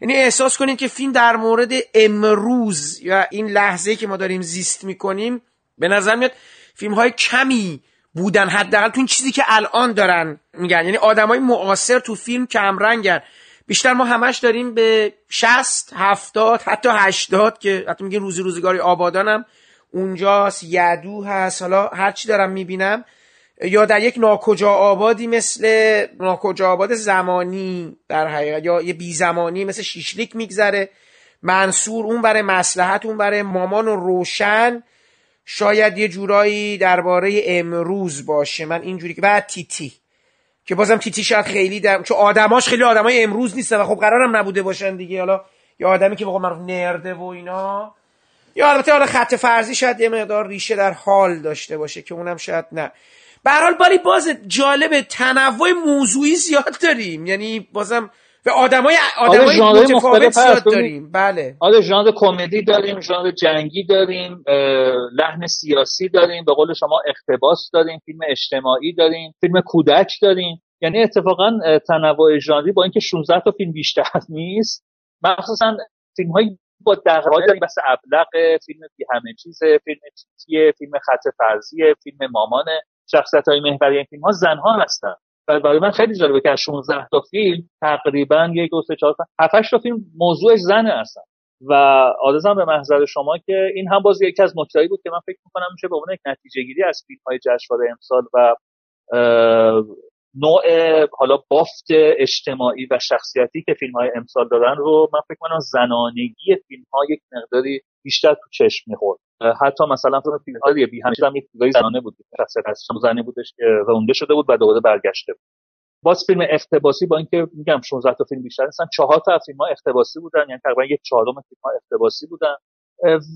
یعنی احساس کنید که فیلم در مورد امروز یا این لحظه که ما داریم زیست می‌کنیم به نظر میاد فیلم های کمی بودن. حداقل تو این چیزی که الان دارن میگن. یعنی آدمای معاصر تو فیلم کم رنگن بیشتر ما همش داریم به 60 70 حتی 80 که حتی میگن روزی روزگاری آبادانم. اونجاست یدو هست. حالا هرچی دارم می‌بینم. یا در یک ناکجا آبادی مثل ناکجا آباد زمانی در حقیقت. یا یه بی زمانی مثل شیشلیک میگذره. منصور اون برای مسلحت اون برای مامان و روشن. شاید یه جورایی درباره امروز باشه. من اینجوری که بعد تیتی. که بازم تیتی شاید خیلی در چون آدماش خیلی آدمای امروز نیستن و خب قرارم نبوده باشن دیگه. حالا یه آدمی که بقول معروف نرده و اینا. یا البته حالا خط فرضی شاید یه مقدار ریشه در حال داشته باشه که اونم شاید نه. به حال باری باز جالب تنوع موضوعی زیاد داریم. یعنی بازم و آدمای آدمای متفاوت زیاد داریم. بله. آره ژانر کمدی داریم ژانر جنگی داریم لحن سیاسی داریم به قول شما اقتباس داریم فیلم اجتماعی داریم فیلم کودک داریم. یعنی اتفاقا تنوع ژانری با اینکه 16 تا فیلم بیشتر نیست مخصوصا فیلم های با دقیقه داریم. بس ابلغ فیلم بی همه چیز فیلم تیتیه فیلم خط فرضیه فیلم مامان. شخصیت های محوری این فیلم ها زن ها هستن. برای من خیلی جالبه که از 16 تا فیلم تقریبا یک دو سه چهار هفت تا فیلم موضوعش زن هستن. و آرزم به محضر شما که این هم باز یکی از نکتهایی بود که من فکر می‌کنم میشه به عنوان یک نتیجه گیری از فیلم های جشنواره امسال و نوع حالا بافت اجتماعی و شخصیتی که فیلم های امسال دارن رو من فکر کنم زنانگی فیلم ها یک مقداری بیشتر تو چشم می‌خورد. حتی مثلا تو فیلم های بی همیشه هم یک زنانه بود. شخصیت زنی بودش که رونده شده بود و دوباره برگشته بود. باز فیلم اختباسی با اینکه میگم 16 تا فیلم بیشتر نیستن چهار تا فیلم ها اختباسی بودن یعنی تقریبا یک چهارم فیلم ها اختباسی بودن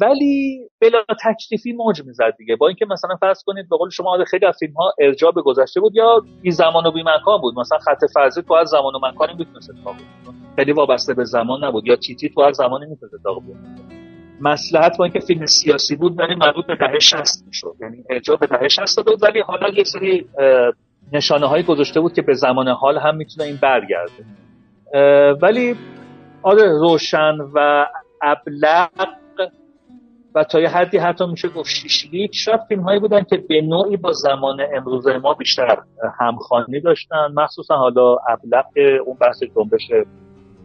ولی بلا تکلیفی موج می‌زد دیگه. با اینکه مثلا فرض کنید به قول شما آره خیلی از فیلم ها ارجاع به گذشته بود یا بی زمان و بی مکان بود. مثلا خط فرضی تو از زمان و مکانی می‌تونست اتفاق خیلی وابسته به زمان نبود یا تیتی تو از زمانی می‌تونست اتفاق بیفته. مسلحت با اینکه فیلم سیاسی بود ولی مربوط به دهه 60 می‌شد. یعنی ارجاع به دهه 60 بود ولی حالا یه سری نشانه هایی گذاشته بود که به زمان حال هم می‌تونه این برگرده. ولی آره روشن و ابلغ و تا یه حدی حتی میشه گفت شیشلیک. شاید فیلم هایی بودن که به نوعی با زمان امروز ما بیشتر همخوانی داشتن. مخصوصا حالا ابلغ اون بحث جنبش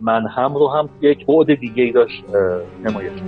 من هم رو هم یک بعد دیگه ای داشت نمایش